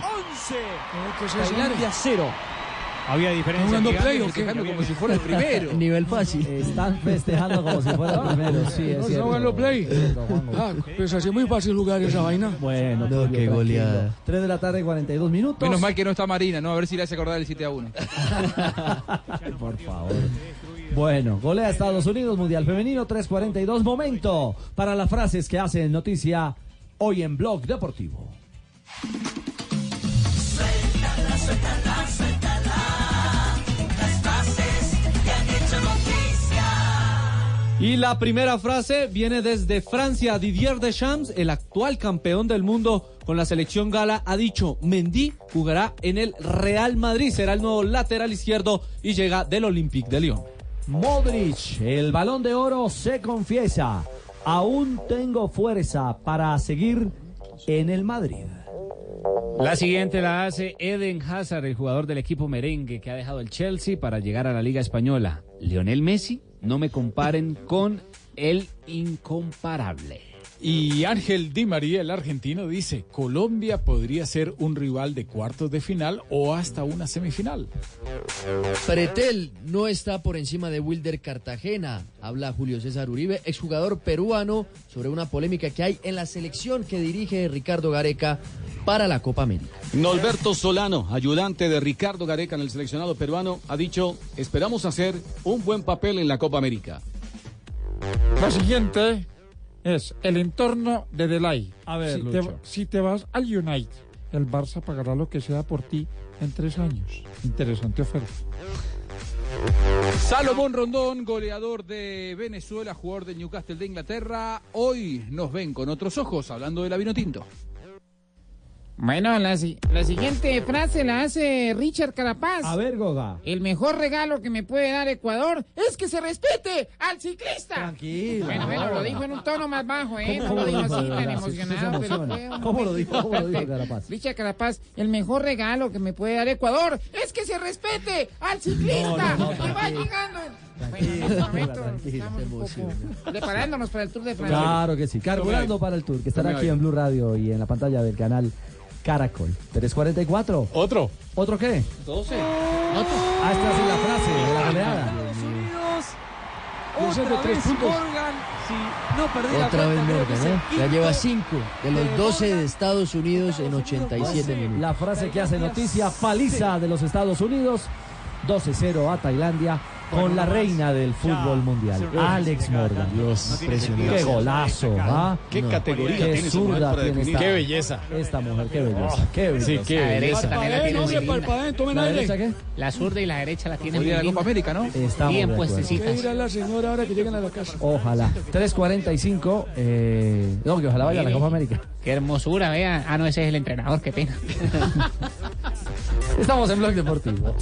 Tailandia cero. Había diferencia ¿Jugando play o festejando como si fuera el primero. Nivel fácil. Están festejando como si fuera el primero, sí, es ¿No cierto. jugando play? Ah, pues así es muy fácil jugar esa vaina. Bueno, No, qué goleada. 3 de la tarde, 42 minutos. Menos mal que no está Marina, ¿no? A ver si le hace acordar el 7 a 1. Por favor. Bueno, golea Estados Unidos, Mundial Femenino 342. Momento para las frases que hacen noticia hoy en Blog Deportivo. Suéltala, suéltala. Y la primera frase viene desde Francia. Didier Deschamps, el actual campeón del mundo con la selección gala, ha dicho, Mendy jugará en el Real Madrid, será el nuevo lateral izquierdo y llega del Olympique de Lyon. Modric, el balón de oro se confiesa. Aún tengo fuerza para seguir en el Madrid. La siguiente la hace Eden Hazard, el jugador del equipo merengue que ha dejado el Chelsea para llegar a la Liga Española. Lionel Messi, no me comparen con el incomparable. Y Ángel Di María, el argentino, dice, Colombia podría ser un rival de cuartos de final o hasta una semifinal. Pretel no está por encima de Wilder Cartagena. Habla Julio César Uribe, exjugador peruano, sobre una polémica que hay en la selección que dirige Ricardo Gareca para la Copa América. Norberto Solano, ayudante de Ricardo Gareca en el seleccionado peruano, ha dicho, esperamos hacer un buen papel en la Copa América. La siguiente es el entorno de Delay. A ver, si te, si te vas al United, el Barça pagará lo que sea por ti en tres años. Interesante oferta. Salomón Rondón, goleador de Venezuela, jugador del Newcastle de Inglaterra. Hoy nos ven con otros ojos hablando de la vino tinto. Bueno, la, si- la siguiente frase la hace Richard Carapaz. A ver, Goga. El mejor regalo que me puede dar Ecuador es que se respete al ciclista. Tranquilo. Bueno, bueno, lo dijo en un tono más bajo, ¿eh? No lo dijo así tan emocionado, pero fue ¿Cómo lo dijo? ¿Cómo lo dijo momento. Carapaz? Richard Carapaz, el mejor regalo que me puede dar Ecuador es que se respete al ciclista No, no, no, que va tranquilo. llegando. Bueno, en este momento tranquilo, estamos un poco preparándonos para el Tour de Francia. Claro que sí. Carburando para el tour, que estará aquí en Blue Radio y en la pantalla del canal Caracol. 344. ¿Otro? ¿Otro qué? 12. Ah, esta es la frase de la goleada. Es de tres puntos. no perdí Otra vez Morgan, ¿eh? Ya lleva 5 de los 12 de Estados Unidos en 87 minutos. La frase que hace noticia, paliza de los Estados Unidos, 12-0 a Tailandia con la reina del fútbol mundial, Alex Morgan. Dios, impresionante. Qué golazo, ¿ah? Qué No. categoría Qué zurda para tiene esta, Qué belleza. Esta mujer, qué belleza. Qué belleza. Sí, qué La derecha belleza. también la tiene muy linda. ¿La derecha qué? La zurda y la derecha la tiene día la. Copa América, ¿no? Estamos Bien de puestecitas. ¿Qué dirá la señora ahora que lleguen a la casa? Ojalá. 3.45. Eh, no, que ojalá vaya a la. Copa América. Qué hermosura, vea. Ah, no, ese es el entrenador, qué pena. Estamos en Blog Deportivo.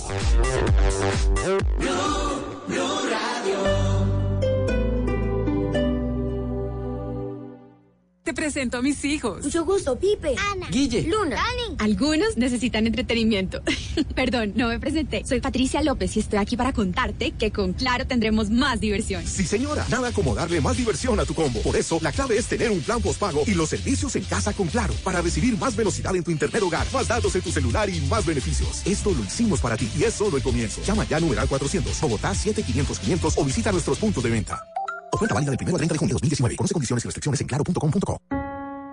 Te presento a mis hijos. Mucho gusto, Pipe. Ana. Guille. Luna. Dani. Algunos necesitan entretenimiento. Perdón, no me presenté. Soy Patricia López y estoy aquí para contarte que con Claro tendremos más diversión. Sí, señora. Nada como darle más diversión a tu combo. Por eso, la clave es tener un plan postpago y los servicios en casa con Claro para recibir más velocidad en tu internet hogar, más datos en tu celular y más beneficios. Esto lo hicimos para ti y es solo el comienzo. Llama ya a numeral 400, Bogotá 7500 500 o visita nuestros puntos de venta. Oferta válida del 1 al 30 de junio de 2019. Conoce condiciones y restricciones en claro.com.co.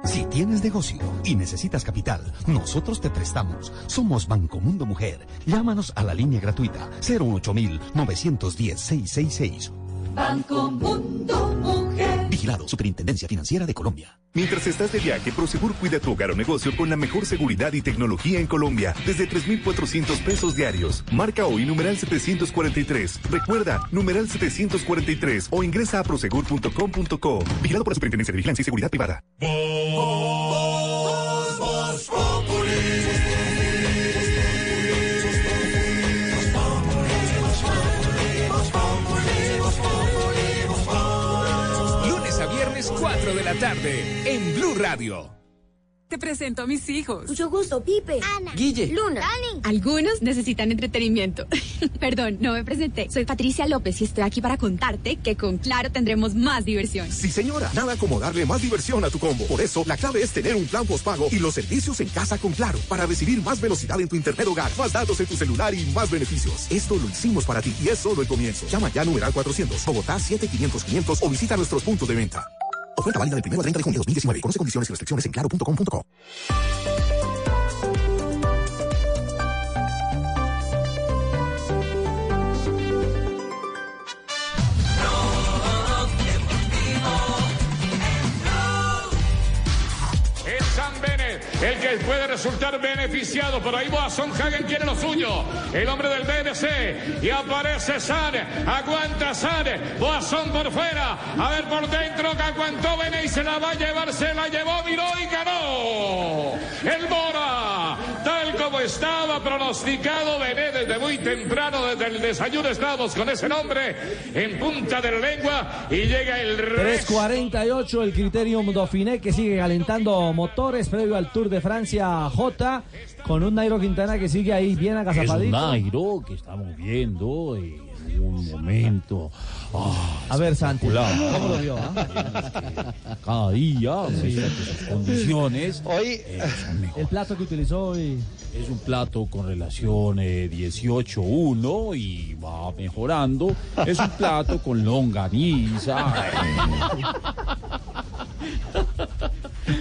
Si tienes negocio y necesitas capital, nosotros te prestamos. Somos Banco Mundo Mujer. Llámanos a la línea gratuita 08910 666. Banco Mundo Mujer. Vigilado Superintendencia Financiera de Colombia. Mientras estás de viaje, Prosegur cuida tu hogar o negocio con la mejor seguridad y tecnología en Colombia, desde 3,400 pesos diarios. Marca hoy numeral 743. Recuerda, numeral 743 o ingresa a prosegur.com.co. Vigilado por la Superintendencia de Vigilancia y Seguridad Privada. La tarde en Blue Radio. Te presento a mis hijos. Mucho gusto, Pipe. Ana. Guille. Luna. Algunos necesitan entretenimiento. Perdón, no me presenté. Soy Patricia López y estoy aquí para contarte que con Claro tendremos más diversión. Sí, señora. Nada como darle más diversión a tu combo. Por eso, la clave es tener un plan postpago y los servicios en casa con Claro para recibir más velocidad en tu internet hogar, más datos en tu celular y más beneficios. Esto lo hicimos para ti y es solo el comienzo. Llama ya a numeral 400, Bogotá 7500 500 o visita nuestros puntos de venta. Oferta válida del 1 al 30 de junio de 2019. Conoce condiciones y restricciones en claro.com.co. el que puede resultar beneficiado. Por ahí Boasson Hagen quiere lo suyo. El hombre del BBC. Y aparece San. Aguanta San. Boasson por fuera. A ver por dentro que aguantó Bennett y se la va a llevar. Se la llevó, miró y ganó. El Mora. Como estaba pronosticado Bennett desde muy temprano, desde el desayuno estábamos con ese nombre en punta de la lengua. Y llega el rey. 3.48 el Criterium Dauphiné que sigue calentando motores previo al Tour de Francia J con un Nairo Quintana que sigue ahí bien Es un agazapadito. Nairo que estamos viendo en un momento. ah, A ver, Santi. ¿cómo lo vio? ah? Cada día que sus condiciones Hoy eh, el plato que utilizó hoy Es un plato con relación eh, 18-1 y va mejorando. Es un plato con longaniza.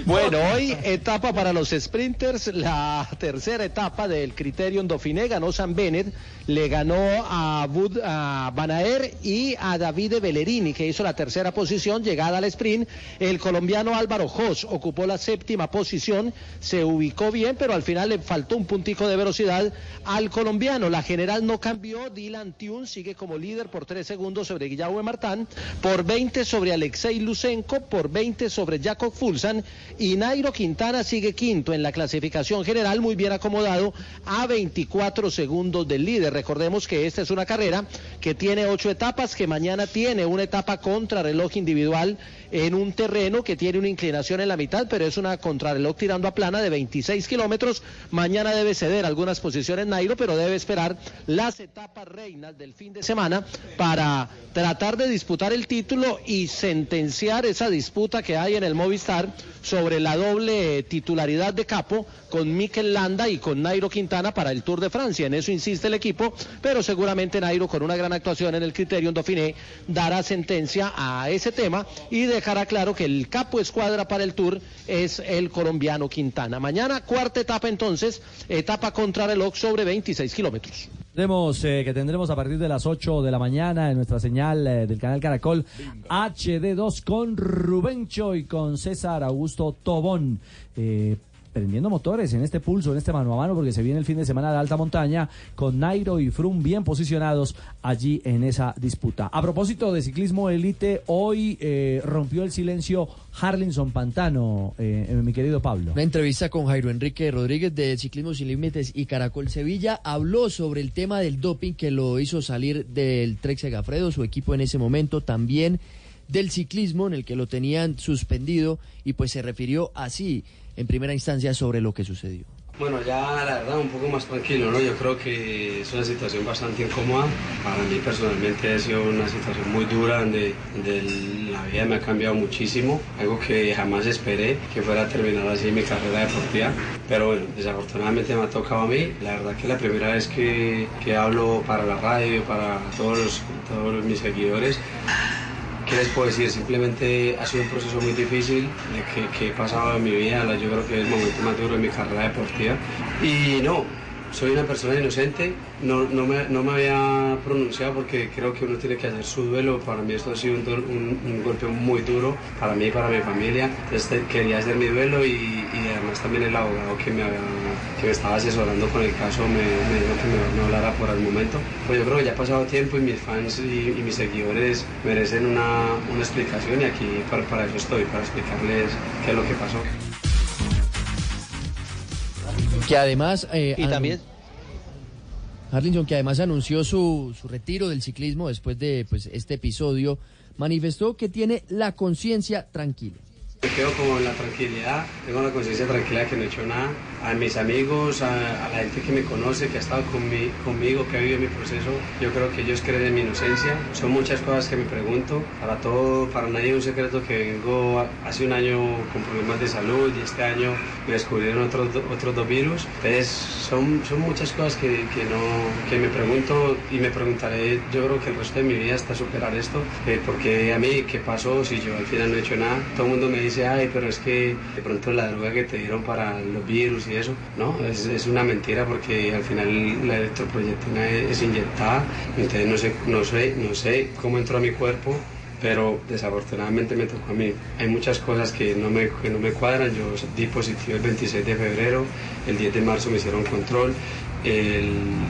Bueno, hoy etapa para los sprinters, la tercera etapa del Criterium Dauphiné, ganó San Bennett, le ganó a, Bud, a Van Aert y a Davide Bellerini, que hizo la tercera posición, llegada al sprint, el colombiano Álvaro Jos ocupó la séptima posición, se ubicó bien, pero al final le faltó un puntico de velocidad al colombiano, la general no cambió, Dylan Tune sigue como líder por 3 segundos sobre Guillermo Martán, por 20 sobre Alexei Lusenko, por 20 sobre Jacob Fulsan y Nairo Quintana sigue quinto en la clasificación general, muy bien acomodado a 24 segundos del líder. Recordemos que esta es una carrera que tiene ocho etapas, que mañana tiene una etapa contra reloj individual en un terreno que tiene una inclinación en la mitad, pero es una contrarreloj tirando a plana de 26 kilómetros. Mañana debe ceder algunas posiciones Nairo, pero debe esperar las etapas reinas del fin de semana para tratar de disputar el título y sentenciar esa disputa que hay en el Movistar sobre la doble titularidad de Capo con Mikel Landa y con Nairo Quintana para el Tour de Francia. En eso insiste el equipo, pero seguramente Nairo con una gran actuación en el Criterium Dauphiné dará sentencia a ese tema y dejará claro que el capo escuadra para el Tour es el colombiano Quintana. Mañana cuarta etapa entonces, etapa contra reloj sobre 26 kilómetros. Tendremos, eh, que tendremos a partir de las 8 de la mañana en nuestra señal eh, del canal Caracol HD2 con Rubencho y con César Augusto Tobón. Eh, prendiendo motores en este pulso, en este mano a mano, porque se viene el fin de semana de alta montaña con Nairo y Frum bien posicionados allí en esa disputa. A propósito de ciclismo elite, hoy eh, rompió el silencio Harlinson Pantano, eh, mi querido Pablo. Una entrevista con Jairo Enrique Rodríguez de Ciclismo Sin Límites y Caracol Sevilla habló sobre el tema del doping que lo hizo salir del Trek Segafredo, su equipo en ese momento, también del ciclismo en el que lo tenían suspendido y pues se refirió así en primera instancia sobre lo que sucedió. Bueno, ya la verdad un poco más tranquilo, ¿no? Yo creo que es una situación bastante incómoda. Para mí personalmente ha sido una situación muy dura donde, donde la vida me ha cambiado muchísimo. Algo que jamás esperé que fuera a terminar así mi carrera deportiva. Pero bueno, desafortunadamente me ha tocado a mí. La verdad que la primera vez que, que hablo para la radio, para todos, todos mis seguidores. ¿Qué les puedo decir? Simplemente ha sido un proceso muy difícil que, que he pasado en mi vida. Yo creo que es el momento más duro de mi carrera deportiva. Y no, soy una persona inocente, no, no, me, no me había pronunciado porque creo que uno tiene que hacer su duelo. Para mí esto ha sido un, un- un golpe muy duro, para mí y para mi familia. Entonces te- quería hacer mi duelo y, y además también el abogado que me, había- que me estaba asesorando con el caso me, dijo que me, no hablara por el momento. Pues yo creo que ya ha pasado tiempo y mis fans y, y mis seguidores merecen una, una explicación y aquí para, para eso estoy, para explicarles qué es lo que pasó. Que además... eh, Y también- Harlinson, que además anunció su, su retiro del ciclismo después de pues, este episodio, manifestó que tiene la conciencia tranquila. Me quedo como en la tranquilidad, tengo la conciencia tranquila que no he hecho nada. A mis amigos, a, a la gente que me conoce, que ha estado conmi- conmigo, que ha vivido mi proceso, yo creo que ellos creen en mi inocencia. Son muchas cosas que me pregunto. Para todo, para nadie es un secreto que vengo hace un año con problemas de salud y este año me descubrieron otros dos virus. Entonces, son, son muchas cosas que, que, no, que me pregunto y me preguntaré, yo creo que el resto de mi vida hasta superar esto, eh, porque a mí, ¿qué pasó si yo al final no he hecho nada? Todo el mundo me dice, ay, pero es que de pronto la droga que te dieron para los virus y eso, no, es, es una mentira porque al final la electroproyectina es, es inyectada, entonces no sé, no sé, no sé cómo entró a mi cuerpo, pero desafortunadamente me tocó a mí. Hay muchas cosas que no me, que no me cuadran. Yo di positivo el 26 de febrero, el 10 de marzo me hicieron control, el,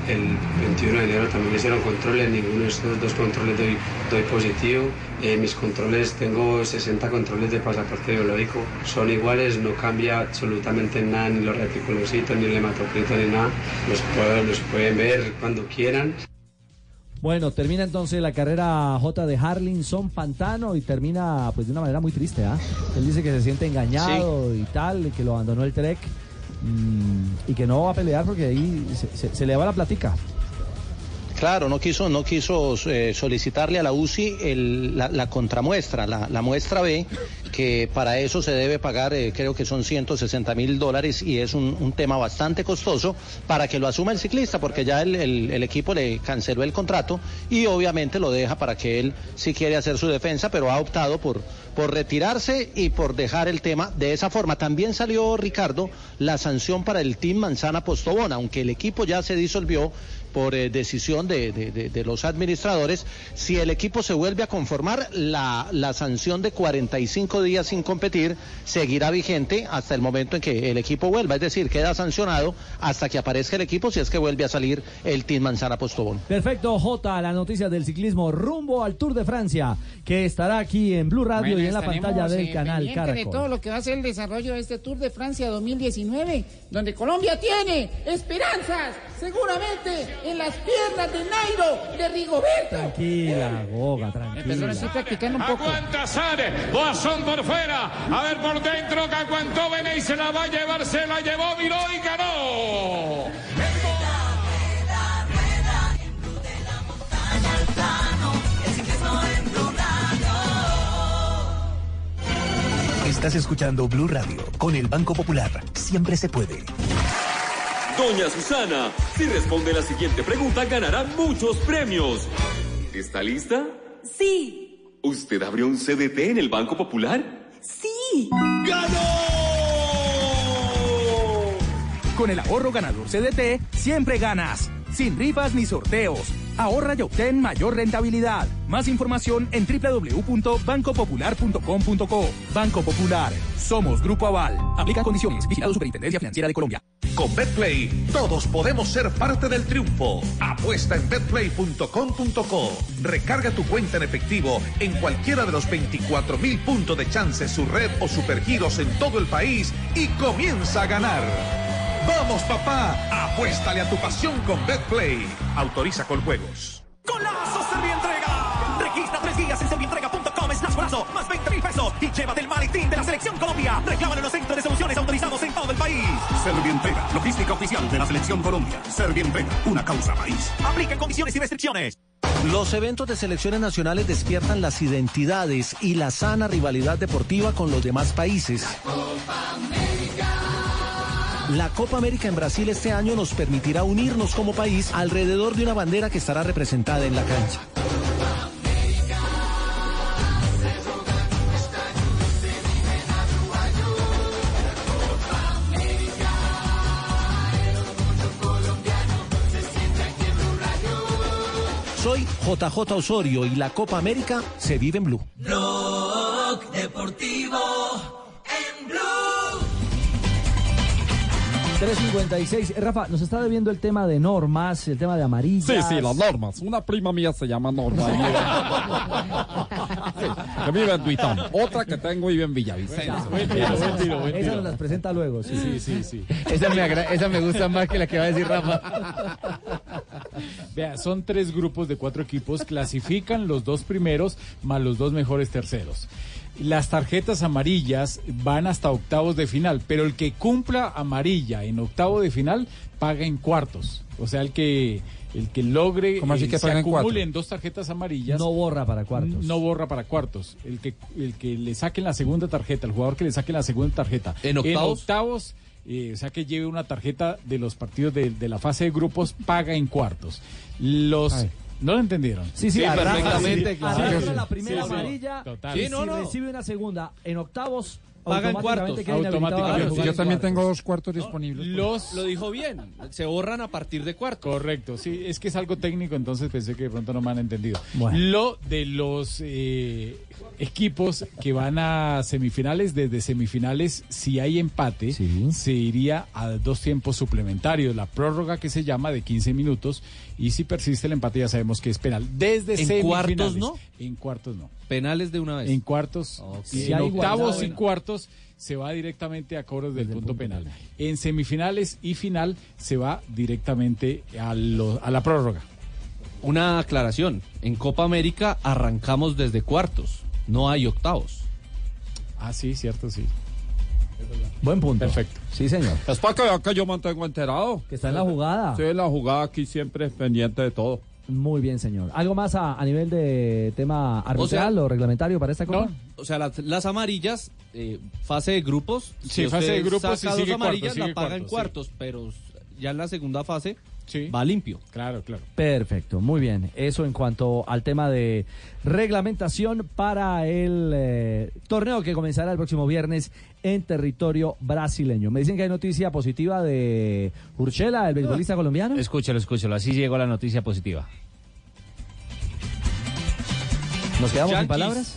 el 21 de enero también me hicieron control, en ninguno de estos dos controles doy, doy positivo. Eh, mis controles, tengo 60 controles de pasaporte biológico, son iguales, no cambia absolutamente nada, ni los reticulocitos, ni el hematocrito, ni nada. Los, puedo- los pueden ver cuando quieran. Bueno, termina entonces la carrera J de Harlinson Pantano y termina pues de una manera muy triste, ¿ah? Él dice que se siente engañado y tal, que lo abandonó el Trek y que no va a pelear porque ahí se, se- se le va la platica. Claro, no quiso, no quiso eh, solicitarle a la UCI la, contramuestra, la, muestra B, que para eso se debe pagar, eh, creo que son 160 mil dólares y es un, tema bastante costoso para que lo asuma el ciclista, porque ya el equipo le canceló el contrato y obviamente lo deja para que él si quiere hacer su defensa, pero ha optado por, por retirarse y por dejar el tema de esa forma. También salió, Ricardo, la sanción para el Team Manzana Postobón, aunque el equipo ya se disolvió por eh, decisión de, de- de- de los administradores, si el equipo se vuelve a conformar, la, la sanción de 45 días sin competir seguirá vigente hasta el momento en que el equipo vuelva, es decir, queda sancionado hasta que aparezca el equipo si es que vuelve a salir el Team Manzana Postobón. Perfecto, J, la noticia del ciclismo rumbo al Tour de Francia, que estará aquí en Blue Radio Bueno, y en la pantalla del eh, canal de Caracol. todo lo que va a ser el desarrollo de este Tour de Francia 2019, donde Colombia tiene esperanzas, seguramente, en las piernas de Nairo, de Rigoberto. Tranquila, Goga, Empezó tranquila. así practicando un poco. Aguanta Sane, Boazón por fuera, a ver por dentro que aguantó Bene y se la va a llevar, se la llevó, miró y ganó. Estás escuchando Blue Radio con el Banco Popular. Siempre se puede. Doña Susana, si responde la siguiente pregunta ganará muchos premios. ¿Está lista? Sí, ¿Usted abrió un CDT en el Banco Popular? sí. Con el ahorro ganador CDT, siempre ganas. Sin rifas ni sorteos. Ahorra y obtén mayor rentabilidad. Más información en www.bancopopular.com.co. Banco Popular. Somos Grupo Aval. Aplica condiciones. Vigilado Superintendencia Financiera de Colombia. Con Betplay, todos podemos ser parte del triunfo. Apuesta en betplay.com.co. Recarga tu cuenta en efectivo en cualquiera de los 24 mil puntos de chances, su red o supergiros en todo el país y comienza a ganar. Vamos, papá, apuéstale a tu pasión con Betplay. Autoriza con juegos. ¡Golazo Servientrega! Registra tres días en servientrega.com slash golazo, más 20 mil pesos y llévate el maletín de la Selección Colombia. Reclámalo en los centros de soluciones autorizados en todo el país. Servientrega, logística oficial de la Selección Colombia. Servientrega, una causa país. Aplican condiciones y restricciones. Los eventos de selecciones nacionales despiertan las identidades y la sana rivalidad deportiva con los demás países. La Copa América la Copa América en Brasil este año nos permitirá unirnos como país alrededor de una bandera que estará representada en la cancha. Soy JJ Osorio y la Copa América se vive en Blue. Blog 356. Eh, Rafa, nos está debiendo el tema de normas, el tema de amarillas. Sí, sí, las normas. Una prima mía se llama Norma. Sí, que vive en Duitán. Otra que tengo vive en Villavicencio. Buen tiro, buen tiro, buen Esa tiro. nos las presenta luego, sí. Sí, sí, sí. Esa me, agra- esa me gusta más que la que va a decir Rafa. Vea, son tres grupos de cuatro equipos, clasifican los dos primeros más los dos mejores terceros. Las tarjetas amarillas van hasta octavos de final, pero el que cumpla amarilla en octavo de final paga en cuartos. O sea, el que el que logre ¿Cómo así eh, que se acumulen dos tarjetas amarillas No borra para cuartos. no borra para cuartos. El que el que le saquen la segunda tarjeta, el jugador que le saque la segunda tarjeta ¿En octavos? octavos, eh, o sea que lleve una tarjeta de los partidos de, de la fase de grupos, paga en cuartos. Los Ay. ¿No lo entendieron? Sí, sí, Sí, arranca- perfectamente, claro. arranca la primera Sí, sí. amarilla Total. y Sí, no, si no. recibe una segunda en octavos, Paga en automáticamente cuartos. Automáticamente. jugar Yo también cuartos. tengo dos cuartos disponibles. Los Lo dijo bien. Se borran a partir de cuarto. Correcto, sí, es que es algo técnico, entonces pensé que de pronto no me han entendido. Bueno. Lo de los eh, equipos que van a semifinales, desde semifinales, si hay empate, Sí. se iría a dos tiempos suplementarios, la prórroga que se llama de 15 minutos, y si persiste el empate ya sabemos que es penal. Desde ¿En semifinales. cuartos no? En cuartos no. Penales de una vez. En cuartos, Ok. y Si en hay octavos y cuartos se va directamente a cobros del Desde el punto, punto penal. penal. En semifinales y final se va directamente a, lo- a la prórroga. Una aclaración. En Copa América arrancamos desde cuartos. No hay octavos. Ah, sí, cierto, sí. Buen punto. Perfecto. Sí, señor. Es para que vean que yo mantengo enterado. Que está en la jugada. Sí, la jugada aquí siempre es pendiente de todo. Muy bien, señor. ¿Algo más a, a nivel de tema arbitral o, reglamentario para esta copa? O sea, las, las amarillas, eh, fase de grupos. Sí, si fase de grupos saca dos sigue amarillas, cuartos, sigue la paga en cuartos, cuartos, pero ya en la segunda fase Sí. va limpio. Claro, claro. Perfecto, muy bien. Eso en cuanto al tema de reglamentación para el eh, torneo que comenzará el próximo viernes en territorio brasileño. Me dicen que hay noticia positiva de Urchela, el beisbolista colombiano. Escúchalo, escúchalo. Así llegó la noticia positiva. ¿Nos quedamos sin Yankees. palabras?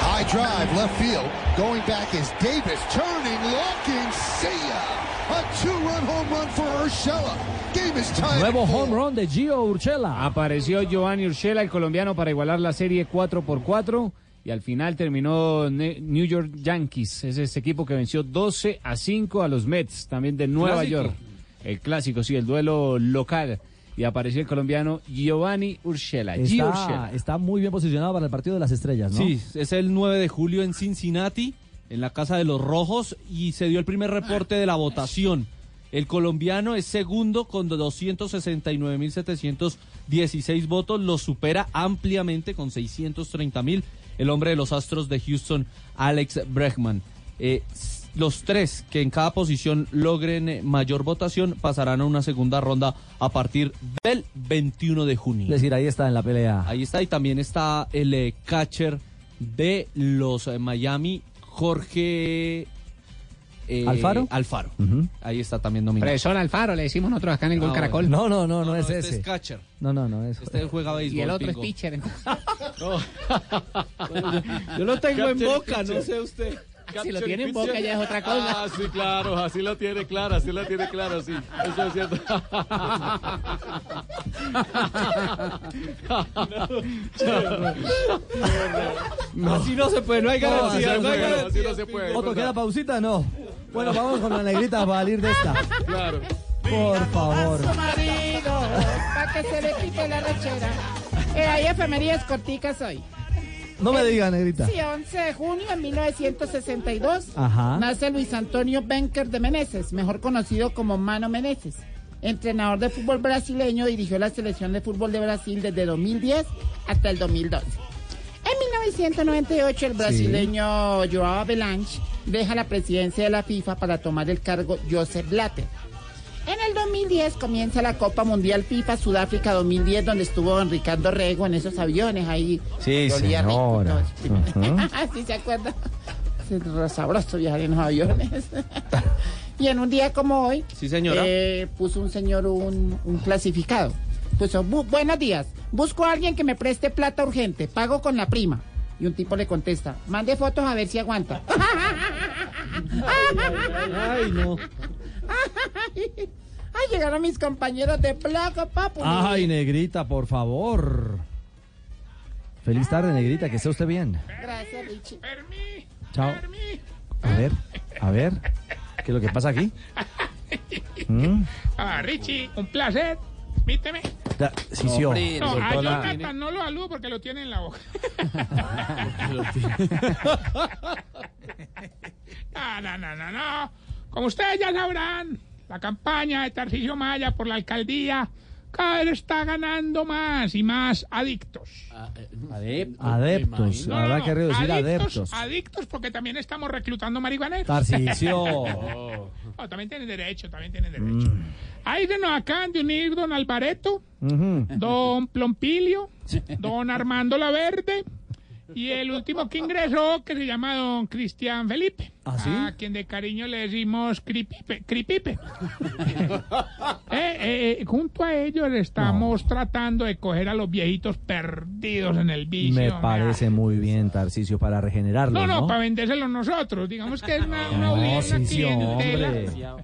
High drive, left field. Going back is Davis. Turning, looking, see ya. A two-run home run for Urshela. Game is tied. Nuevo home run de Gio Urchela. Apareció Giovanni Urshela, el colombiano, para igualar la serie 4 por 4 y al final terminó Ne- New York Yankees. Es ese equipo que venció 12 a 5 a los Mets, también de Nueva Clásico. York. El clásico, sí, el duelo local. Y apareció el colombiano Giovanni Urshela. Está, Urshela. está muy bien posicionado para el partido de las estrellas, ¿no? Sí, es el 9 de julio en Cincinnati, en la Casa de los Rojos, y se dio el primer reporte de la votación. El colombiano es segundo con 269.716 votos, lo supera ampliamente con 630.000 el hombre de los Astros de Houston, Alex Bregman. Eh, los tres que en cada posición logren mayor votación pasarán a una segunda ronda a partir del 21 de junio. Es decir, ahí está en la pelea. Ahí está, y también está el eh, catcher de los eh, Miami, Jorge eh, ¿Alfaro? Alfaro. Ahí está también nominado. Profesor Alfaro, le decimos nosotros acá en el Gol Caracol. No, no, no, no, es este ese. es catcher. No, no, no es. Este juega béisbol. Y el otro Pingo. es pitcher. entonces. Yo lo tengo en boca, pitcher. no sé usted. Si lo tiene en boca ya es otra cosa. Ah, sí, claro, así lo tiene claro, así lo tiene claro, sí. Eso es cierto. Así no se puede, no hay No, garantía. así No, no hay se puede, garantía. así no se puede. ¿Otro queda pausita? No. Bueno, vamos con la negrita para salir de esta. Claro. Por favor. su marido para que se le quite la rechera. Eh, hay efemerías corticas hoy. No me diga, negrita. Sí, 11 de junio de 1962 Ajá. nace Luis Antonio Benker de Meneses, mejor conocido como Mano Meneses. Entrenador de fútbol brasileño, dirigió la selección de fútbol de Brasil desde 2010 hasta el 2012. En 1998 el brasileño Joao Avelanche deja la presidencia de la FIFA para tomar el cargo Joseph Blatter. En el 2010 comienza la Copa Mundial FIFA Sudáfrica 2010 donde estuvo don Ricardo Rego en esos aviones ahí. Sí, olía rico señora. eso. Ujú. ¿Sí se acuerda? Es sabroso viajar en los aviones. y en un día como hoy, Sí, señora. eh, puso un señor un, un clasificado. Puso, "Bu- buenos días. Busco a alguien que me preste plata urgente. Pago con la prima. Y un tipo le contesta, mande fotos a ver si aguanta. Ay, no. Ay, llegaron mis compañeros de placa, papu. Ay, negrita, por favor. Feliz tarde, negrita, que esté usted bien. Gracias, Richie. Chao. A ver, a ver. ¿Qué es lo que pasa aquí? ¿Mm? Ah, Richie, un placer. Permíteme. Da- sí, sí, oh. No, a Jonathan no lo saludo porque lo tiene en la boca. No, no, no, no, no. Como ustedes ya sabrán, la campaña de Tarcisio Maya por la alcaldía cada vez está ganando más y más adictos. Adeptos, No, habrá no, que no, reducir adictos, adeptos. Adictos porque también estamos reclutando marihuaneros. Tarcisio. No, también tienen derecho, también tienen derecho. Ahí se nos acaban de unir don Alvareto, don Plompilio, don Armando La Verde y el último que ingresó que se llama don Cristian Felipe. ¿Ah, sí? A quien de cariño le decimos Cripipe. Cripipe. Eh, eh, junto a ellos estamos tratando de coger a los viejitos perdidos en el vicio. Me parece muy bien, Tarcisio, para regenerarlo, No, ¿no? no, para vendérselo nosotros. Digamos que es una, una No, audiencia, sí, sí, clientela.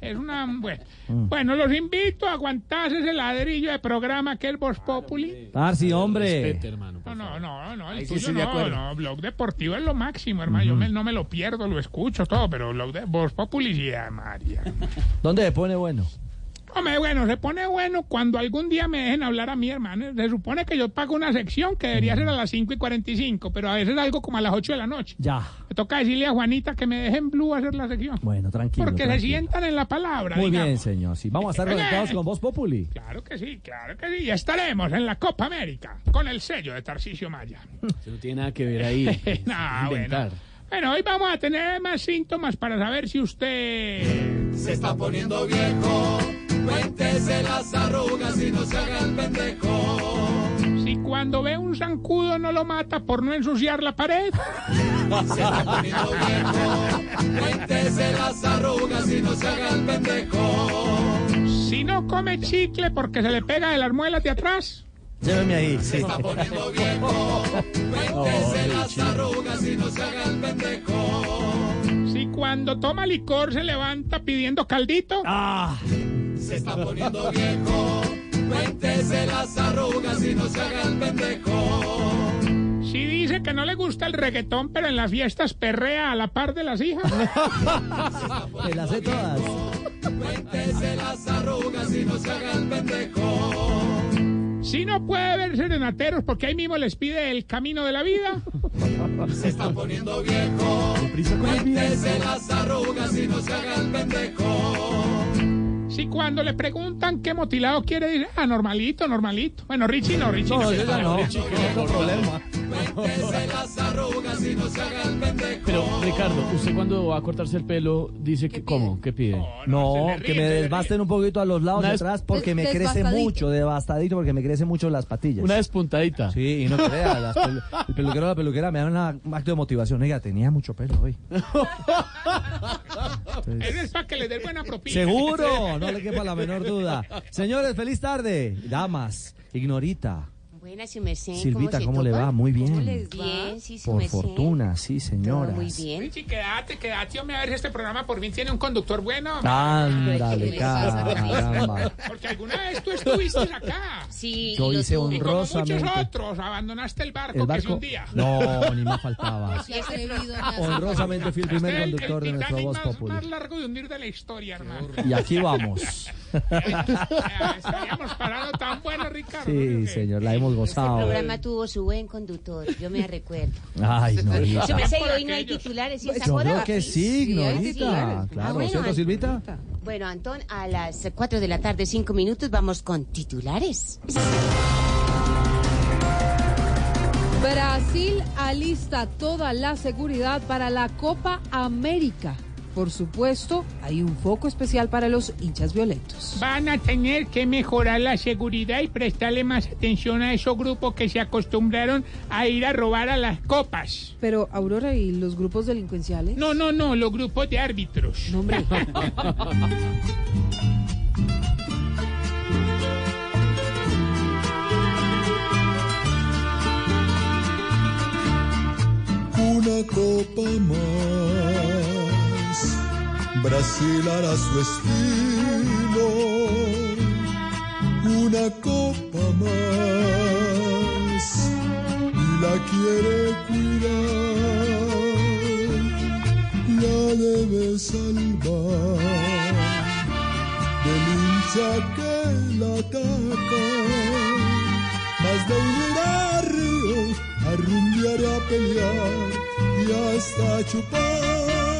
Es una. Bueno. Mm. bueno, los invito a aguantarse ese ladrillo de programa que es Voz Populi. Tarsi, hombre. No, no, no, no, el Ahí sí tuyo de no, acuerdo. no, blog deportivo es lo máximo, hermano. Yo me- no me lo pierdo, lo escucho todo, pero blog de Voz sí, ah, María. ¿Dónde se pone bueno? Hombre, bueno, se pone bueno cuando algún día me dejen hablar a mí, hermano. Se supone que yo pago una sección que debería ser a las 5 y 45, pero a veces algo como a las 8 de la noche. Ya. Me toca decirle a Juanita que me dejen Blue hacer la sección. Bueno, tranquilo. Porque se sientan en la palabra. Muy digamos. bien, señor. Sí, vamos a estar Oye. conectados con Voz Populi. Claro que sí, claro que sí. Y estaremos en la Copa América con el sello de Tarcisio Maya. Eso no tiene nada que ver ahí. no, bueno. Bueno, hoy vamos a tener más síntomas para saber si usted... Se está poniendo viejo. Cuéntese las arrugas y no se haga el pendejo. Si cuando ve un zancudo no lo mata por no ensuciar la pared. Se está poniendo viejo. Cuéntese las arrugas y no se haga el pendejo. Si no come chicle porque se le pega de las muelas de atrás. Lléveme ahí. Se está poniendo viejo. Cuéntese las arrugas y no se haga el pendejo. Cuando toma licor se levanta pidiendo caldito. Ah. Se está poniendo viejo. Cuéntese las arrugas y no se haga el pendejo. Si dice que no le gusta el reggaetón, pero en las fiestas perrea a la par de las hijas. Me las sé todas. Cuéntese las arrugas y no se haga el pendejo. Si no puede ver serenateros porque ahí mismo les pide el camino de la vida. Se está poniendo viejo. Cuéntese las arrugas y no se haga el pendejo. Si cuando le preguntan qué motilado quiere, dice, ah, normalito, normalito. Bueno, Richie no, Richie no. no. No problema. Cuéntese las arrugas y no se haga el pendejo. Pero, Ricardo, usted cuando va a cortarse el pelo, dice que, ¿cómo? ¿Qué pide? No, que me desbasten un poquito a los lados de atrás porque me crece mucho, devastadito porque me crecen mucho las patillas. Una despuntadita. Sí, y no crea, las pelu- el peluquero o la peluquera me dan una- un acto de motivación. Oiga, tenía mucho pelo hoy. Eso es para que le den buena propina. Seguro, no le quepa la menor duda. Señores, feliz tarde. Damas, Ignorita. Buenas, su merced. Silvita, se ¿cómo le va? Muy bien. ¿Cómo les va? Bien, sí, su Por merced. fortuna, sí, señoras. Todo muy bien. Richie, quédate, quédate, hombre, a ver si este programa por fin tiene un conductor bueno. Ándale, caramba. Porque alguna vez tú estuviste acá. Sí, Yo lo hice tuve. Y como honrosamente. muchos otros, abandonaste el barco, ¿El que es barco? un día. No, ni me faltaba. Honrosamente fui el primer Este conductor de el nuestro Voz Populi. más largo de hundir de la historia, hermano. Y aquí vamos. Estaríamos parado tan bueno, Ricardo. Sí, señor, la hemos El gozado. programa tuvo su buen conductor, yo me recuerdo. Ay, Su Ignorita. merced, hoy no hay titulares y esa Yo creo que sí, Ignorita. Sí. Claro, Ah, bueno, ¿cierto, Silvita? Bueno, Antón, a las 4 de la tarde, 5 minutos, vamos con titulares. Brasil alista toda la seguridad para la Copa América por supuesto, hay un foco especial para los hinchas violentos. Van a tener que mejorar la seguridad y prestarle más atención a esos grupos que se acostumbraron a ir a robar a las copas. Pero, Aurora, ¿y los grupos delincuenciales? No, no, no, los grupos de árbitros. No, hombre. Una copa más Brasil hará su estilo, una copa más y la quiere cuidar, la debe salvar del hincha que la ataca, más de ir a Río a y a pelear y hasta chupar.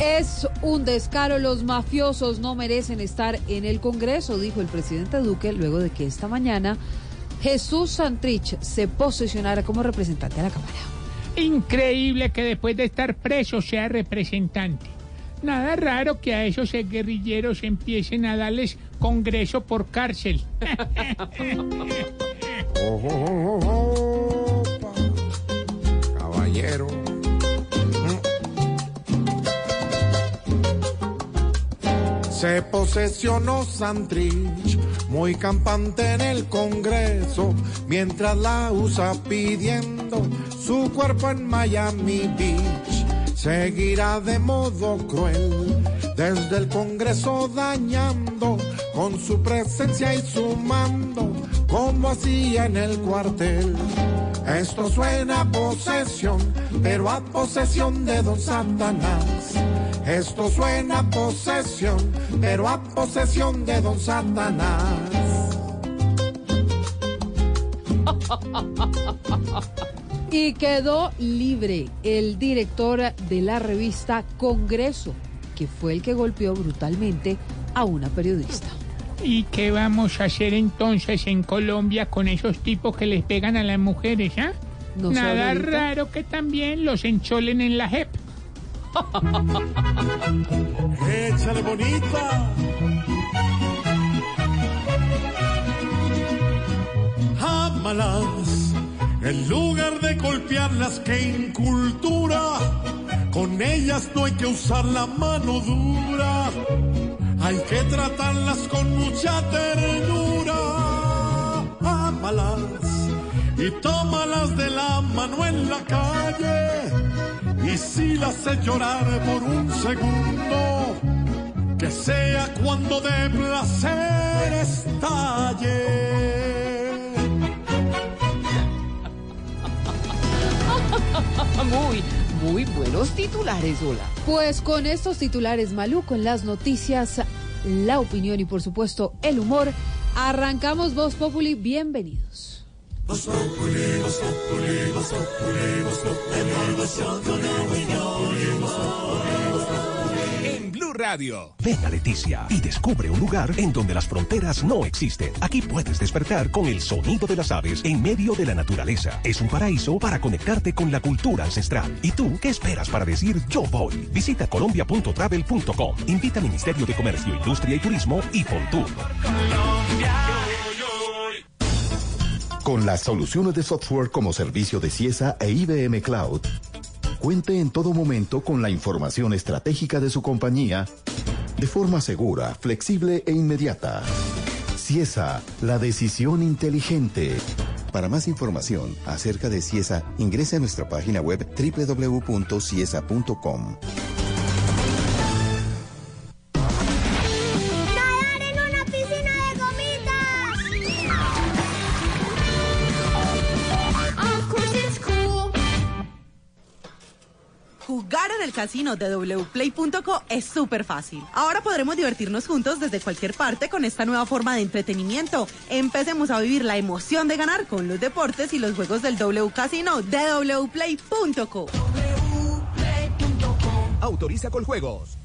Es un descaro, los mafiosos no merecen estar en el Congreso, dijo el presidente Duque luego de que esta mañana Jesús Santrich se posesionara como representante a la Cámara. Increíble que después de estar preso sea representante. Nada raro que a esos guerrilleros empiecen a darles congreso por cárcel. Caballero. Se posesionó Santrich, muy campante en el Congreso, mientras la usa pidiendo su cuerpo en Miami Beach. Seguirá de modo cruel desde el Congreso dañando con su presencia y su mando, como hacía en el cuartel. Esto suena a posesión, pero a posesión de don Satanás. Esto suena a posesión, pero a posesión de don Satanás. Y quedó libre el director de la revista Congreso, que fue el que golpeó brutalmente a una periodista. ¿Y qué vamos a hacer entonces en Colombia con esos tipos que les pegan a las mujeres, ah? No Nada raro que también los encholen en la JEP. Échale bonita. Ámalas, en lugar de golpearlas que incultura, con ellas no hay que usar la mano dura, hay que tratarlas con mucha ternura. Ámalas y tómalas de la mano en la calle, y si las hace llorar por un segundo, que sea cuando de placer estalle. Muy, muy buenos titulares, hola. Pues con estos titulares maluco en las noticias, la opinión y por supuesto el humor, arrancamos Voz Populi. Bienvenidos. En Blue Radio. Ven a Leticia y descubre un lugar en donde las fronteras no existen. Aquí puedes despertar con el sonido de las aves en medio de la naturaleza. Es un paraíso para conectarte con la cultura ancestral. ¿Y tú qué esperas para decir yo voy? Visita colombia.travel.com. Invita al Ministerio de Comercio, Industria y Turismo y Fontur. Con las soluciones de software como servicio de CIESA e IBM Cloud, cuente en todo momento con la información estratégica de su compañía de forma segura, flexible e inmediata. CIESA, la decisión inteligente. Para más información acerca de CIESA, ingrese a nuestra página web www.ciesa.com. Casino de wplay.co es súper fácil. Ahora podremos divertirnos juntos desde cualquier parte con esta nueva forma de entretenimiento. Empecemos a vivir la emoción de ganar con los deportes y los juegos del W Casino de wplay.co. Autoriza con juegos.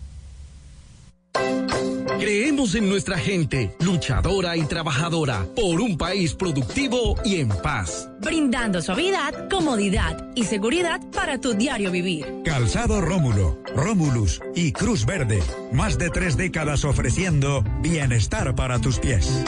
Creemos en nuestra gente, luchadora y trabajadora, por un país productivo y en paz. brindando suavidad, comodidad y seguridad para tu diario vivir. Calzado Rómulo, Rómulus y Cruz Verde. Más de tres décadas ofreciendo bienestar para tus pies.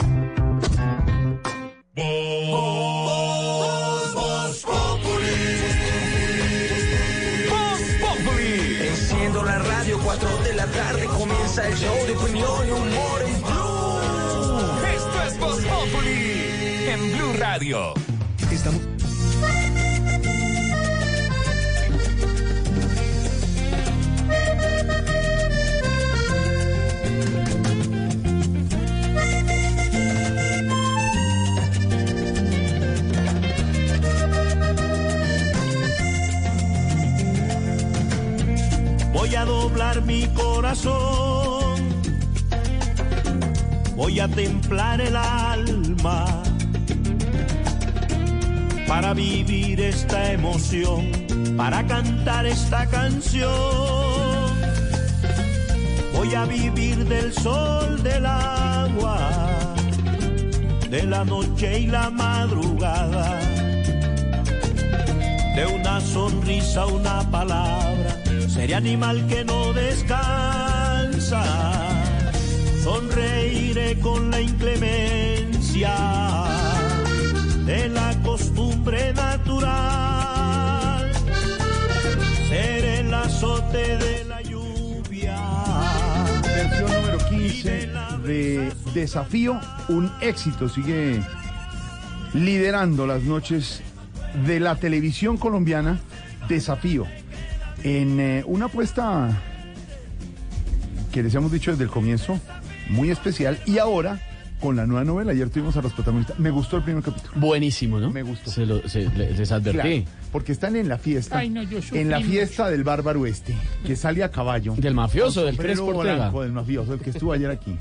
Comienza el show de opinión y humor en Blue. Esto es Voz Populi en Blue Radio. Estamos. Entregar mi corazón. Voy a templar el alma para vivir esta emoción, para cantar esta canción. Voy a vivir del sol, del agua, de la noche y la madrugada, de una sonrisa, una palabra, seré animal que no descansa, sonreiré con la inclemencia de la costumbre natural, seré el azote de la lluvia. Versión número 15 de Desafío, un éxito, sigue liderando las noches de la televisión colombiana, Desafío, en eh, una apuesta que les hemos dicho desde el comienzo, muy especial, y ahora con la nueva novela, ayer tuvimos a los protagonistas, me gustó el primer capítulo. Buenísimo, ¿no? Me gustó. Se lo- se- le- les advertí. Claro, porque están en la fiesta, Ay, no, yo en la mucho. fiesta del bárbaro este, que sale a caballo. Del mafioso, del Ortega. blanco, del mafioso, el que estuvo ayer aquí.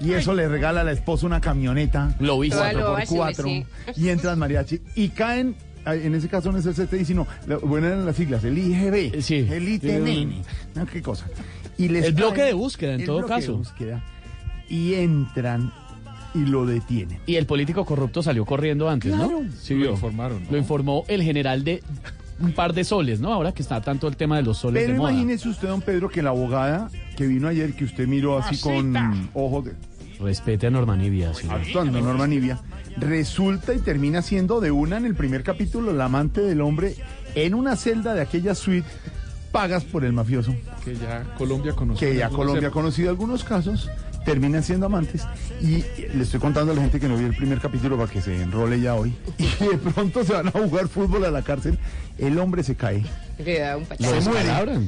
Y eso le regala a la esposa una camioneta. Lo vi. Toda loba, 4x4. sí, Y entran mariachi. Y caen, en ese caso no es el CTI, sino, la- bueno, eran las siglas, el IGB, Sí. el ITN. ¿no? ¿Qué cosa? Y les El bloque de búsqueda, en el todo bloque de caso. búsqueda. Y entran y lo detienen. Y el político corrupto salió corriendo antes, Claro. ¿no? Sí, Lo informaron, ¿no? Lo informó el general de un par de soles, ¿no? Ahora que está tanto el tema de los soles Pero de moda. imagínese usted, don Pedro, que la abogada que vino ayer, que usted miró así con ojos de... Respete a Norma Nivia, señor. actuando Norma Nivia, resulta y termina siendo de una en el primer capítulo la amante del hombre en una celda de aquella suite pagas por el mafioso, Que ya Colombia conoció. que ya Colombia ha conocido algunos casos, terminan siendo amantes. Y le estoy contando a la gente que no vio el primer capítulo para que se enrole ya hoy. Y de pronto se van a jugar fútbol a la cárcel, el hombre se cae, Le da un se muere,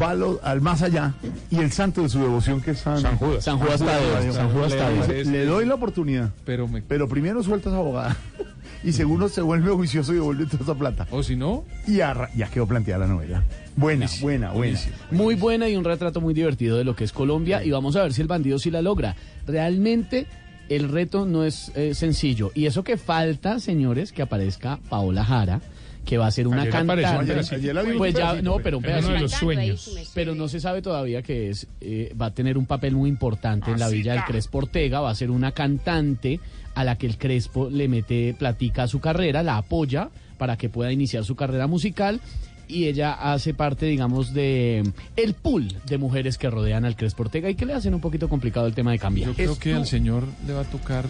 va lo- al más allá y el santo de su devoción que es San, San Judas. San Judas Tadeo, San Judas Le- Tadeo. le, le doy la oportunidad, Pero me... pero primero sueltas abogada y segundo se vuelve juicioso y devuelve toda esa plata. O si no, Y arra- ya quedó planteada la novela. Buena, buena, buena. Muy buena y un retrato muy divertido de lo que es Colombia y vamos a ver si el bandido sí la logra. Realmente el reto no es eh, sencillo y eso que falta, señores, que aparezca Paola Jara, que va a ser una Ayer cantante. pedacito. Ayer Pues un ya, pedacito, no, pero- un uno de pedacito. los sueños. Pero no se sabe todavía que es, eh, va a tener un papel muy importante en la Villa del Crespo Ortega, va a ser una cantante a la que el Crespo le mete platica a su carrera, la apoya para que pueda iniciar su carrera musical y ella hace parte, digamos, de el pool de mujeres que rodean al Crespo Ortega y que le hacen un poquito complicado el tema de cambiar. yo creo que al señor le va a tocar,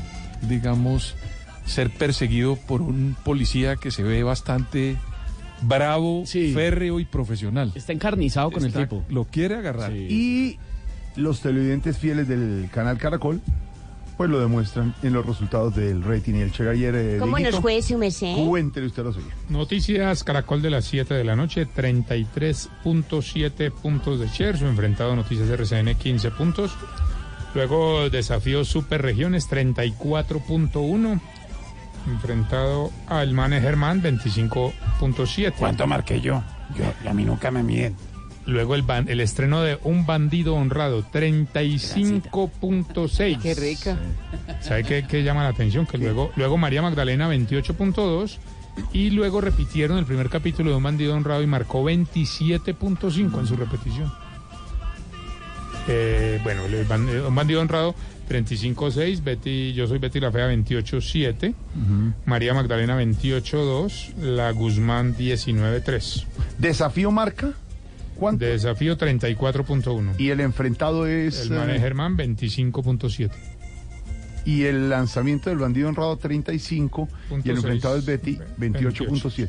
digamos, ser perseguido por un policía que se ve bastante bravo, Sí. férreo y profesional. Está encarnizado con Está- el tipo. Lo quiere agarrar. Sí. Y los televidentes fieles del canal Caracol, pues lo demuestran en los resultados del rating y el Che ayer. eh, ¿Cómo Dieguito, nos fue su merced? Cuéntele usted lo suyo. Noticias Caracol de las 7 de la noche, 33.7 puntos de share, su enfrentado Noticias RCN 15 puntos. Luego desafío Super Regiones 34.1, enfrentado al Mane Germán 25.7. ¿Cuánto marqué yo? Yo, a mí nunca me miden. Luego el, ban- el estreno de Un Bandido Honrado 35.6. Qué rica. ¿Sabe qué, qué llama la atención? Que luego, luego María Magdalena 28.2 y luego repitieron el primer capítulo de Un Bandido Honrado y marcó 27.5 en su repetición. Eh, bueno, el eh, Un Bandido Honrado 35.6, Betty, yo soy Betty la Fea 28.7, María Magdalena 28.2, La Guzmán 19.3. Desafío marca. ¿Cuánto? Desafío 34.1. Y el enfrentado es. El Mane eh, Germán 25.7. y el lanzamiento del bandido honrado 35 y el enfrentado es. Betty 28.7.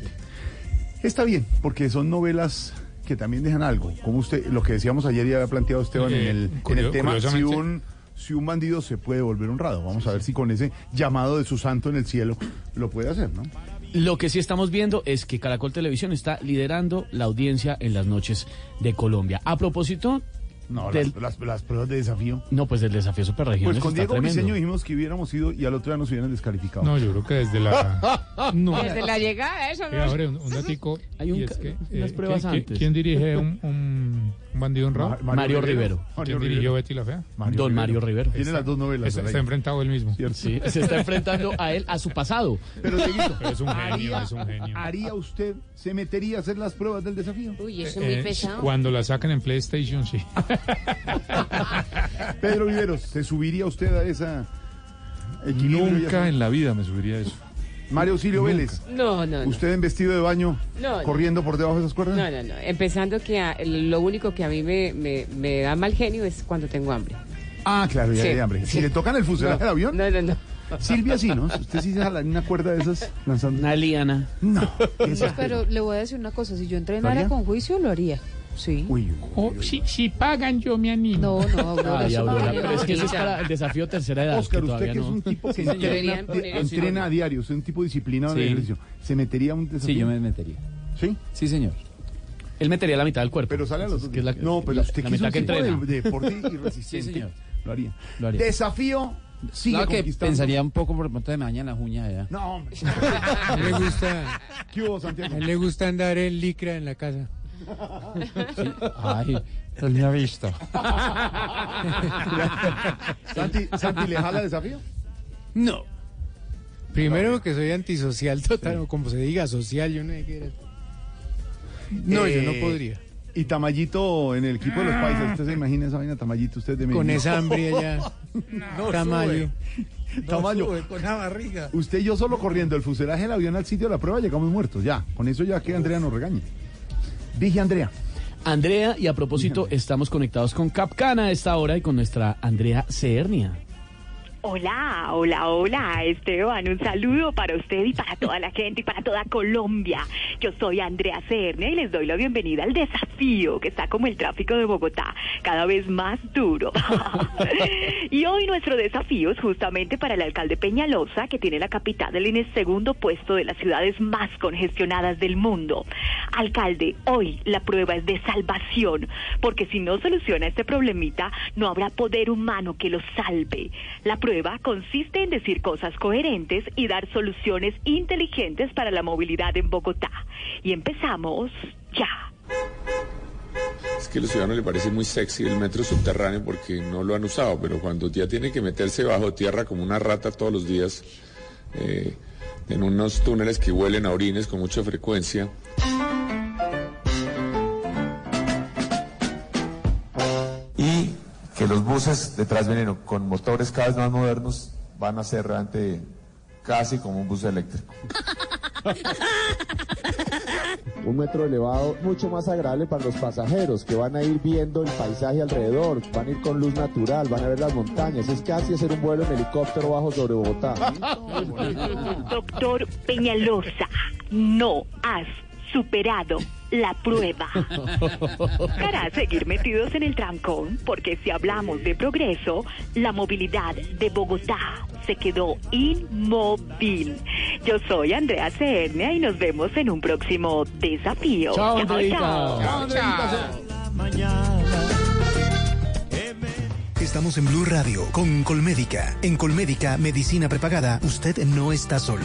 Está bien, porque son novelas que también dejan algo. Como usted, lo que decíamos ayer y había planteado Esteban Eh, en el, en el tema, si un, si un bandido se puede volver honrado. Vamos a ver si con ese llamado de su santo en el cielo lo puede hacer, ¿no? Lo que sí estamos viendo es que Caracol Televisión está liderando la audiencia en las noches de Colombia. A propósito No, del... las, las- las pruebas de desafío. No, pues del desafío Superregiones Pues con está Diego. Briseño dijimos que hubiéramos ido y al otro día nos hubieran descalificado. No, yo creo que desde la... No. Desde la llegada, eso Oiga, no. Jorge, un, un datico. Hay un y es que, unas eh, pruebas ¿quién- antes. ¿Quién dirige un, un, un bandido honrado. Ma- Mario Mario Rivero. Rivero. ¿Quién Mario dirigió Rivero. Betty la Fea? Don Mario Rivero. Tiene las dos novelas. Está, al está enfrentado él mismo. Sí, se está enfrentando a él, a su pasado. Pero, Pero es un genio, ¿haría, es un genio. ¿haría usted, se metería a hacer las pruebas del desafío? Uy, eso Eh, Cuando la sacan en PlayStation, sí. Pedro Viveros, ¿se subiría usted a esa Nunca en la vida me subiría a eso. Mario Auxilio Nunca. Vélez, No, no, no. ¿usted en vestido de baño No, no. corriendo por debajo de esas cuerdas? No, no, no. Empezando que a- lo único que a mí me, me, me da mal genio es cuando tengo hambre. Ah, claro, ya Sí, hay hambre. sí. Si le tocan el fuselaje No, al avión. No, no, no. Silvia sí, ¿no? Usted sí se jala en una cuerda de esas lanzando. Una liana. No. Pues, pero le voy a decir una cosa, si yo ¿Lo entrenara con juicio, lo haría. Sí. Oh, si, si pagan, yo me animo. No, no, Aurora, Ay, Aurora, no, pero es que eso es para el desafío tercera edad. Oscar, que usted que es no- un tipo que Sí, entrena, de- entrena a diario, es un tipo disciplinado en Sí. el ejercicio. ¿Se metería a un desafío? Sí, yo me metería. ¿Sí? Sí, señor. Él metería la mitad del cuerpo. Pero sale a los dos. Que es la- no, pero la- usted la que es mitad que entrena. de, de deporte y resistente. Sí, señor. Lo haría. Lo haría. Desafío sigue Claro que pensaría un poco por el punto de mañana, uña ya. No, hombre. Le gusta, ¿Qué hubo, Santiago? a él le gusta andar en licra en la casa. Ay, Él me ha visto. Santi, Santi, ¿le jala desafío? No. Primero que soy antisocial total, o como se diga, social, yo no sé qué era. No, yo no Eh, podría. Y Tamayito en el equipo de los paisas. ¿Usted se imagina esa vaina, Tamayito, usted de Con Medellín? esa hambre allá. Tamayo. Tamayo. sube, con la barriga. Usted y yo solo corriendo el fuselaje del avión al sitio de la prueba llegamos muertos. Ya, con eso ya que Andrea nos regañe. Dije Andrea. Andrea, y a propósito, estamos conectados con Capcana a esta hora y con nuestra Andrea Cernia. Hola, hola, hola, Esteban, un saludo para usted y para toda la gente y para toda Colombia. Yo soy Andrea Cernia y les doy la bienvenida al desafío que está como el tráfico de Bogotá, cada vez más duro. y hoy nuestro desafío es justamente para el alcalde Peñalosa, que tiene la capital en el segundo puesto de las ciudades más congestionadas del mundo. Alcalde, hoy la prueba es de salvación, porque si no soluciona este problemita, no habrá poder humano que lo salve. La prueba consiste en decir cosas coherentes y dar soluciones inteligentes para la movilidad en Bogotá. Y empezamos ya. Es que a los ciudadanos les parece muy sexy el metro subterráneo porque no lo han usado, pero cuando ya tiene que meterse bajo tierra como una rata todos los días, eh, en unos túneles que huelen a orines con mucha frecuencia, que los buses de Transmilenio con motores cada vez más modernos van a ser realmente casi como un bus eléctrico. Un metro elevado mucho más agradable para los pasajeros que van a ir viendo el paisaje alrededor, van a ir con luz natural, van a ver las montañas, es casi hacer un vuelo en helicóptero bajo sobre Bogotá. Doctor Peñalosa, no has superado la prueba. Para seguir metidos en el trancón, porque si hablamos de progreso, la movilidad de Bogotá se quedó inmóvil. Yo soy Andrea Cernia y nos vemos en un próximo desafío. Chao, Andreita. chao. Estamos en Blue Radio con Colmédica. En Colmédica, medicina prepagada, usted no está solo.